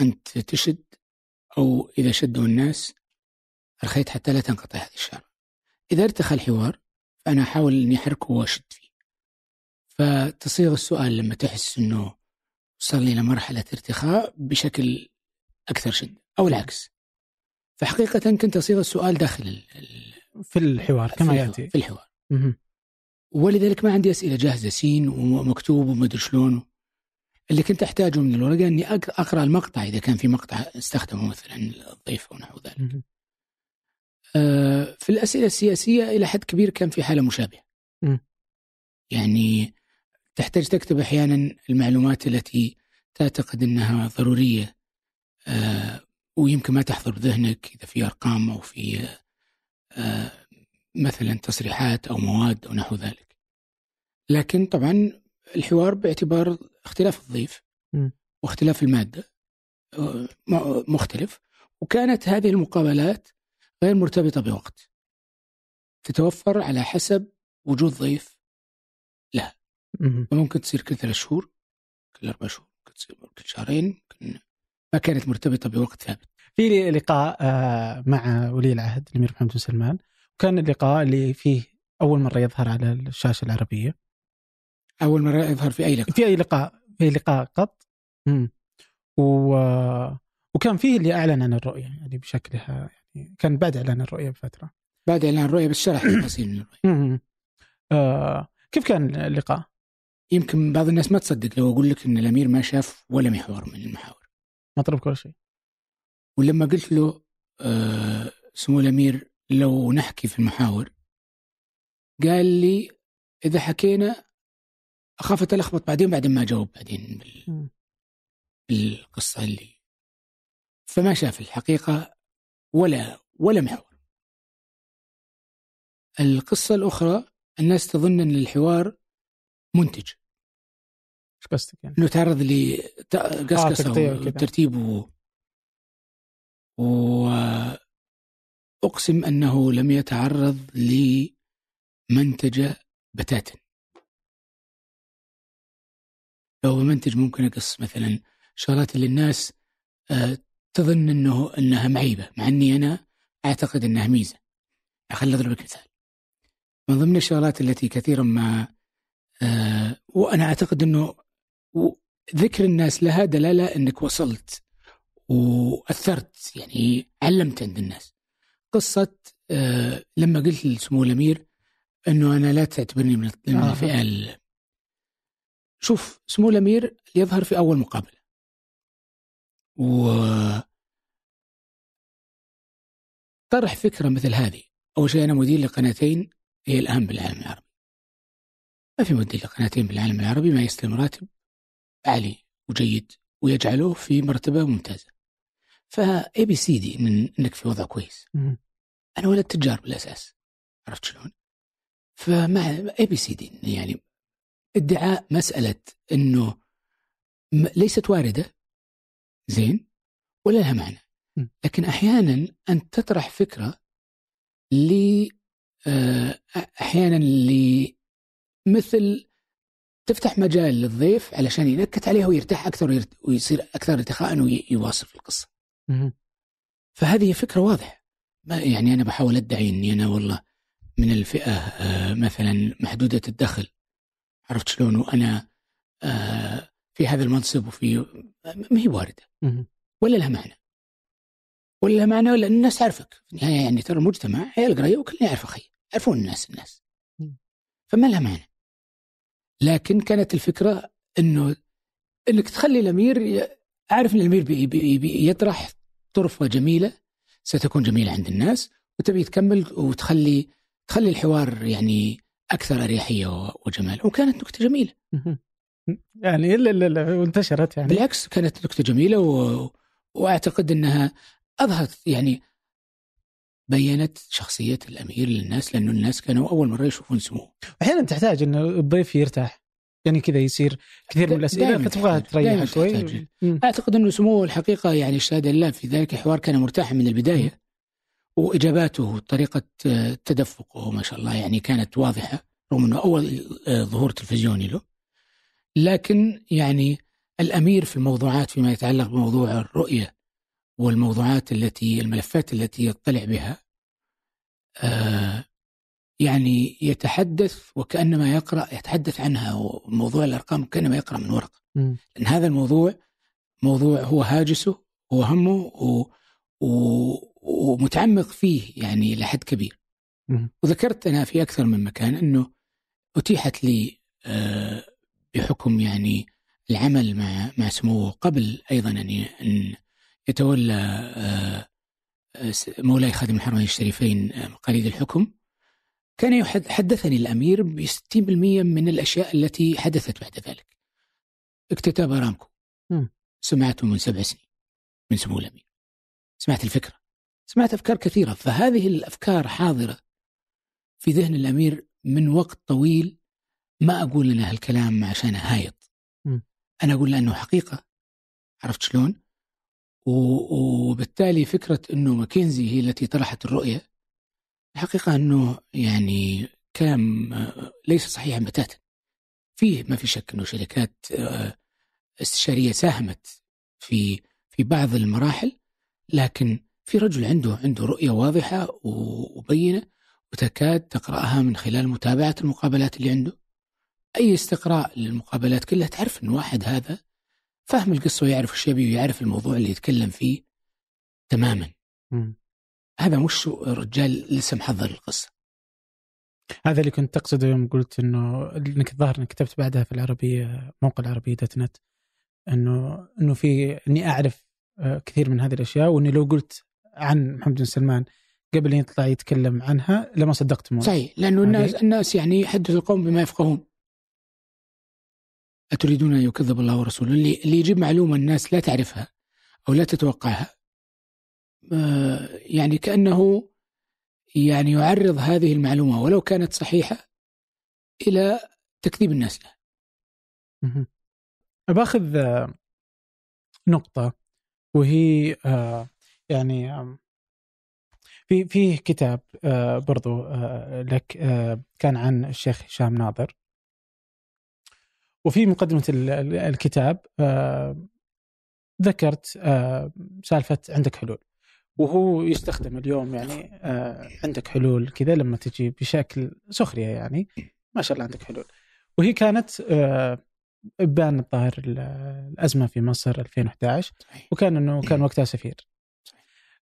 أنت تشد أو إذا شدوا الناس ارخيت حتى لا تنقطع هذه الشعرة. إذا ارتخى الحوار فانا أحاول إني أحركه وأشد فيه فتصيغ السؤال لما تحس إنه وصل لي لمرحلة ارتخاء بشكل أكثر شدة أو العكس فحقيقة كنت أصيغ السؤال داخل في الحوار كما يأتي. في الحوار. ولذلك ما عندي أسئلة جاهزة سين ومكتوب وما أدري شلون اللي كنت أحتاجه من الورقة إني أق- أقرأ المقطع إذا كان في مقطع استخدمه مثلا الضيف أو نحو ذلك. آه، في الأسئلة السياسية إلى حد كبير كان في حالة مشابهة. مم. يعني تحتاج تكتب أحيانا المعلومات التي تعتقد إنها ضرورية آه، ويمكن ما تحضر بذهنك إذا في أرقام أو في آه، مثلا تصريحات أو مواد أو نحو ذلك. لكن طبعا الحوار باعتبار اختلاف الضيف. واختلاف المادة م- مختلف وكانت هذه المقابلات غير مرتبطة بوقت. تتوفر على حسب وجود ضيف مهم. فممكن تصير كل ثلاث شهور كل أربع شهور ممكن تصير كل شهرين ممكن ما كانت مرتبطة بوقت ثابت. في لقاء آه، مع ولي العهد الأمير محمد بن سلمان وكان اللقاء اللي فيه أول مرة يظهر على الشاشة العربية أول مرة يظهر في أي لقاء في أي لقاء في لقاء قط مم. و... وكان فيه اللي أعلن عن الرؤية يعني بشكلها يعني كان بعد إعلان الرؤية بفترة بعد إعلان الرؤية بس شرح تفاصيل من الرؤيه. آه كيف كان اللقاء؟ يمكن بعض الناس ما تصدق لو أقول لك إن الأمير ما شاف ولا محور من المحاور. ما طلب كل شيء ولما قلت له آه سمو الأمير لو نحكي في المحاور قال لي إذا حكينا أخاف أتلخبط بعدين بعدين ما اجاوب بعدين بال... بالقصة اللي فما شاف الحقيقة ولا ولا محور. القصة الأخرى الناس تظن أن الحوار منتج إيش قصدك يعني؟ انه تعرض لقصقصه وكذا. وترتيب و... وأقسم أنه لم يتعرض لمنتجه بتاتا لو بمنتج ممكن اقص مثلا شغلات اللي الناس آه، تظن انه إنها معيبة مع إني أنا أعتقد إنها ميزة. خليني اضرب لك مثال. من ضمن الشغلات التي كثيرا ما آه، وأنا أعتقد إنه ذكر الناس لها دلالة إنك وصلت وأثرت يعني علمت عند الناس. قصة آه، لما قلت لسمو الأمير إنه أنا لا تعتبرني من الفئة شوف سمو الأمير يظهر في أول مقابلة و طرح فكرة مثل هذه. أول شيء أنا مدير لقناتين هي الأهم بالعالم العربي. ما في مدير لقناتين بالعالم العربي ما يستلم راتب عالي وجيد ويجعله في مرتبة ممتازة. ف ABCD إنك في وضع كويس. أنا ولد تجار بالأساس. عرفت شلون؟ فمع ABCD يعني ادعاء مسألة إنه ليست واردة. زين؟ ولا لها معنى. لكن أحيانا انت تطرح فكرة ل آه، أحيانا ل مثل تفتح مجال للضيف علشان ينكت عليها ويرتاح أكثر ويصير أكثر ارتخاء ويواصل في القصة. فهذه فكرة واضحة. ما يعني أنا بحاول أدعي إني أنا والله من الفئة آه، مثلا محدودة الدخل. عرفت شلون؟ وأنا آه، في هذا المنصب وفي ما هي واردة. ولا لها معنى. ولا لها معنى ولا الناس في النهاية يعني ترى المجتمع عيال قريه وكلنا يعرف أخي. يعرفون الناس الناس. فما لها معنى. لكن كانت الفكرة إنه إنك تخلي الأمير أعرف إن الأمير بي بي بي يطرح طرفة جميلة ستكون جميلة عند الناس وتبي تكمل وتخلي تخلي الحوار يعني أكثر أريحية وجمال. وكانت نكتة جميلة. يعني الا الا وانتشرت يعني. بالعكس كانت نكتة جميلة و... وأعتقد إنها أظهرت يعني بينت شخصية الأمير للناس لأنه الناس كانوا أول مرة يشوفون سموه. أحيانا تحتاج ان الضيف يرتاح. يعني كذا يصير كثير من الأسئلة فتبغى تريح شوي. أعتقد إنه سموه الحقيقة يعني الشهاده لله في ذلك الحوار كان مرتاحا من البداية. وإجاباته وطريقة تدفقه ما شاء الله يعني كانت واضحة رغم إنه أول ظهور تلفزيوني له. لكن يعني الأمير في الموضوعات فيما يتعلق بموضوع الرؤية والموضوعات التي الملفات التي يطلع بها آه يعني يتحدث وكأنما يقرأ يتحدث عنها وموضوع الأرقام كأنما يقرأ من ورقه لأن هذا الموضوع موضوع هو هاجسه هو همه و... و... ومتعمق فيه يعني إلى حد كبير. وذكرت أنا في أكثر من مكان أنه أتيحت لي آه، بحكم يعني العمل مع مع سموه قبل أيضا أن أن يتولى آه، مولاي خادم الحرمين الشريفين آه، مقاليد الحكم. كان يحدثني الأمير ب 60% من الأشياء التي حدثت بعد ذلك. اكتتاب أرامكو. سمعته من سبع سنين من سمو الأمير. سمعت الفكرة. سمعت أفكار كثيرة. فهذه الأفكار حاضرة في ذهن الأمير من وقت طويل ما أقول أنا هالكلام عشان هايط. أنا أقول لأنه حقيقة. عرفت شلون؟ وبالتالي فكرة أنه ماكنزي هي التي طرحت الرؤية الحقيقة أنه يعني كلام ليس صحيحا بتاتا. فيه ما في شك أنه شركات آه، استشارية ساهمت في في بعض المراحل لكن في رجل عنده عنده رؤية واضحة وبينة وتكاد تقرأها من خلال متابعة المقابلات اللي عنده. أي استقراء للمقابلات كلها تعرف أن واحد هذا فاهم القصة ويعرف إيش يبي ويعرف الموضوع اللي يتكلم فيه تماما م. هذا مش رجال لسه محضر القصة هذا اللي كنت تقصده يوم قلت إنه إنك الظاهر إنك كتبت بعدها في العربية موقع العربية دوت نت إنه إنه في إني أعرف آه، كثير من هذه الأشياء وإني لو قلت عن محمد بن سلمان قبل ان يطلع يتكلم عنها لما صدقت موت. صحيح لأنه الناس الناس يعني يحدث القوم بما يفقهون أتريدون أن يكذب الله ورسوله؟ اللي, اللي يجيب معلومة الناس لا تعرفها أو لا تتوقعها. آه، يعني كأنه يعني يعرض هذه المعلومة ولو كانت صحيحة إلى تكذيب الناس. لها باخذ نقطة وهي آه، يعني في في كتاب آه، برضو آه، لك آه، كان عن الشيخ هشام ناظر. وفي مقدمة ال- ال- الكتاب آه، ذكرت آه، سالفة عندك حلول. وهو يستخدم اليوم يعني آه، عندك حلول كذا لما تجي بشكل سخرية يعني ما شاء الله عندك حلول. وهي كانت إبان الظاهر ال- الأزمة في مصر 2011 صحيح. وكان إنه كان وقتها سفير.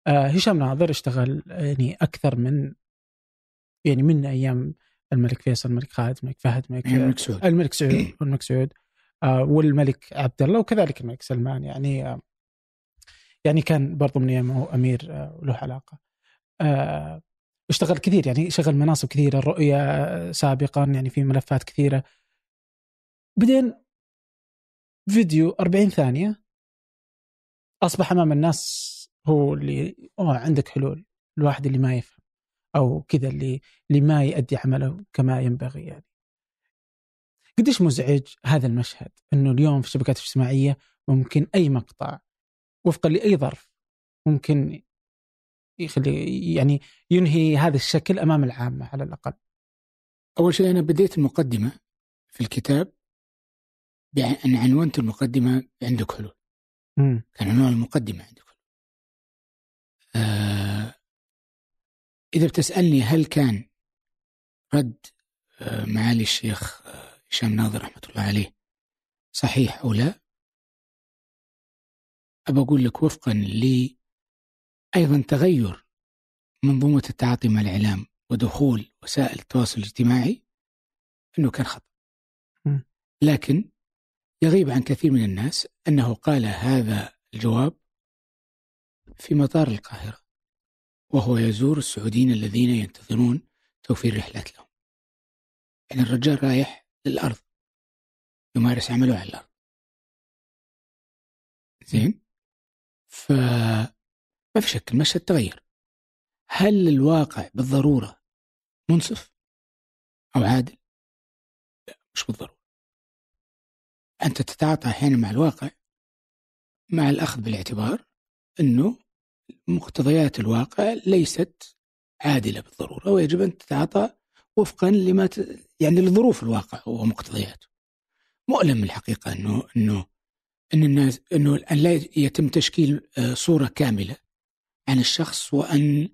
هشام ناظر اشتغل يعني أكثر من يعني من أيام الملك فيصل الملك خالد الملك فهد الملك الملك سعود. الملك سعود والملك سعود. آه والملك عبد الله وكذلك الملك سلمان. يعني آه يعني كان برضو من ايامه أمير آه له علاقة. اشتغل كثير يعني شغل مناصب كثيرة الرؤيه سابقا يعني في ملفات كثيرة. بعدين فيديو 40 ثانية أصبح أمام الناس هو اللي اوه عندك حلول. الواحد اللي ما يفهم. أو كذا اللي اللي ما يؤدي عمله كما ينبغي يعني. قديش مزعج هذا المشهد؟ إنه اليوم في الشبكات الاجتماعية ممكن أي مقطع وفقا لأي ظرف ممكن يخلي يعني ينهي هذا الشكل أمام العامة على الأقل. أول شيء أنا بديت المقدمة في الكتاب بأن عنونت المقدمة عندك حلول مم. كان عنوان المقدمة عندك حلول آه إذا بتسألني هل كان رد آه معالي الشيخ آه، هشام ناظر رحمة الله عليه صحيح أو لا؟ أبى أقول لك وفقا ل أيضا تغير منظومة التعاطي مع الإعلام ودخول وسائل التواصل الاجتماعي أنه كان خطأ. لكن يغيب عن كثير من الناس أنه قال هذا الجواب في مطار القاهرة. وهو يزور السعوديين الذين ينتظرون توفير رحلات لهم. يعني الرجال رايح للأرض يمارس عمله على الأرض. زين؟ فما في شك المشهد تغير. هل الواقع بالضرورة منصف أو عادل؟ لا مش بالضرورة. أنت تتعاطى أحيانا مع الواقع مع الأخذ بالاعتبار أنه مقتضيات الواقع ليست عادلة بالضرورة ويجب أن تتعاطى وفقا لما ت... يعني لظروف الواقع ومقتضياته. مؤلم الحقيقة أنه أنه أن الناس أنه أن لا يتم تشكيل آه، صورة كاملة عن الشخص وأن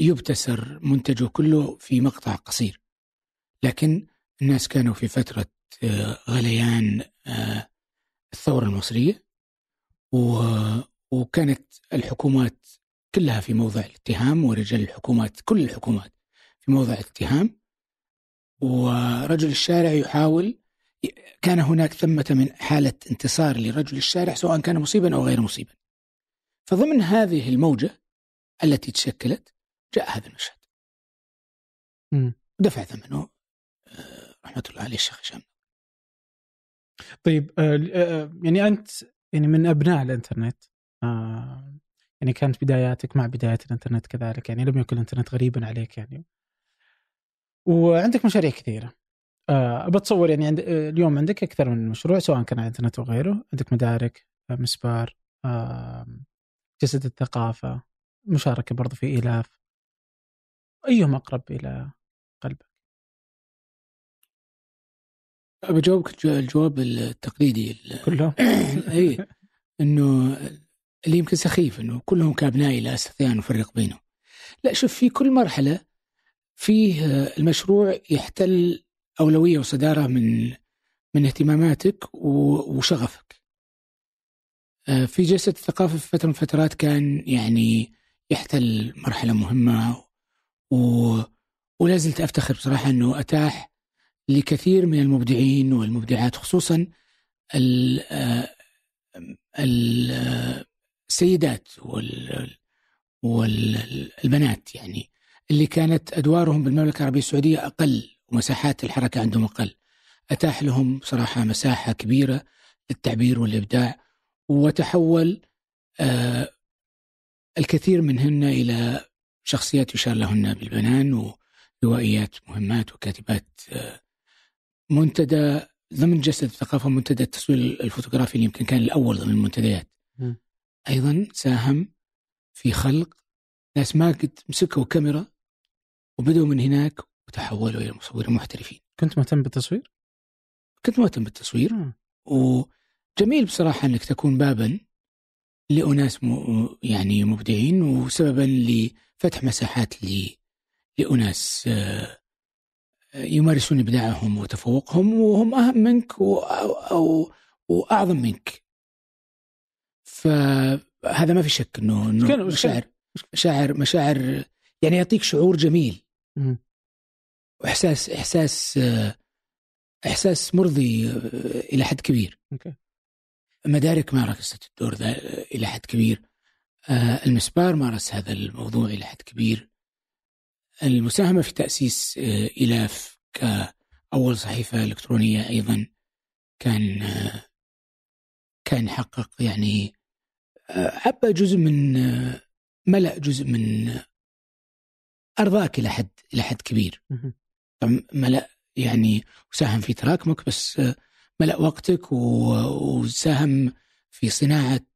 يبتسر منتجه كله في مقطع قصير. لكن الناس كانوا في فترة آه، غليان آه، الثورة المصرية وكانت الحكومات كلها في موضع الاتهام ورجال الحكومات كل الحكومات في موضع الاتهام. ورجل الشارع يحاول كان هناك ثمة من حالة انتصار لرجل الشارع سواء كان مصيبا أو غير مصيبا. فضمن هذه الموجة التي تشكلت جاء هذا المشهد مم. دفع ثمنه آه، رحمة الله عليه الشيخ هشام. طيب آه، آه، يعني أنت يعني من أبناء الإنترنت آه، يعني كانت بداياتك مع بداية الإنترنت كذلك يعني لم يكن الإنترنت غريبا عليك يعني. وعندك مشاريع كثيرة. آه، بتصور يعني عند آه، اليوم عندك أكثر من مشروع سواء كان على الإنترنت وغيره عندك مدارك آه، مسبار آه، جسد الثقافة مشاركة برضو في إيلاف. أيهم أقرب إلى قلبك؟ بجاوبك الج- الجواب التقليدي ال- كلهم اي إنه اللي يمكن سخيف إنه كلهم كابنائي لا أستطيع أن أفرق بينهم. لا شوف في كل مرحلة فيه المشروع يحتل أولوية وصدارة من من اهتماماتك وشغفك. آه، في جلسة الثقافة في فترة من الفترات كان يعني يحتل مرحلة مهمة و ولا زلت أفتخر بصراحة إنه أتاح لكثير من المبدعين والمبدعات خصوصا ال- آه، ال- آه، السيدات وال- والبنات يعني اللي كانت أدوارهم بالمملكة العربية السعودية أقل ومساحات الحركة عندهم أقل أتاح لهم صراحة مساحة كبيرة للتعبير والإبداع وتحول آه، الكثير منهن إلى شخصيات يشار لهن بالبنان ولوائيات مهمات وكاتبات آه، منتدى ضمن جسد الثقافة منتدى التصوير الفوتوغرافي اللي يمكن كان الأول ضمن المنتديات مم. أيضا ساهم في خلق ناس ما قد مسكوا كاميرا وبدأوا من هناك وتحولوا إلى مصورين محترفين. كنت مهتم بالتصوير؟ كنت مهتم بالتصوير. وجميل بصراحة أنك تكون بابا لأناس م... يعني مبدعين وسببا لفتح مساحات ل... لأناس آه، يمارسون إبداعهم وتفوقهم وهم أهم منك و... أو... وأعظم منك. فهذا ما في شك أنه, إنه مشاعر مشاعر مشاعر يعني يعطيك شعور جميل. واحساس إحساس إحساس مرضي إلى حد كبير. okay. مدارك مارست الدور ذا إلى حد كبير. آه، المسبار مارس هذا الموضوع إلى حد كبير. المساهمة في تأسيس آه، إيلاف كأول صحيفة إلكترونية أيضا كان آه، كان حقق يعني عبى جزء من ملأ جزء من أرضاك إلى حد إلى حد كبير. ملأ يعني وساهم في تراكمك بس ملأ وقتك وساهم في صناعة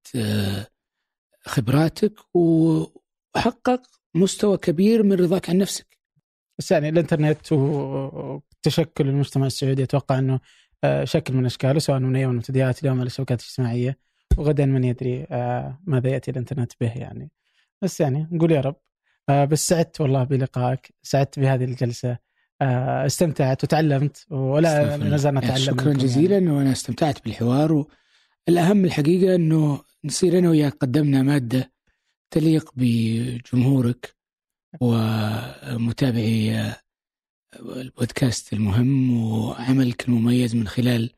خبراتك وحقق مستوى كبير من رضاك عن نفسك. بس يعني الإنترنت وتشكل المجتمع السعودي أتوقع إنه آه، شكل من أشكاله سواء من أيام المنتديات اليوم على الشبكات الاجتماعية. وغدا من يدري آه، ماذا يأتي الإنترنت به يعني. بس يعني نقول يا رب. بس سعدت والله بلقائك سعدت بهذه الجلسة. آه، استمتعت وتعلمت ولا نزلنا نتعلم شكرا جزيلا يعني. وأنا استمتعت بالحوار. والأهم الحقيقة إنه نصير أنا وياك قدمنا مادة تليق بجمهورك ومتابعي البودكاست المهم وعملك المميز من خلال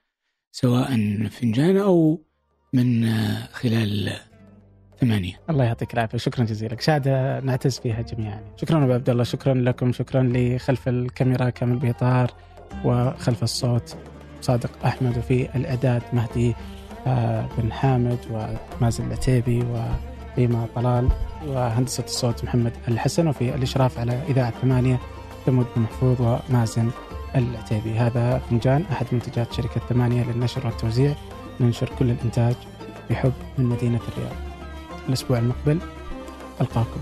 سواء فنجان أو من خلال ثمانية. الله يعطيك العافية. شكرا جزيلا. شهادة نعتز فيها جميعا. شكرا أبو عبد الله. شكرا لكم. شكرا لخلف الكاميرا كامل بيطار وخلف الصوت صادق أحمد وفي الإعداد مهدي آه، بن حامد ومازن العتيبي وريما طلال وهندسة الصوت محمد الحسن وفي الإشراف على إذاعة ثمانية ثمود بن محفوظ ومازن العتيبي. هذا فنجان أحد منتجات شركة ثمانية للنشر والتوزيع. ننشر كل الإنتاج بحب من مدينة الرياض. الأسبوع المقبل ألقاكم.